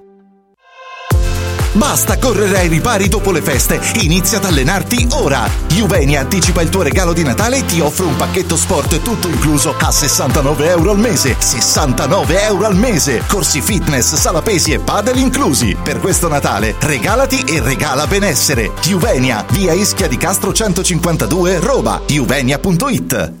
Basta correre ai ripari dopo le feste, inizia ad allenarti ora. Juvenia anticipa il tuo regalo di Natale e ti offre un pacchetto sport tutto incluso a 69 euro al mese. 69 euro al mese! Corsi fitness, sala pesi e padel inclusi. Per questo Natale regalati e regala benessere. Juvenia, via Ischia di Castro 152, Roma. Juvenia.it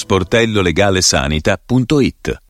sportellolegalesanita.it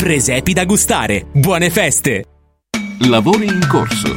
Presepi da gustare. Buone feste! Lavori in corso.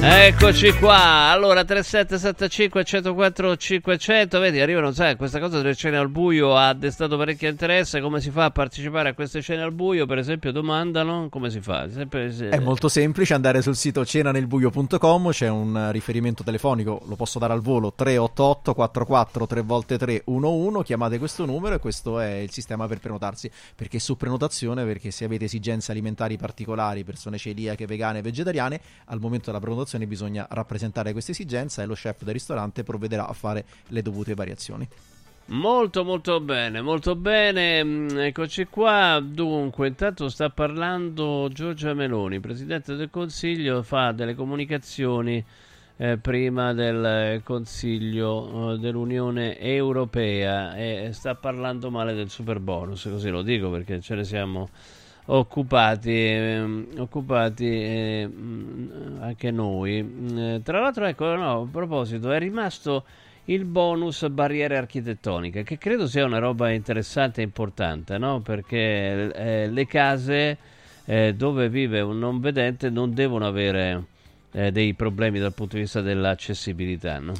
Eccoci qua, allora 3775 104 500, vedi arrivano, sai, questa cosa delle cene al buio ha destato parecchio interesse, come si fa a partecipare a queste cene al buio, per esempio domandano, come si fa? Sempre, se... È molto semplice, andare sul sito cenanelbuio.com, c'è un riferimento telefonico, lo posso dare al volo, 388 44 3 volte 3 11 chiamate questo numero e questo è il sistema per prenotarsi, perché su prenotazione, perché se avete esigenze alimentari particolari, persone celiache, vegane, vegetariane, al momento della prenotazione bisogna rappresentare questa esigenza e lo chef del ristorante provvederà a fare le dovute variazioni. Molto molto bene, molto bene, mm, eccoci qua. Dunque, intanto sta parlando Giorgia Meloni, Presidente del Consiglio, fa delle comunicazioni eh, prima del Consiglio eh, dell'Unione Europea e sta parlando male del super bonus, così lo dico perché ce ne siamo occupati, eh, occupati eh, anche noi. Eh, tra l'altro, ecco, no, a proposito, è rimasto il bonus barriere architettoniche, che credo sia una roba interessante e importante, no? perché eh, le case eh, dove vive un non vedente non devono avere eh, dei problemi dal punto di vista dell'accessibilità. No?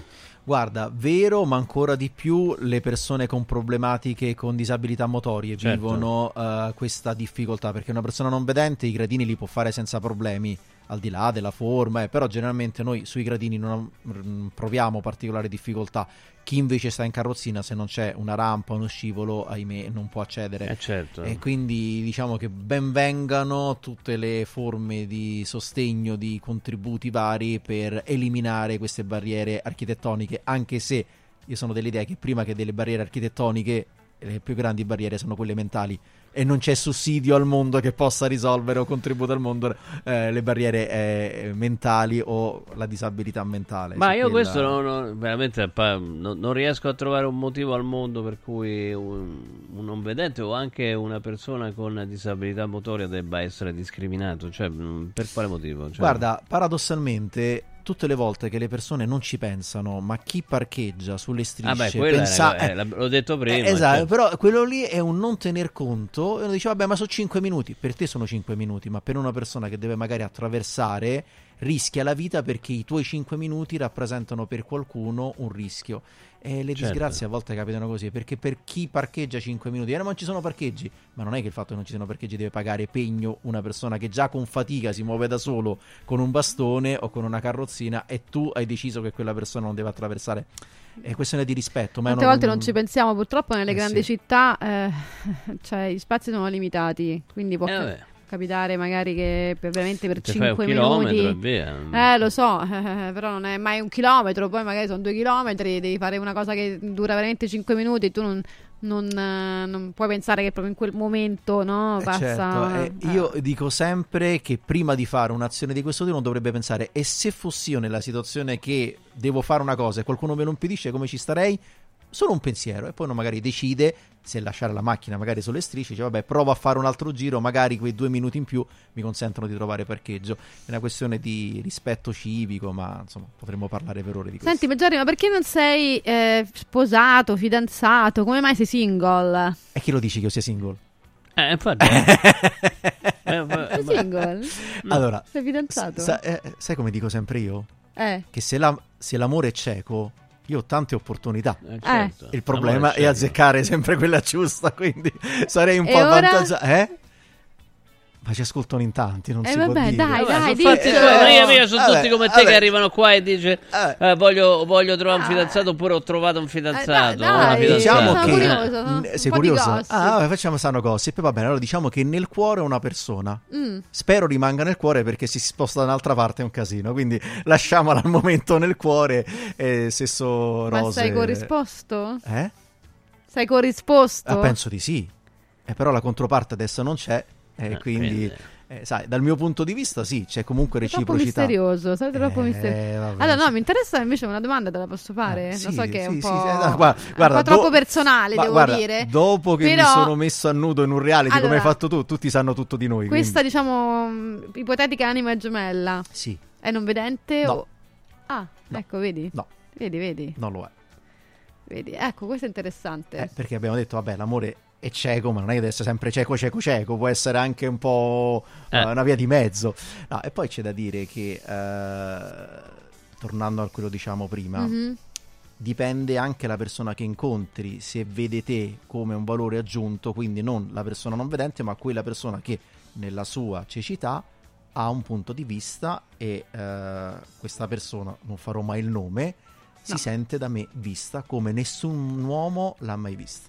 Guarda, vero, ma ancora di più le persone con problematiche con disabilità motorie Certo. vivono uh, questa difficoltà perché una persona non vedente i gradini li può fare senza problemi al di là della forma, eh, però generalmente noi sui gradini non mm, proviamo particolari difficoltà. Chi invece sta in carrozzina, se non c'è una rampa, uno scivolo, ahimè, non può accedere. Eh certo. E quindi diciamo che ben vengano tutte le forme di sostegno, di contributi vari per eliminare queste barriere architettoniche, anche se io sono dell'idea che prima che delle barriere architettoniche le più grandi barriere sono quelle mentali e non c'è sussidio al mondo che possa risolvere o contributo al mondo eh, le barriere eh, mentali o la disabilità mentale. Ma io quella- questo non, non- veramente non, non riesco a trovare un motivo al mondo per cui un, un non vedente o anche una persona con disabilità motoria debba essere discriminato. Cioè, mh, per quale motivo? Cioè, Guarda, paradossalmente, tutte le volte che le persone non ci pensano, ma chi parcheggia sulle strisce quella è- pensa- è- l'ab- l'ho detto prima, eh, esatto, cioè. però quello lì è un non tener conto. E uno dice, vabbè, ma sono 5 minuti. Per te sono 5 minuti, ma per una persona che deve magari attraversare rischia la vita perché i tuoi 5 minuti rappresentano per qualcuno un rischio. E le Certo. disgrazie a volte capitano così, perché per chi parcheggia 5 minuti, eh, no, ma non ci sono parcheggi, ma non è che il fatto che non ci siano parcheggi deve pagare pegno una persona che già con fatica si muove da solo con un bastone o con una carrozzina e tu hai deciso che quella persona non deve attraversare. È questione di rispetto, ma Tante una- volte non ci pensiamo, purtroppo nelle Eh, grandi sì. città eh, [laughs] cioè, gli spazi sono limitati, quindi può Eh. Capitare magari che per, veramente per fai un 5 chilometro minuti... e via. Eh, lo so, eh, [laughs] però non è mai un chilometro, poi magari sono due chilometri, devi fare una cosa che dura veramente 5 minuti, tu non, non, eh, non puoi pensare che proprio in quel momento no, Eh, passa... certo, eh, io dico sempre che prima di fare un'azione di questo tipo uno dovrebbe pensare e se fossi io nella situazione che devo fare una cosa e qualcuno me lo impedisce come ci starei? Solo un pensiero e poi uno magari decide se lasciare la macchina magari sulle strisce, dice vabbè provo a fare un altro giro, magari quei due minuti in più mi consentono di trovare parcheggio. È una questione di rispetto civico, ma insomma potremmo parlare per ore di questo. Senti, Maggiore, ma perché non sei eh, sposato, fidanzato? Come mai sei single? E chi lo dici che io sia single? Eh, [laughs] infatti. Eh, Sei single? Allora, Sei fidanzato? sa- eh, sai come dico sempre io? Eh. che se, la- se l'amore è cieco, io ho tante opportunità. certo. Il problema è è azzeccare sempre quella giusta, [laughs] quindi sarei un E po' ora? avvantaggiato. Eh? Ma ci ascoltano in tanti, non Eh, si può vabbè, dire. dai, Vabbè, dai, sono fatti diccelo. tuoi, ma io, io sono Vabbè, tutti come te vabbè. che arrivano qua e dice eh, voglio, voglio trovare un fidanzato oppure ho trovato un fidanzato. dai, o una dai, fidanzata. Diciamo Sono che curioso, sono un sei curioso? Ah, vabbè, facciamo stanno gossip. Va bene, allora diciamo che nel cuore è una persona. Mm. Spero rimanga nel cuore perché si sposta da un'altra parte è un casino. Quindi lasciamola al momento nel cuore. E sesso Ma rose. sei corrisposto? Eh? Sei corrisposto? Ah, penso di sì. Eh, però la controparte adesso non c'è. E quindi, eh, sai, dal mio punto di vista, sì, c'è comunque Sei troppo reciprocità. misterioso, sei troppo Eh, misterioso. vabbè, allora, no, sì. mi interessa invece una domanda, te la posso fare? sì, Lo so che è sì, un sì, po', sì, eh, no, guarda, un guarda, po' troppo do- personale, Ma devo guarda, dire. Dopo che Però- mi sono messo a nudo in un reality come hai Allora, fatto tu, tutti sanno tutto di noi. Questa, diciamo, mh, ipotetica anima gemella quindi- Sì, è non vedente No. o... Ah, ecco, vedi? No. Vedi, vedi, non lo è. vedi. Ecco, questo è interessante. Eh, perché abbiamo detto, vabbè, l'amore è cieco, ma non è che deve essere sempre cieco, cieco, cieco, può essere anche un po' Eh. eh, una via di mezzo. No, e poi c'è da dire che, eh, tornando a quello diciamo prima, Mhm. dipende anche la persona che incontri se vede te come un valore aggiunto, quindi non la persona non vedente, ma quella persona che nella sua cecità ha un punto di vista e eh, questa persona, non farò mai il nome, si No. sente da me vista come nessun uomo l'ha mai vista.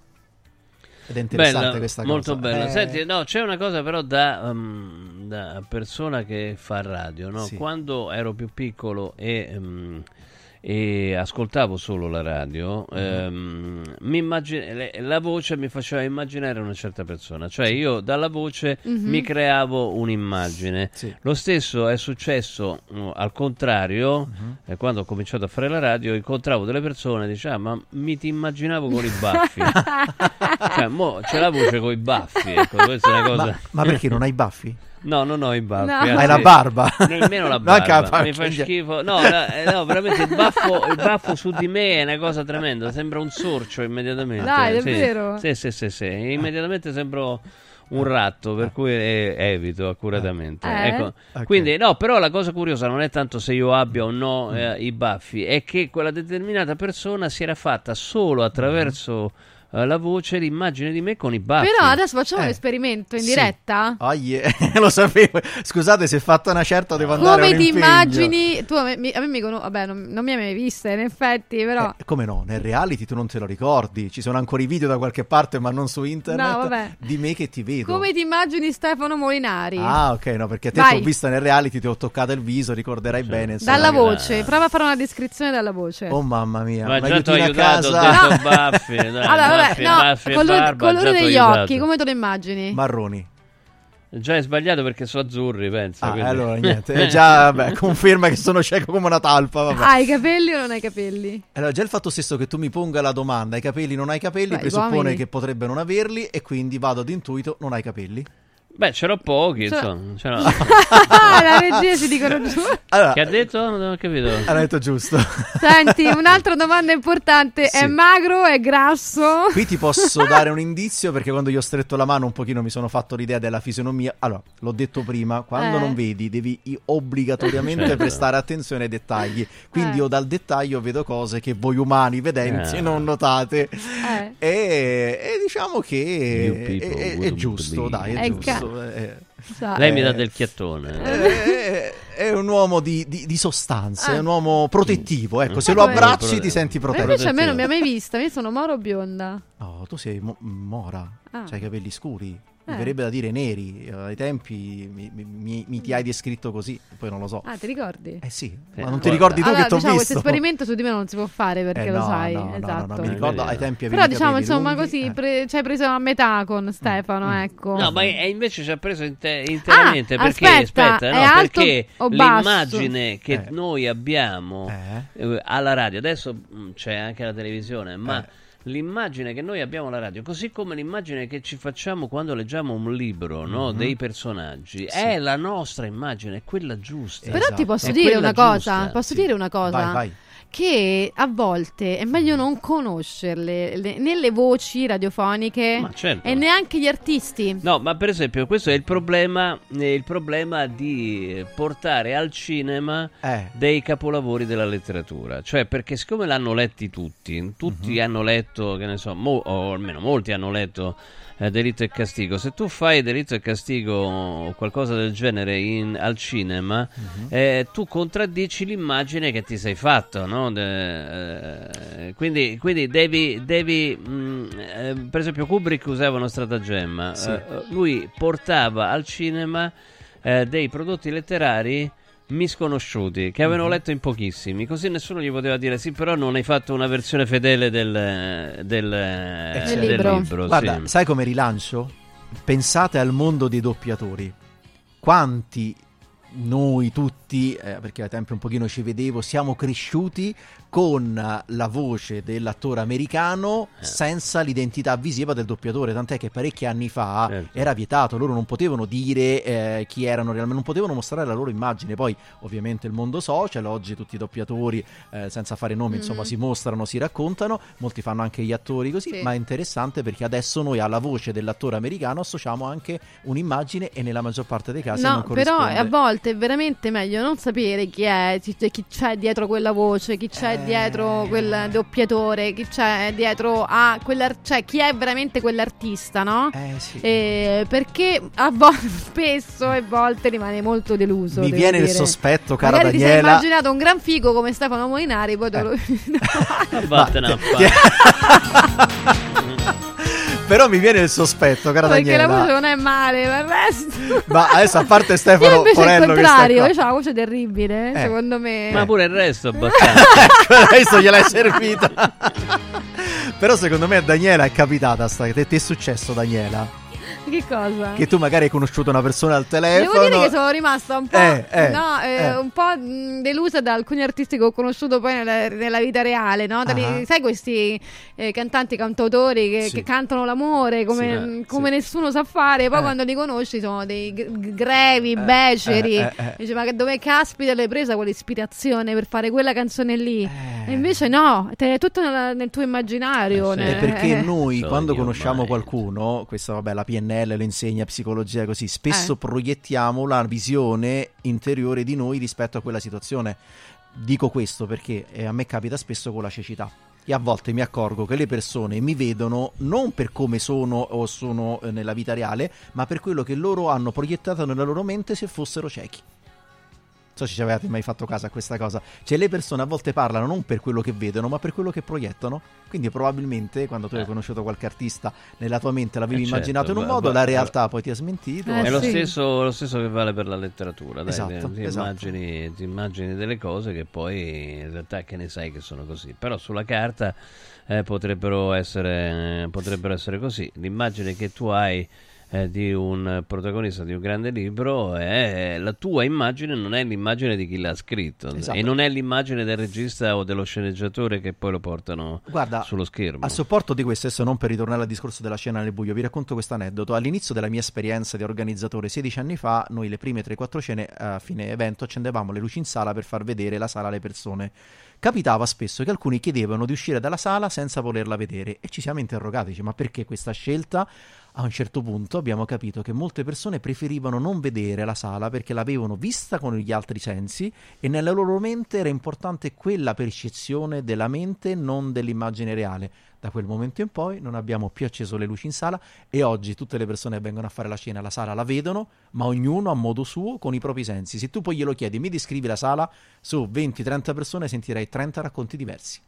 Ed è interessante Bella, questa molto cosa. bella. Eh, Senti, no, c'è una cosa però da, um, da persona che fa radio, no? Sì. Quando ero più piccolo e, um, e ascoltavo solo la radio, Mhm. ehm, mi immagin- le- la voce mi faceva immaginare una certa persona, cioè io dalla voce Mhm. mi creavo un'immagine. Sì. Lo stesso è successo uh, al contrario, Mhm. eh, quando ho cominciato a fare la radio, incontravo delle persone e dicevo, ah, ma mi ti immaginavo con i baffi. [laughs] cioè, mo c'è la voce con i baffi, ecco, questa è una cosa... Ma, ma perché non hai baffi? No, non ho i baffi. No. anzi, Hai la barba? Nemmeno la che la barba, mi fa schifo. No, la- eh, no, veramente il baffo, il baffo su di me è una cosa tremenda, sembra un sorcio immediatamente. Dai, sì. davvero? Sì, sì, sì, sì. Immediatamente sembro un ratto, per cui eh, evito accuratamente. Eh? Ecco. Ok. Quindi, no, però la cosa curiosa non è tanto se io abbia o no eh, i baffi, è che quella determinata persona si era fatta solo attraverso eh, la voce l'immagine di me con i baffi. Però adesso facciamo Eh, un esperimento in sì. diretta. Oh, [laughs] yeah, lo sapevo. Scusate, se è fatta una certa devo andare a Come ti immagini? Tu a me, mi, a me mi conosci, vabbè, non, non mi hai mai vista in effetti, però. Eh, come no? Nel reality tu non te lo ricordi. Ci sono ancora i video da qualche parte, ma non su internet. No, vabbè. Di me che ti vedo. Come ti immagini Stefano Molinari? Ah, ok, no, perché te ti ho vista nel reality, ti ho toccato il viso, ricorderai bene. insomma, dalla voce, prova a fare una descrizione dalla voce. Oh mamma mia, Ma un già ti ho aiutato, ho casa. detto [laughs] baffi, dai, allora, vabbè, no, baffi colore, barba, colore degli aiutato. occhi, come te lo immagini? Marroni. Già è sbagliato perché sono azzurri, pensa. Ah, quindi- allora niente, è [laughs] già vabbè, conferma che sono cieco come una talpa, vabbè. Hai i capelli o non hai capelli? Allora, già il fatto stesso che tu mi ponga la domanda, hai capelli, non hai capelli, Beh, presuppone uomini. che potrebbe non averli e quindi vado ad intuito, non hai capelli. Beh, c'ero pochi, Cioè- insomma. Ah, [laughs] la regia si dicono giù. Allora, Che ha detto? Non ho capito. ha detto giusto. Senti, un'altra domanda importante. È Sì. magro? È grasso? Qui ti posso dare un indizio perché quando gli ho stretto la mano un pochino mi sono fatto l'idea della fisionomia. Allora, l'ho detto prima, quando Eh. non vedi devi obbligatoriamente Certo. prestare attenzione ai dettagli. Quindi Eh. io dal dettaglio vedo cose che voi umani vedenti Eh. non notate. Eh. E, e diciamo che è, è- è giusto, dai, è È giusto. È- Sa- Lei mi Eh. dà del chiattone. è, è un uomo di, di- di sostanza, Ah. è un uomo protettivo. Ecco, se Ah, lo abbracci ti senti Ma protetto. invece a me non mi ha mai vista. Io sono moro o bionda? Oh, tu sei mo- mora, Ah. hai i capelli scuri. Mi Eh. verrebbe da dire neri. Ai tempi mi, mi- mi- ti hai descritto così, poi non lo so. Ah, ti ricordi? Eh sì, Eh, ma non ti ricordi tu allora, che ti ho diciamo, visto? questo esperimento su di me non si può fare perché Eh, lo no, sai. no, no, no, esatto. no, mi ricordo ai tempi avevi Però diciamo, insomma, lunghi, così eh. pre- ci hai preso a metà con Stefano, Mm. ecco. No, ma e invece ci ha preso inte- interamente Ah, perché, aspetta, aspetta, è perché l'immagine che Eh. noi abbiamo alla radio, adesso mh, c'è anche la televisione, ma Eh. L'immagine che noi abbiamo alla radio, così come l'immagine che ci facciamo quando leggiamo un libro no, Mhm. dei personaggi, Sì. è la nostra immagine, è quella giusta. Però ti Esatto. posso È dire una cosa, giusta. posso Sì. dire una cosa? Vai, vai. Che a volte è meglio non conoscerle le- né le voci radiofoniche certo. e neanche gli artisti. No, ma per esempio questo è il problema, il problema di portare al cinema Eh. dei capolavori della letteratura. Cioè, perché siccome l'hanno letti tutti, tutti Mhm. hanno letto, che ne so, mo- o almeno molti hanno letto eh, Delitto e Castigo. Se tu fai Delitto e Castigo o qualcosa del genere in- al cinema, Mhm. eh, tu contraddici l'immagine che ti sei fatto, no? De- eh, quindi, quindi devi, devi mh, eh, per esempio Kubrick usava uno stratagemma, Sì. Eh, lui portava al cinema eh, dei prodotti letterari misconosciuti che avevano Mhm. letto in pochissimi, così nessuno gli poteva dire sì, però non hai fatto una versione fedele del, del, Eh, del libro. libro, Guarda, sì. sai come rilancio? Pensate al mondo dei doppiatori. Quanti noi tutti, eh, perché ai tempi un pochino ci vedevo, siamo cresciuti con la voce dell'attore americano Eh. senza l'identità visiva del doppiatore, tant'è che parecchi anni fa Certo. era vietato, loro non potevano dire eh, chi erano realmente, non potevano mostrare la loro immagine, poi ovviamente il mondo social, oggi tutti i doppiatori eh, senza fare nomi insomma Mhm. si mostrano, si raccontano, molti fanno anche gli attori così, Sì. ma è interessante perché adesso noi alla voce dell'attore americano associamo anche un'immagine e nella maggior parte dei casi No, non però a volte è veramente meglio non sapere chi è, chi chi c'è dietro quella voce, chi c'è Eh. dietro quel doppiatore, chi c'è dietro a cioè chi è veramente quell'artista, no? Eh sì. Eh, perché a volte, [laughs] spesso e volte rimane molto deluso. Mi viene il dire. sospetto, cara Magari ti sei Daniela. immaginato un gran figo come Stefano Molinari, poi te lo... [laughs] Vattene a fare. [laughs] Però mi viene il sospetto, cara perché la Daniela. voce non è male, ma il resto... Ma adesso a parte Io Stefano invece Porello il che sta contrario, io ho la voce terribile, Eh. secondo me. Ma pure il resto abbastanza. [laughs] Ecco, adesso gliel'hai servita. [laughs] Però secondo me a Daniela è capitata sta che ti è successo Daniela Che cosa? che tu magari hai conosciuto una persona al telefono. Devo dire che sono rimasta un po', Eh, eh, no, eh, eh. un po' mh, delusa da alcuni artisti che ho conosciuto poi nella, nella vita reale, no? Dagli- Ah. Sai questi eh, cantanti, cantautori che, Sì. che cantano l'amore come, Sì, eh, come sì. nessuno sa fare, poi Eh. quando li conosci sono dei g- grevi, beceri. eh, eh, eh. Dici, ma che dove caspita l'hai presa quell'ispirazione per fare quella canzone lì? Eh. E invece no, te- è tutto nella- nel tuo immaginario. Eh sì. Perché eh. noi So quando conosciamo mai. qualcuno, questa vabbè la PNL lo insegna, psicologia così, spesso Eh. proiettiamo la visione interiore di noi rispetto a quella situazione. Dico questo perché eh, a me capita spesso con la cecità. E a volte mi accorgo che le persone mi vedono non per come sono o sono eh, nella vita reale, ma per quello che loro hanno proiettato nella loro mente se fossero ciechi. So se ci avete mai fatto caso a questa cosa. Cioè, le persone a volte parlano non per quello che vedono, ma per quello che proiettano. Quindi, probabilmente, quando tu hai Eh. conosciuto qualche artista, nella tua mente l'avevi Eh, certo, immaginato in un modo, la realtà poi ti ha smentito. Eh, È lo, sì. stesso, lo stesso che vale per la letteratura, dai, Esatto, ti, esatto. Immagini, ti immagini delle cose che poi in realtà che ne sai che sono così, però sulla carta eh, potrebbero, essere, potrebbero essere così. L'immagine che tu hai eh, di un protagonista di un grande libro, è la tua immagine non è l'immagine di chi l'ha scritto Esatto. e non è l'immagine del regista o dello sceneggiatore che poi lo portano Guarda, sullo schermo. A supporto di questo, adesso non per ritornare al discorso della scena nel buio, vi racconto questo aneddoto. All'inizio della mia esperienza di organizzatore 16 anni fa, noi le prime 3-4 scene a fine evento accendevamo le luci in sala per far vedere la sala alle persone. Capitava spesso che alcuni chiedevano di uscire dalla sala senza volerla vedere e ci siamo interrogati, dice, ma perché questa scelta? A un certo punto abbiamo capito che molte persone preferivano non vedere la sala perché l'avevano vista con gli altri sensi e nella loro mente era importante quella percezione della mente, non dell'immagine reale. Da quel momento in poi non abbiamo più acceso le luci in sala e oggi tutte le persone che vengono a fare la cena alla sala la vedono, ma ognuno a modo suo con i propri sensi. Se tu poi glielo chiedi, mi descrivi la sala, su 20-30 persone sentirai 30 racconti diversi.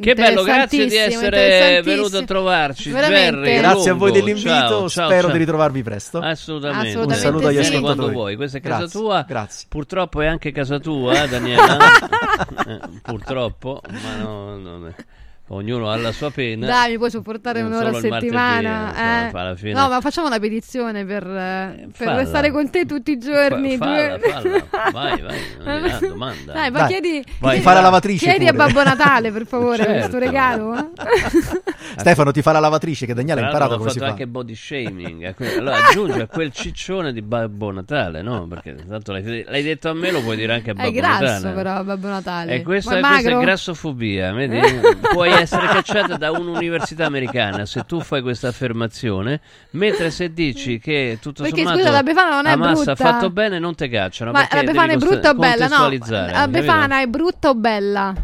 Che bello, grazie di essere venuto a trovarci. Veramente. Jerry Grazie a voi dell'invito, Ciao, ciao, spero ciao. di ritrovarvi presto. Assolutamente. Assolutamente Un saluto agli sì. Ascoltatori. quando vuoi, questa è casa Grazie, tua. Grazie. Purtroppo è anche casa tua, [laughs] Daniela. Eh, purtroppo, ma no, non è- ognuno ha la sua pena. Dai, mi puoi sopportare Non un'ora a martedì, settimana. insomma, eh. alla fine- No, ma facciamo una petizione per, eh, per falla. restare con te tutti i giorni. Fa- falla, falla. Vai, vai, non è una [laughs] domanda. Dai, ma Dai, chiedi, vai, chiedi- fa la lavatrice chiedi a. Babbo Natale, per favore, Certo. questo regalo. eh. [laughs] Stefano ti fa la lavatrice che Daniele ha imparato come ho si fatto fa. anche body shaming. que- Allora aggiunge a quel ciccione di Babbo Natale, no? Perché tanto l'hai, l'hai detto a me, lo puoi dire anche a Babbo È grasso, Natale. però, Babbo Natale. E questa, Ma è questa è grassofobia, vedi? [laughs] Puoi essere cacciata da un'università americana se tu fai questa affermazione, mentre se dici che tutto Perché, sommato scusa, la Befana non è brutta. ha fatto bene, non te cacciano. Ma la Befana è brutta o bella? No, contestualizzare, la capito? Befana è brutta o bella?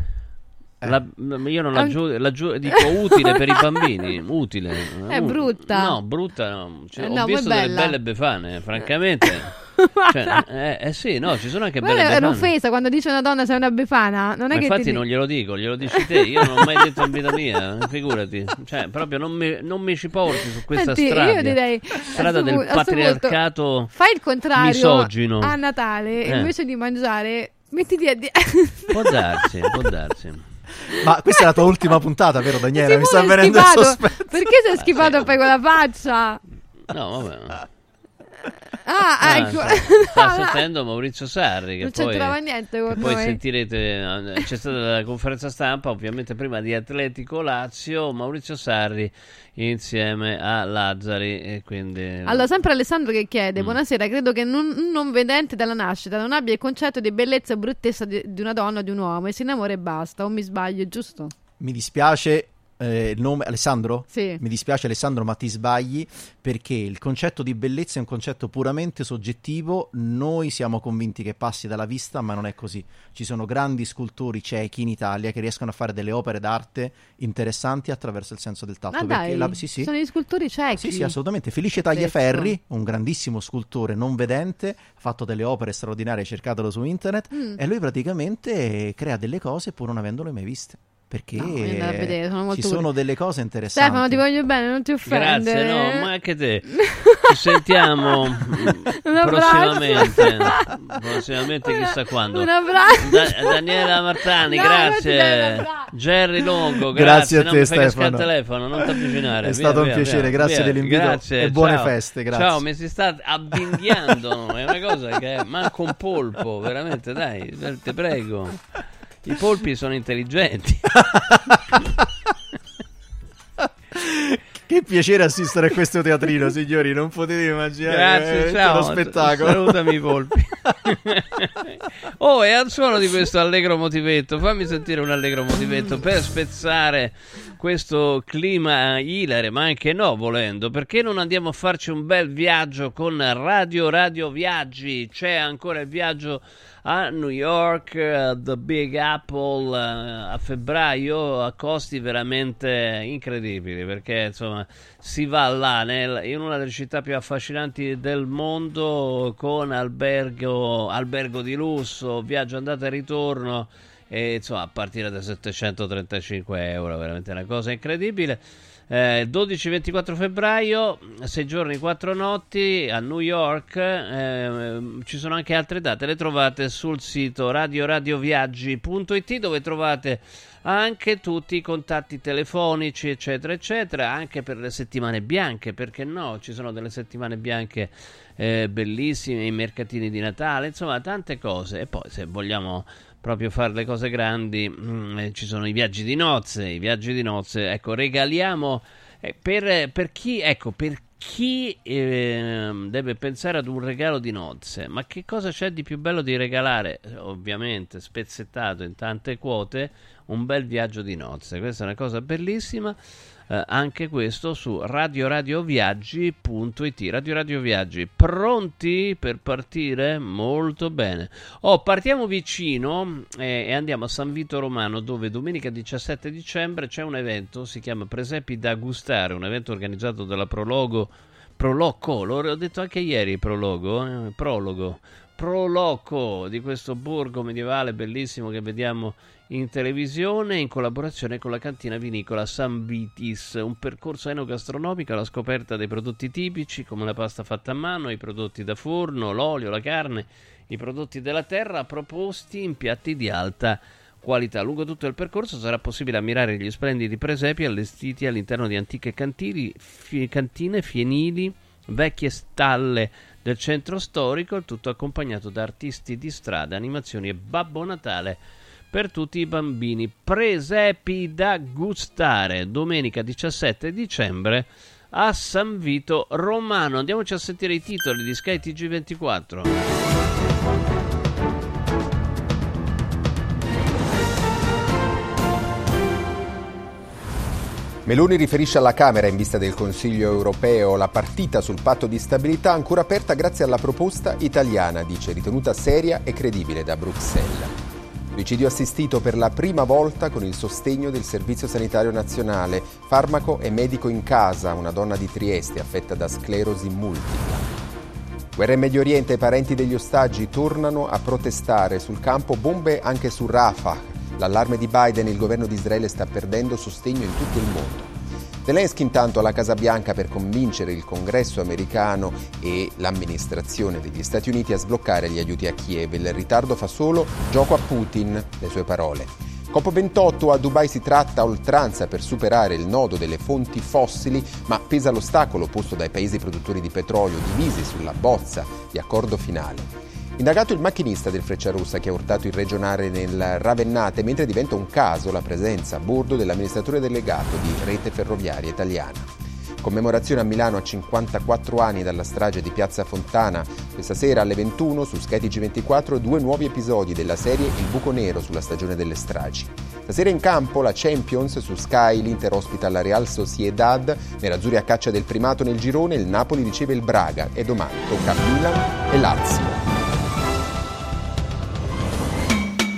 La- io non la, giu- la giu- dico utile per i bambini, utile. È brutta. No, brutta no. Cioè, Eh, ho no, visto poi delle belle befane, francamente. [laughs] Cioè, eh, eh sì, no, ci sono anche belle è befane. un'offesa quando dice una donna sei una Befana. Non è Ma che infatti ti... non glielo dico, glielo dici te, io non ho mai detto in vita mia, [laughs] figurati. Cioè, proprio non mi, non mi ci porti su questa Senti, strada. io direi strada del pu- a sto patriarcato punto, Fai il contrario misogino. a Natale Eh. invece di mangiare. Mettiti a di- [laughs] Può darsi, può darsi. Ma questa è la tua ultima puntata, vero Daniele? Mi sta è venendo il schifato. sospetto. Perché sei schifato poi con la faccia? No, vabbè. Ah, Ah, ecco. sta, [laughs] sentendo Maurizio Sarri che Non poi, c'entrava niente con poi sentirete eh, c'è stata la conferenza stampa ovviamente prima di Atletico Lazio Maurizio Sarri insieme a Lazzari e quindi Allora, sempre Alessandro che chiede: Mm. Buonasera, credo che non- un non vedente dalla nascita non abbia il concetto di bellezza e bruttezza di, di una donna o di un uomo e si innamora e basta. O mi sbaglio, giusto? Mi dispiace eh, il nome Alessandro? Sì. Mi dispiace Alessandro, ma ti sbagli perché il concetto di bellezza è un concetto puramente soggettivo. Noi siamo convinti che passi dalla vista, ma non è così. Ci sono grandi scultori ciechi in Italia che riescono a fare delle opere d'arte interessanti attraverso il senso del tatto. Ma dai, la- sì, sì. sono gli scultori ciechi. Sì, sì, assolutamente. Felice. Tagliaferri, un grandissimo scultore non vedente, ha fatto delle opere straordinarie, cercatelo su internet, Mm. e lui praticamente crea delle cose pur non avendole mai viste. Perché No, vedere, sono ci sono delle cose interessanti. Stefano, ti voglio bene, non ti offendere. grazie no ma anche te [laughs] ci sentiamo mm, Un prossimamente [laughs] prossimamente chissà quando Un abbraccio. Da- Daniela Martani No, ti un grazie. Jerry Longo Grazie grazie, a non te, cascare Stefano. telefono non ti avvicinare È Via, stato un via, piacere, via, grazie via. dell'invito Grazie, e buone ciao. feste, grazie. ciao mi si sta avvinghiando è una cosa che manco un polpo veramente dai te prego i polpi sono intelligenti [laughs] Che piacere assistere a questo teatrino, signori, non potete immaginare. Grazie, è ciao. uno spettacolo. Salutami i polpi. [laughs] oh, e al suono di questo allegro motivetto, fammi sentire un allegro motivetto per spezzare questo clima ilare, ma anche no, volendo. Perché non andiamo a farci un bel viaggio con Radio Radio Viaggi? C'è ancora il viaggio a New York, eh, The Big Apple eh, a febbraio a costi veramente incredibili perché insomma si va là nel- in una delle città più affascinanti del mondo con albergo, albergo di lusso, viaggio andata e ritorno e insomma a partire da 735 euro, veramente una cosa incredibile. Eh, 12-24 febbraio, 6 giorni, 4 notti a New York. Eh, ci sono anche altre date, le trovate sul sito radioradioviaggi.it dove trovate anche tutti i contatti telefonici, eccetera, eccetera, anche per le settimane bianche, perché no? Ci sono delle settimane bianche eh, bellissime, i mercatini di Natale, insomma, tante cose. E poi, se vogliamo proprio fare le cose grandi, mm, eh, ci sono i viaggi di nozze, i viaggi di nozze, ecco, regaliamo eh, per, per, chi, ecco, per chi eh, deve pensare ad un regalo di nozze, ma che cosa c'è di più bello di regalare, ovviamente spezzettato in tante quote, un bel viaggio di nozze? Questa è una cosa bellissima eh, anche questo su radioradioviaggi.it. Radio Radio Viaggi, pronti per partire? Molto bene. Oh, partiamo vicino eh, e andiamo a San Vito Romano dove domenica 17 dicembre c'è un evento, si chiama Presepi da gustare, un evento organizzato dalla Prologo Proloco, l'ho detto anche ieri prologo, eh? prologo, proloco di questo borgo medievale bellissimo che vediamo in televisione in collaborazione con la cantina vinicola San Vitis, un percorso enogastronomico alla scoperta dei prodotti tipici come la pasta fatta a mano, i prodotti da forno, l'olio, la carne, i prodotti della terra proposti in piatti di alta qualità. Lungo tutto il percorso sarà possibile ammirare gli splendidi presepi allestiti all'interno di antiche cantini, fi- cantine, fienili, vecchie stalle del centro storico, il tutto accompagnato da artisti di strada, animazioni e Babbo Natale per tutti i bambini. Presepi da gustare domenica 17 dicembre a San Vito Romano. Andiamoci a sentire i titoli di Sky TG24. Meloni riferisce alla Camera in vista del Consiglio europeo la partita sul patto di stabilità ancora aperta grazie alla proposta italiana, dice, ritenuta seria e credibile da Bruxelles. Suicidio assistito per la prima volta con il sostegno del Servizio Sanitario Nazionale. Farmaco e medico in casa, una donna di Trieste affetta da sclerosi multipla. Guerra in Medio Oriente, i parenti degli ostaggi tornano a protestare sul campo, bombe anche su Rafah. L'allarme di Biden, il governo di Israele sta perdendo sostegno in tutto il mondo. Zelensky intanto alla Casa Bianca per convincere il congresso americano e l'amministrazione degli Stati Uniti a sbloccare gli aiuti a Kiev. Il ritardo fa solo gioco a Putin, le sue parole. COP28 a Dubai si tratta a oltranza per superare il nodo delle fonti fossili, ma pesa l'ostacolo posto dai paesi produttori di petrolio divisi sulla bozza di accordo finale. Indagato il macchinista del Frecciarossa che ha urtato il regionale nel Ravennate, mentre diventa un caso la presenza a bordo dell'amministratore delegato di Rete Ferroviaria Italiana. Commemorazione a Milano a 54 anni dalla strage di Piazza Fontana. Questa sera alle 21 su Sky TG24 due nuovi episodi della serie Il buco nero sulla stagione delle stragi. Stasera in campo la Champions su Sky, l'Inter ospita la Real Sociedad, nerazzurri a caccia del primato nel girone, il Napoli riceve il Braga e domani tocca Milan e Lazio.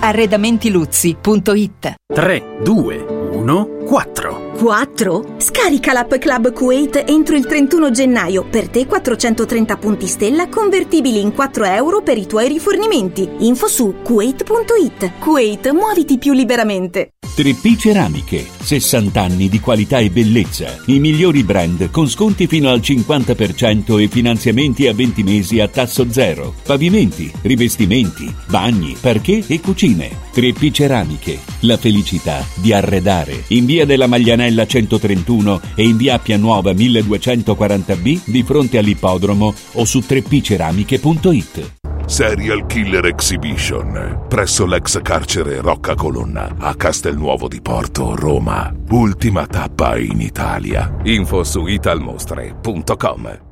arredamentiluzzi.it 3, 2, 1, 4 4? Scarica l'app Club Kuwait entro il 31 gennaio. Per te 430 punti stella convertibili in 4 euro per i tuoi rifornimenti. Info su kuwait.it. Kuwait, muoviti più liberamente. 3P Ceramiche, 60 anni di qualità e bellezza. I migliori brand con sconti fino al 50% e finanziamenti a 20 mesi a tasso zero. Pavimenti, rivestimenti, bagni, parquet e cucine. 3P Ceramiche, la felicità di arredare. In via della Maglianella 131 e in via Appia Nuova 1240B di fronte all'ippodromo o su 3pceramiche.it. Serial Killer Exhibition presso l'ex carcere Rocca Colonna a Castelnuovo di Porto, Roma. Ultima tappa in Italia. Info su italmostre.com.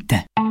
的。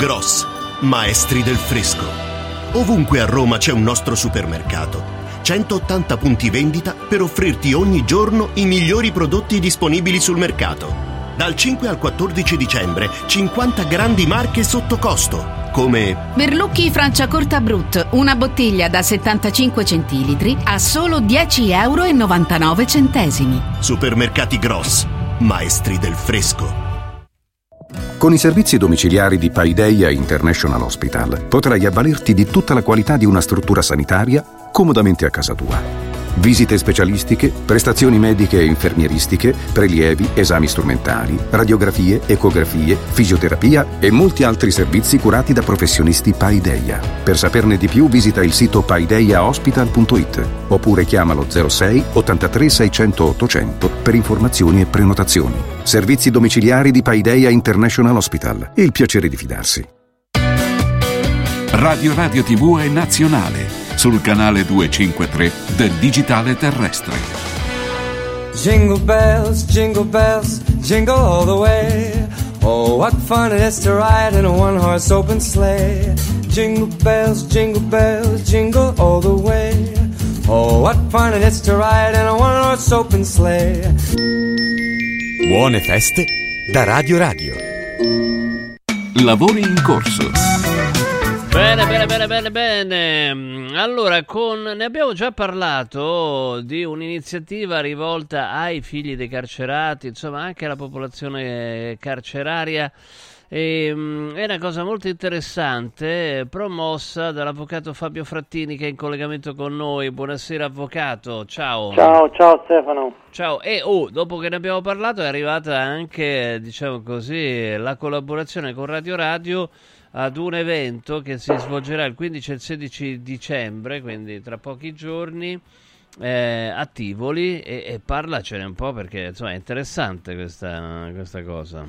Gross, maestri del fresco. Ovunque a Roma c'è un nostro supermercato. 180 punti vendita per offrirti ogni giorno i migliori prodotti disponibili sul mercato. Dal 5 al 14 dicembre 50 grandi marche sotto costo, come Berlucchi Franciacorta Brut, una bottiglia da 75 centilitri a solo 10,99 euro. Supermercati Gross, maestri del fresco. Con i servizi domiciliari di Paideia International Hospital potrai avvalerti di tutta la qualità di una struttura sanitaria comodamente a casa tua. Visite specialistiche, prestazioni mediche e infermieristiche, prelievi, esami strumentali, radiografie, ecografie, fisioterapia e molti altri servizi curati da professionisti Paideia. Per saperne di più visita il sito paideiahospital.it oppure chiamalo 06 83 600 800 per informazioni e prenotazioni. Servizi domiciliari di Paideia International Hospital. Il piacere di fidarsi. Radio Radio TV è nazionale sul canale 253 del digitale terrestre. Jingle bells, jingle bells, jingle all the way. Oh, what fun it is to ride in a one horse open sleigh. Jingle bells, jingle bells, jingle all the way. Oh, what fun it is to ride in a one horse open sleigh. Buone feste da Radio Radio. Lavori in corso. Bene, bene, bene, bene, bene. Allora, con, ne abbiamo già parlato di un'iniziativa rivolta ai figli dei carcerati, insomma anche alla popolazione carceraria. E, mm, è una cosa molto interessante, promossa dall'avvocato Fabio Frattini che è in collegamento con noi. Buonasera avvocato, ciao. Ciao, ciao Stefano. Ciao, e oh, dopo che ne abbiamo parlato è arrivata anche, diciamo così, la collaborazione con Radio Radio ad un evento che si svolgerà il 15 e il 16 dicembre, quindi tra pochi giorni, eh, a Tivoli e, e, parlacene un po' perché insomma è interessante questa, questa cosa.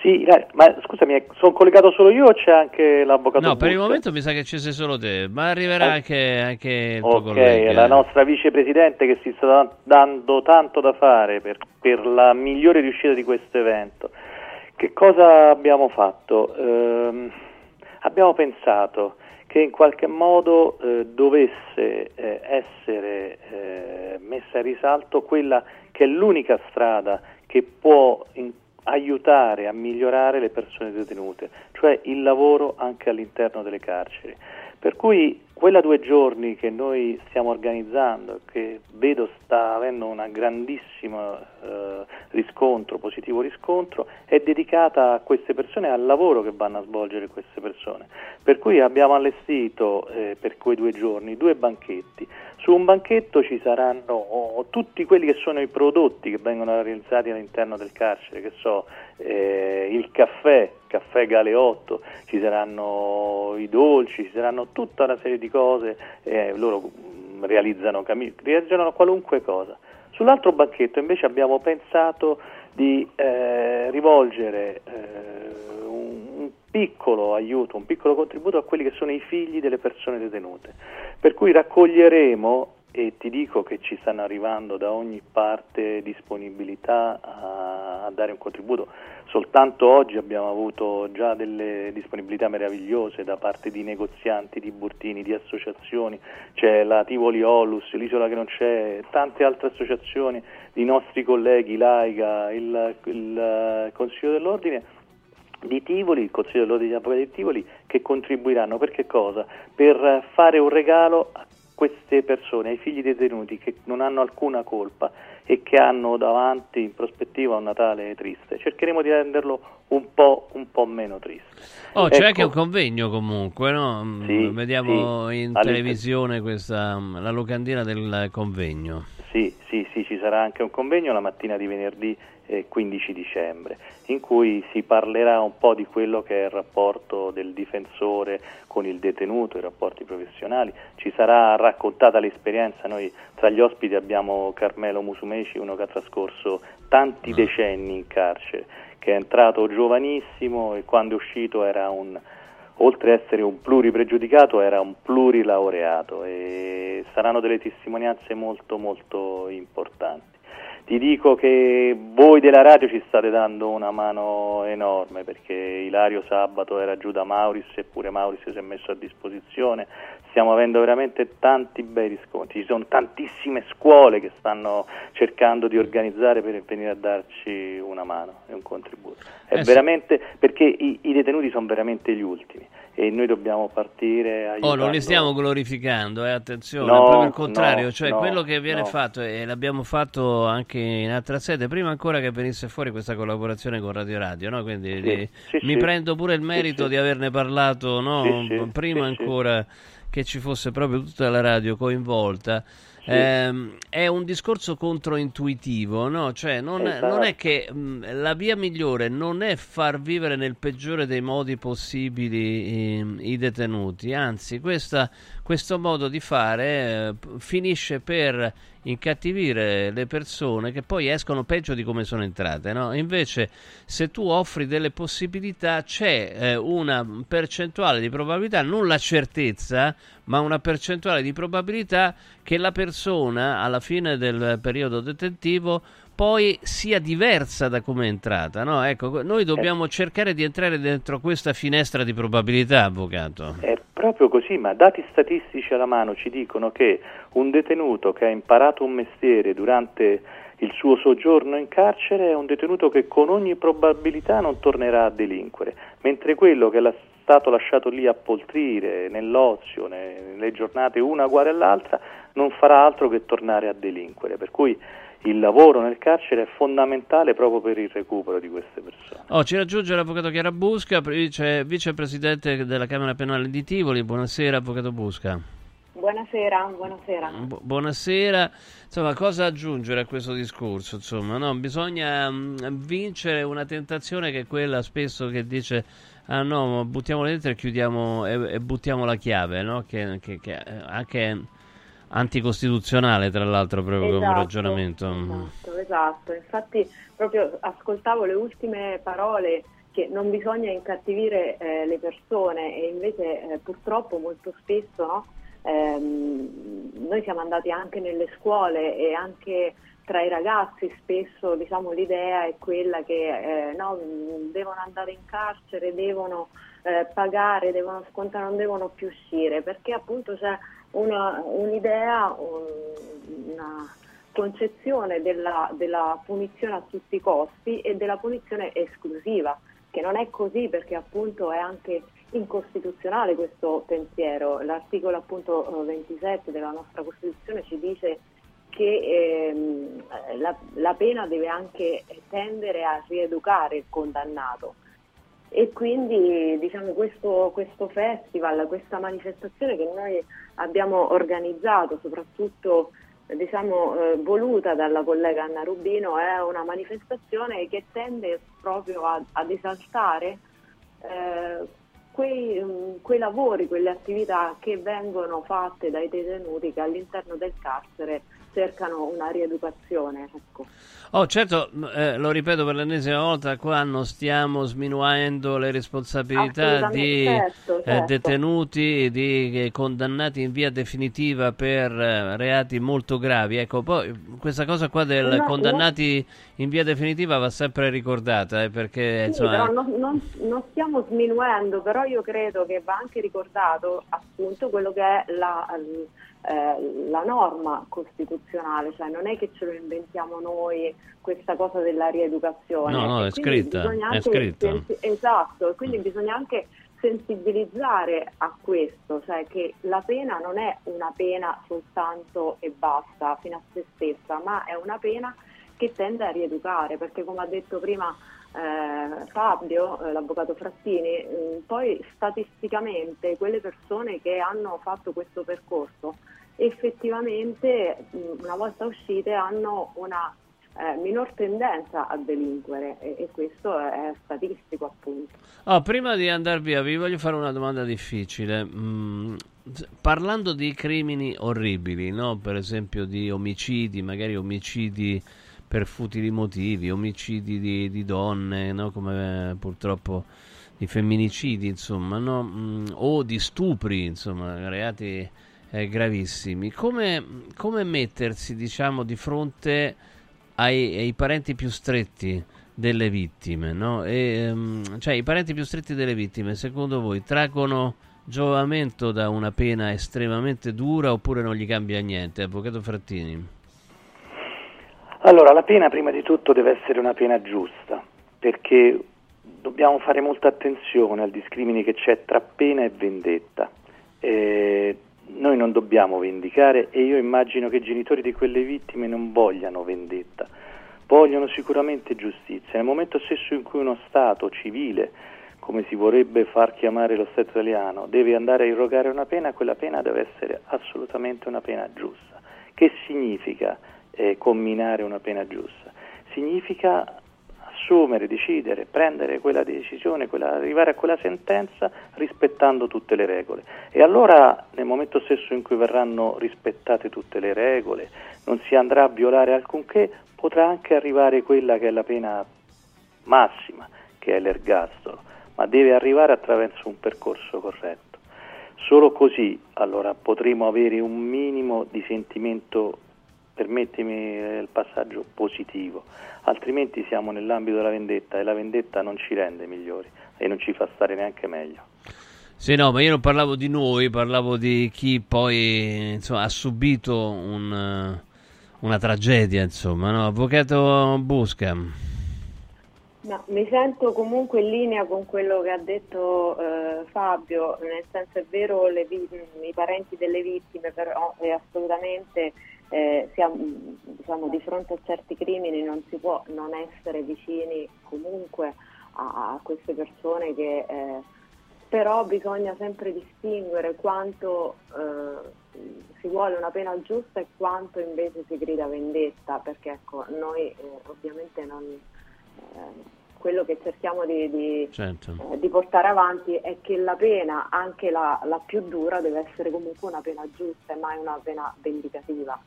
Sì, ma scusami, sono collegato solo io o c'è anche l'avvocato? No, Buccia? per il momento mi sa che ci sei solo te, ma arriverà eh. anche, anche il tuo Ok, collega. la nostra vicepresidente che si sta dando tanto da fare per, per la migliore riuscita di questo evento. Che cosa abbiamo fatto? Ehm, abbiamo pensato che in qualche modo eh, dovesse eh, essere eh, messa a risalto quella che è l'unica strada che può in- aiutare a migliorare le persone detenute, cioè il lavoro anche all'interno delle carceri. Per cui quella due giorni che noi stiamo organizzando, che vedo sta avendo un grandissimo eh, riscontro, positivo riscontro, è dedicata a queste persone e al lavoro che vanno a svolgere queste persone. Per cui abbiamo allestito eh, per quei due giorni due banchetti. Su un banchetto ci saranno oh, tutti quelli che sono i prodotti che vengono realizzati all'interno del carcere, che so, eh, il caffè, caffè Galeotto, ci saranno i dolci, ci saranno tutta una serie di cose, eh, loro mm, realizzano, cami- realizzano qualunque cosa. Sull'altro banchetto invece abbiamo pensato di eh, rivolgere eh, un piccolo aiuto, un piccolo contributo a quelli che sono i figli delle persone detenute. Per cui raccoglieremo e ti dico che ci stanno arrivando da ogni parte disponibilità a, a, dare un contributo. Soltanto oggi abbiamo avuto già delle disponibilità meravigliose da parte di negozianti, di burtini, di associazioni, c'è la Tivoli Olus, l'Isola che non c'è, tante altre associazioni, i nostri colleghi, l'AIGA, il, il Consiglio dell'Ordine di Tivoli, il Consiglio dell'Ordine di Tivoli, che contribuiranno per che cosa? Per fare un regalo a queste persone, ai figli detenuti che non hanno alcuna colpa e che hanno davanti in prospettiva un Natale triste. Cercheremo di renderlo un po', un po meno triste. Oh, c'è ecco. anche un convegno comunque, no? Mm, sì, Vediamo sì. in televisione questa, mm, la locandina del convegno. Sarà anche un convegno la mattina di venerdì 15 dicembre, in cui si parlerà un po' di quello che è il rapporto del difensore con il detenuto, i rapporti professionali, ci sarà raccontata l'esperienza, noi tra gli ospiti abbiamo Carmelo Musumeci, uno che ha trascorso tanti mm. decenni in carcere, che è entrato giovanissimo e quando è uscito era un oltre ad essere un pluripregiudicato era un plurilaureato e saranno delle testimonianze molto molto importanti. Ti dico che voi della radio ci state dando una mano enorme perché Ilario Sabato era giù da Mauris eppure Mauris si è messo a disposizione. Stiamo avendo veramente tanti bei riscontri. Ci sono tantissime scuole che stanno cercando di organizzare per venire a darci una mano e un contributo. È eh veramente sì. perché i, i detenuti sono veramente gli ultimi e noi dobbiamo partire aiutando. Oh, non li stiamo glorificando, eh, attenzione, no, proprio il contrario, no, cioè no, quello che viene fatto e l'abbiamo fatto anche in altra sede, prima ancora che venisse fuori questa collaborazione con Radio Radio, no? quindi sì, li, sì, mi sì. prendo pure il merito di averne parlato prima ancora che ci fosse proprio tutta la radio coinvolta. Eh, è un discorso controintuitivo, no? Cioè, non, esatto. non è che mh, la via migliore non è far vivere nel peggiore dei modi possibili i, i detenuti, anzi, questa, questo modo di fare eh, finisce per incattivire le persone che poi escono peggio di come sono entrate. No? Invece, se tu offri delle possibilità, c'è eh, una percentuale di probabilità, non la certezza, ma una percentuale di probabilità che la persona alla fine del periodo detentivo poi sia diversa da come è entrata. No? Ecco, noi dobbiamo cercare di entrare dentro questa finestra di probabilità, avvocato. È proprio così, ma dati statistici alla mano ci dicono che un detenuto che ha imparato un mestiere durante il suo soggiorno in carcere è un detenuto che con ogni probabilità non tornerà a delinquere, mentre quello che è stato lasciato lì a poltrire nell'ozio, nelle giornate una uguale all'altra, non farà altro che tornare a delinquere. Per cui il lavoro nel carcere è fondamentale proprio per il recupero di queste persone. Oh, ci raggiunge l'avvocato Chiara Busca, vice, vicepresidente della Camera Penale di Tivoli. Buonasera, avvocato Busca. Buonasera, buonasera. Bu- buonasera. Insomma, cosa aggiungere a questo discorso? Insomma, no? Bisogna mh, mm, vincere una tentazione che è quella spesso che dice ah no, buttiamo dentro e chiudiamo e, e buttiamo la chiave, no? Che, che, che anche anticostituzionale tra l'altro proprio esatto, come ragionamento. Esatto, esatto, infatti proprio ascoltavo le ultime parole che non bisogna incattivire eh, le persone e invece eh, purtroppo molto spesso no, ehm, noi siamo andati anche nelle scuole e anche tra i ragazzi spesso diciamo, l'idea è quella che eh, no, devono andare in carcere, devono eh, pagare, devono scontare, non devono più uscire perché appunto c'è una, un'idea, una concezione della, della punizione a tutti i costi e della punizione esclusiva, che non è così perché appunto è anche incostituzionale questo pensiero. L'articolo appunto 27 della nostra Costituzione ci dice che ehm, la, la, pena deve anche tendere a rieducare il condannato. E quindi diciamo, questo, questo festival, questa manifestazione che noi abbiamo organizzato, soprattutto diciamo, eh, voluta dalla collega Anna Rubino, è una manifestazione che tende proprio a, ad esaltare eh, quei, um, quei, lavori, quelle attività che vengono fatte dai detenuti che all'interno del carcere cercano una rieducazione. Ecco. Oh, certo, eh, lo ripeto per l'ennesima volta, qua non stiamo sminuendo le responsabilità di certo, eh, certo. detenuti, di eh, condannati in via definitiva per eh, reati molto gravi. Ecco, poi questa cosa qua del No, condannati in via definitiva va sempre ricordata, eh, perché Sì, insomma... non, non- non stiamo sminuendo, però io credo che va anche ricordato appunto quello che è la, eh, la norma costituzionale, cioè non è che ce lo inventiamo noi questa cosa della rieducazione. No, no, è scritta, è scritta. sensi- esatto, e quindi bisogna anche sensibilizzare a questo, cioè che la pena non è una pena soltanto e basta, fino a se stessa, ma è una pena che tende a rieducare, perché come ha detto prima eh, Fabio, eh, l'avvocato Frattini, mh, poi statisticamente quelle persone che hanno fatto questo percorso effettivamente una volta uscite hanno una eh, minor tendenza a delinquere e, e questo è statistico appunto. Oh, prima di andare via, vi voglio fare una domanda difficile. Mm, parlando di crimini orribili, no? per esempio di omicidi, magari omicidi per futili motivi, omicidi di, di donne, no? come eh, purtroppo di femminicidi, insomma, no? Mm, o di stupri, insomma, reati eh, gravissimi. Come, come mettersi, diciamo, di fronte ai, ai parenti più stretti delle vittime, no? E, ehm, cioè, i parenti più stretti delle vittime, secondo voi, traggono giovamento da una pena estremamente dura oppure non gli cambia niente? Avvocato Frattini. Allora, la pena prima di tutto deve essere una pena giusta, perché dobbiamo fare molta attenzione al discrimine che c'è tra pena e vendetta. Eh, noi non dobbiamo vendicare e io immagino che i genitori di quelle vittime non vogliano vendetta, vogliono sicuramente giustizia. Nel momento stesso in cui uno Stato civile, come si vorrebbe far chiamare lo Stato italiano, deve andare a irrogare una pena, quella pena deve essere assolutamente una pena giusta. Che significa eh, comminare una pena giusta? Significa assumere, decidere, prendere quella decisione, quella- arrivare a quella sentenza rispettando tutte le regole. E allora nel momento stesso in cui verranno rispettate tutte le regole, non si andrà a violare alcunché, potrà anche arrivare quella che è la pena massima, che è l'ergastolo, ma deve arrivare attraverso un percorso corretto. Solo così allora potremo avere un minimo di sentimento, permettimi eh, il passaggio positivo, altrimenti siamo nell'ambito della vendetta e la vendetta non ci rende migliori e non ci fa stare neanche meglio. Sì, no, ma io non parlavo di noi, parlavo di chi poi insomma, ha subito un, eh, una tragedia, insomma, no? Avvocato Busca. No, mi sento comunque in linea con quello che ha detto eh, Fabio, nel senso è vero le vi- i parenti delle vittime, però è assolutamente eh, siamo, diciamo, di fronte a certi crimini non si può non essere vicini comunque a, a queste persone che eh, però bisogna sempre distinguere quanto eh, si vuole una pena giusta e quanto invece si grida vendetta, perché ecco, noi eh, ovviamente non, eh, quello che cerchiamo di, di, Certo. eh, di portare avanti è che la pena, anche la, la più dura, deve essere comunque una pena giusta e mai una pena vendicativa.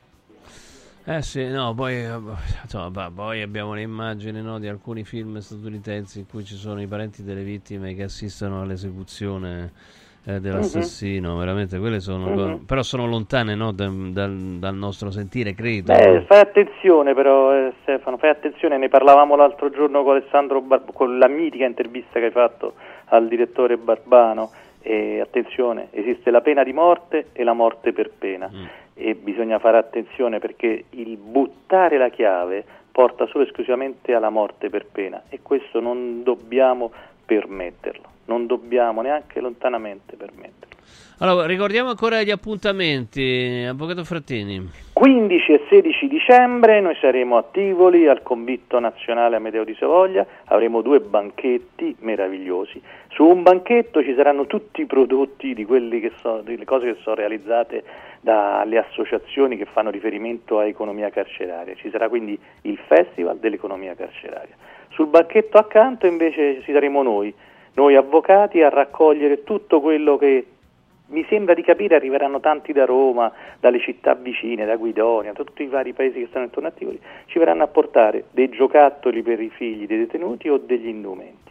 Eh sì, no, poi, eh, insomma, bah, poi abbiamo le immagini no, di alcuni film statunitensi in cui ci sono i parenti delle vittime che assistono all'esecuzione eh, dell'assassino, veramente quelle sono, Mhm. però sono lontane no, dal, dal- dal nostro sentire, credo. Beh, fai attenzione però eh, Stefano, fai attenzione, ne parlavamo l'altro giorno con Alessandro Bar- con la mitica intervista che hai fatto al direttore Barbano e attenzione, esiste la pena di morte e la morte per pena e bisogna fare attenzione perché il buttare la chiave porta solo e esclusivamente alla morte per pena e questo non dobbiamo permetterlo, non dobbiamo neanche lontanamente permetterlo. Allora, ricordiamo ancora gli appuntamenti, Avvocato Frattini. 15 e 16 dicembre noi saremo a Tivoli al Convitto Nazionale Amedeo di Savoia, avremo due banchetti meravigliosi. Su un banchetto ci saranno tutti i prodotti di quelle che so, delle cose che sono realizzate dalle associazioni che fanno riferimento a economia carceraria. Ci sarà quindi il Festival dell'economia carceraria. Sul banchetto accanto invece ci saremo noi, noi avvocati, a raccogliere tutto quello che mi sembra di capire arriveranno tanti da Roma, dalle città vicine, da Guidonia, da tutti i vari paesi che stanno intorno a Tivoli, ci verranno a portare dei giocattoli per i figli dei detenuti o degli indumenti.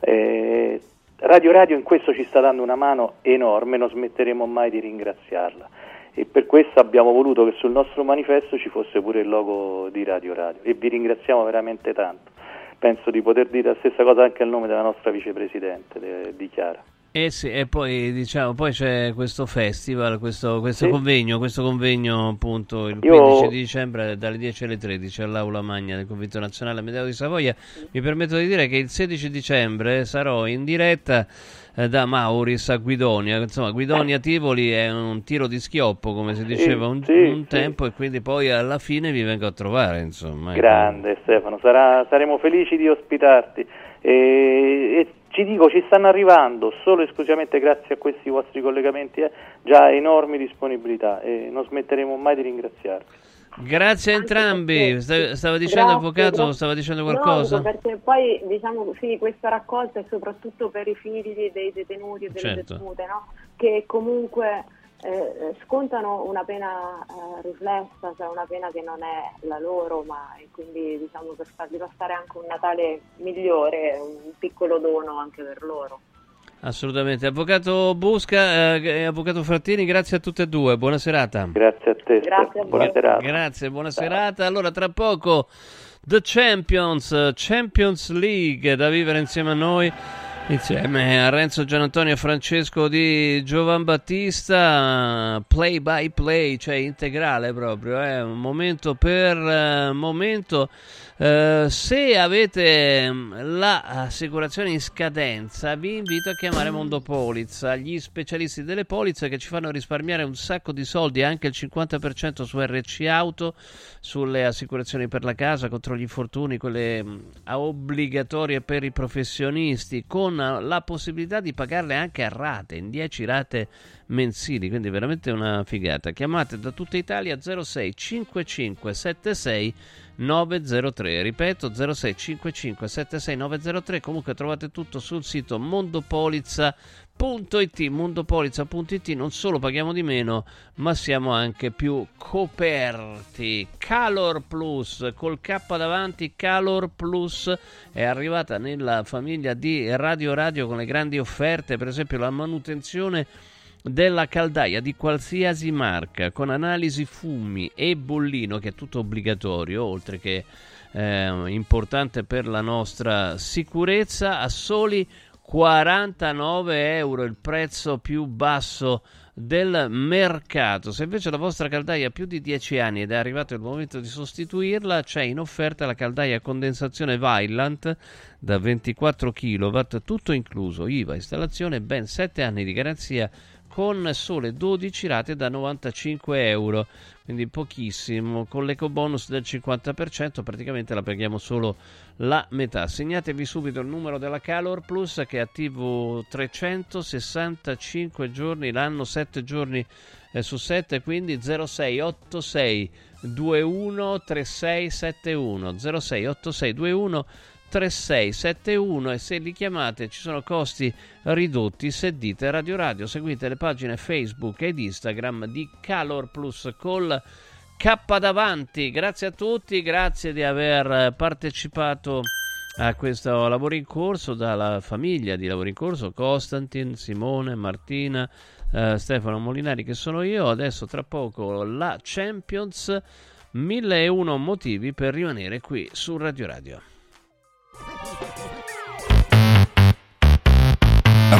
Eh, Radio Radio in questo ci sta dando una mano enorme, non smetteremo mai di ringraziarla e per questo abbiamo voluto che sul nostro manifesto ci fosse pure il logo di Radio Radio e vi ringraziamo veramente tanto. Penso di poter dire la stessa cosa anche al nome della nostra vicepresidente, di Chiara. Eh sì, e poi diciamo, poi c'è questo festival, questo, questo sì. convegno, questo convegno appunto il Io... 15 di dicembre dalle 10 alle 13 all'Aula Magna del Convento Nazionale Amedeo di Savoia. Mi permetto di dire che il 16 dicembre sarò in diretta eh, da Mauris a Guidonia. Insomma, Guidonia Tivoli è un tiro di schioppo, come si diceva un, sì, un tempo, e quindi poi alla fine vi vengo a trovare. Insomma, ecco. Grande Stefano, sarà, saremo felici di ospitarti. E, e ci dico, ci stanno arrivando solo e esclusivamente grazie a questi vostri collegamenti eh, già enormi disponibilità e non smetteremo mai di ringraziarvi. Grazie a entrambi. Stava dicendo grazie, Avvocato, grazie. stava dicendo qualcosa? No, perché poi diciamo sì, questa raccolta è soprattutto per i figli dei detenuti e delle certo. detenute, no? che comunque eh, scontano una pena eh, riflessa, cioè una pena che non è la loro, ma quindi diciamo per fargli passare anche un Natale migliore, un piccolo dono anche per loro. Assolutamente. Avvocato Busca eh, e Avvocato Frattini, grazie a tutte e due, buona serata. Grazie a te. Grazie a buona serata. Grazie, buona Ciao. serata. Allora, tra poco The Champions, Champions League da vivere insieme a noi. Insieme a Renzo Gianantonio e Francesco di Giovan Battista, play by play, cioè integrale proprio, eh? un momento per uh, momento. Uh, se avete mm, l'assicurazione in scadenza, vi invito a chiamare Mondopolizza, gli specialisti delle polizze che ci fanno risparmiare un sacco di soldi, anche il 50% su RC Auto, sulle assicurazioni per la casa, contro gli infortuni, quelle mm, obbligatorie per i professionisti, con la possibilità di pagarle anche a rate, in 10 rate mensili, quindi veramente una figata. Chiamate da tutta Italia 06 55 76 903, ripeto 06 55 76 903, comunque trovate tutto sul sito mondopolizza.it, mondopolizza.it, non solo paghiamo di meno, ma siamo anche più coperti. Calor Plus, col K davanti, Calor Plus è arrivata nella famiglia di Radio Radio con le grandi offerte, per esempio la manutenzione della caldaia di qualsiasi marca con analisi fumi e bollino che è tutto obbligatorio oltre che eh, importante per la nostra sicurezza a soli 49 euro il prezzo più basso del mercato. Se invece la vostra caldaia ha più di 10 anni ed è arrivato il momento di sostituirla, c'è in offerta la caldaia a condensazione Vailant da 24 kW, tutto incluso, IVA, installazione, ben 7 anni di garanzia con sole 12 rate da 95 euro, quindi pochissimo. Con l'eco bonus del 50% praticamente la paghiamo solo la metà. Segnatevi subito il numero della Calor Plus che è attivo 365 giorni l'anno, 7 giorni eh, su 7, quindi 0686 21 3671 0686 21 3671 e se li chiamate ci sono costi ridotti se dite Radio Radio. Seguite le pagine Facebook ed Instagram di Calor Plus col K davanti. Grazie a tutti, grazie di aver partecipato a questo lavoro in corso dalla famiglia di lavoro in corso Costantin, Simone, Martina, eh, Stefano Molinari che sono io. Adesso tra poco la Champions 1001 motivi per rimanere qui su Radio Radio.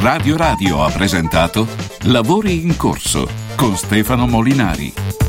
Radio Radio ha presentato Lavori in corso con Stefano Molinari.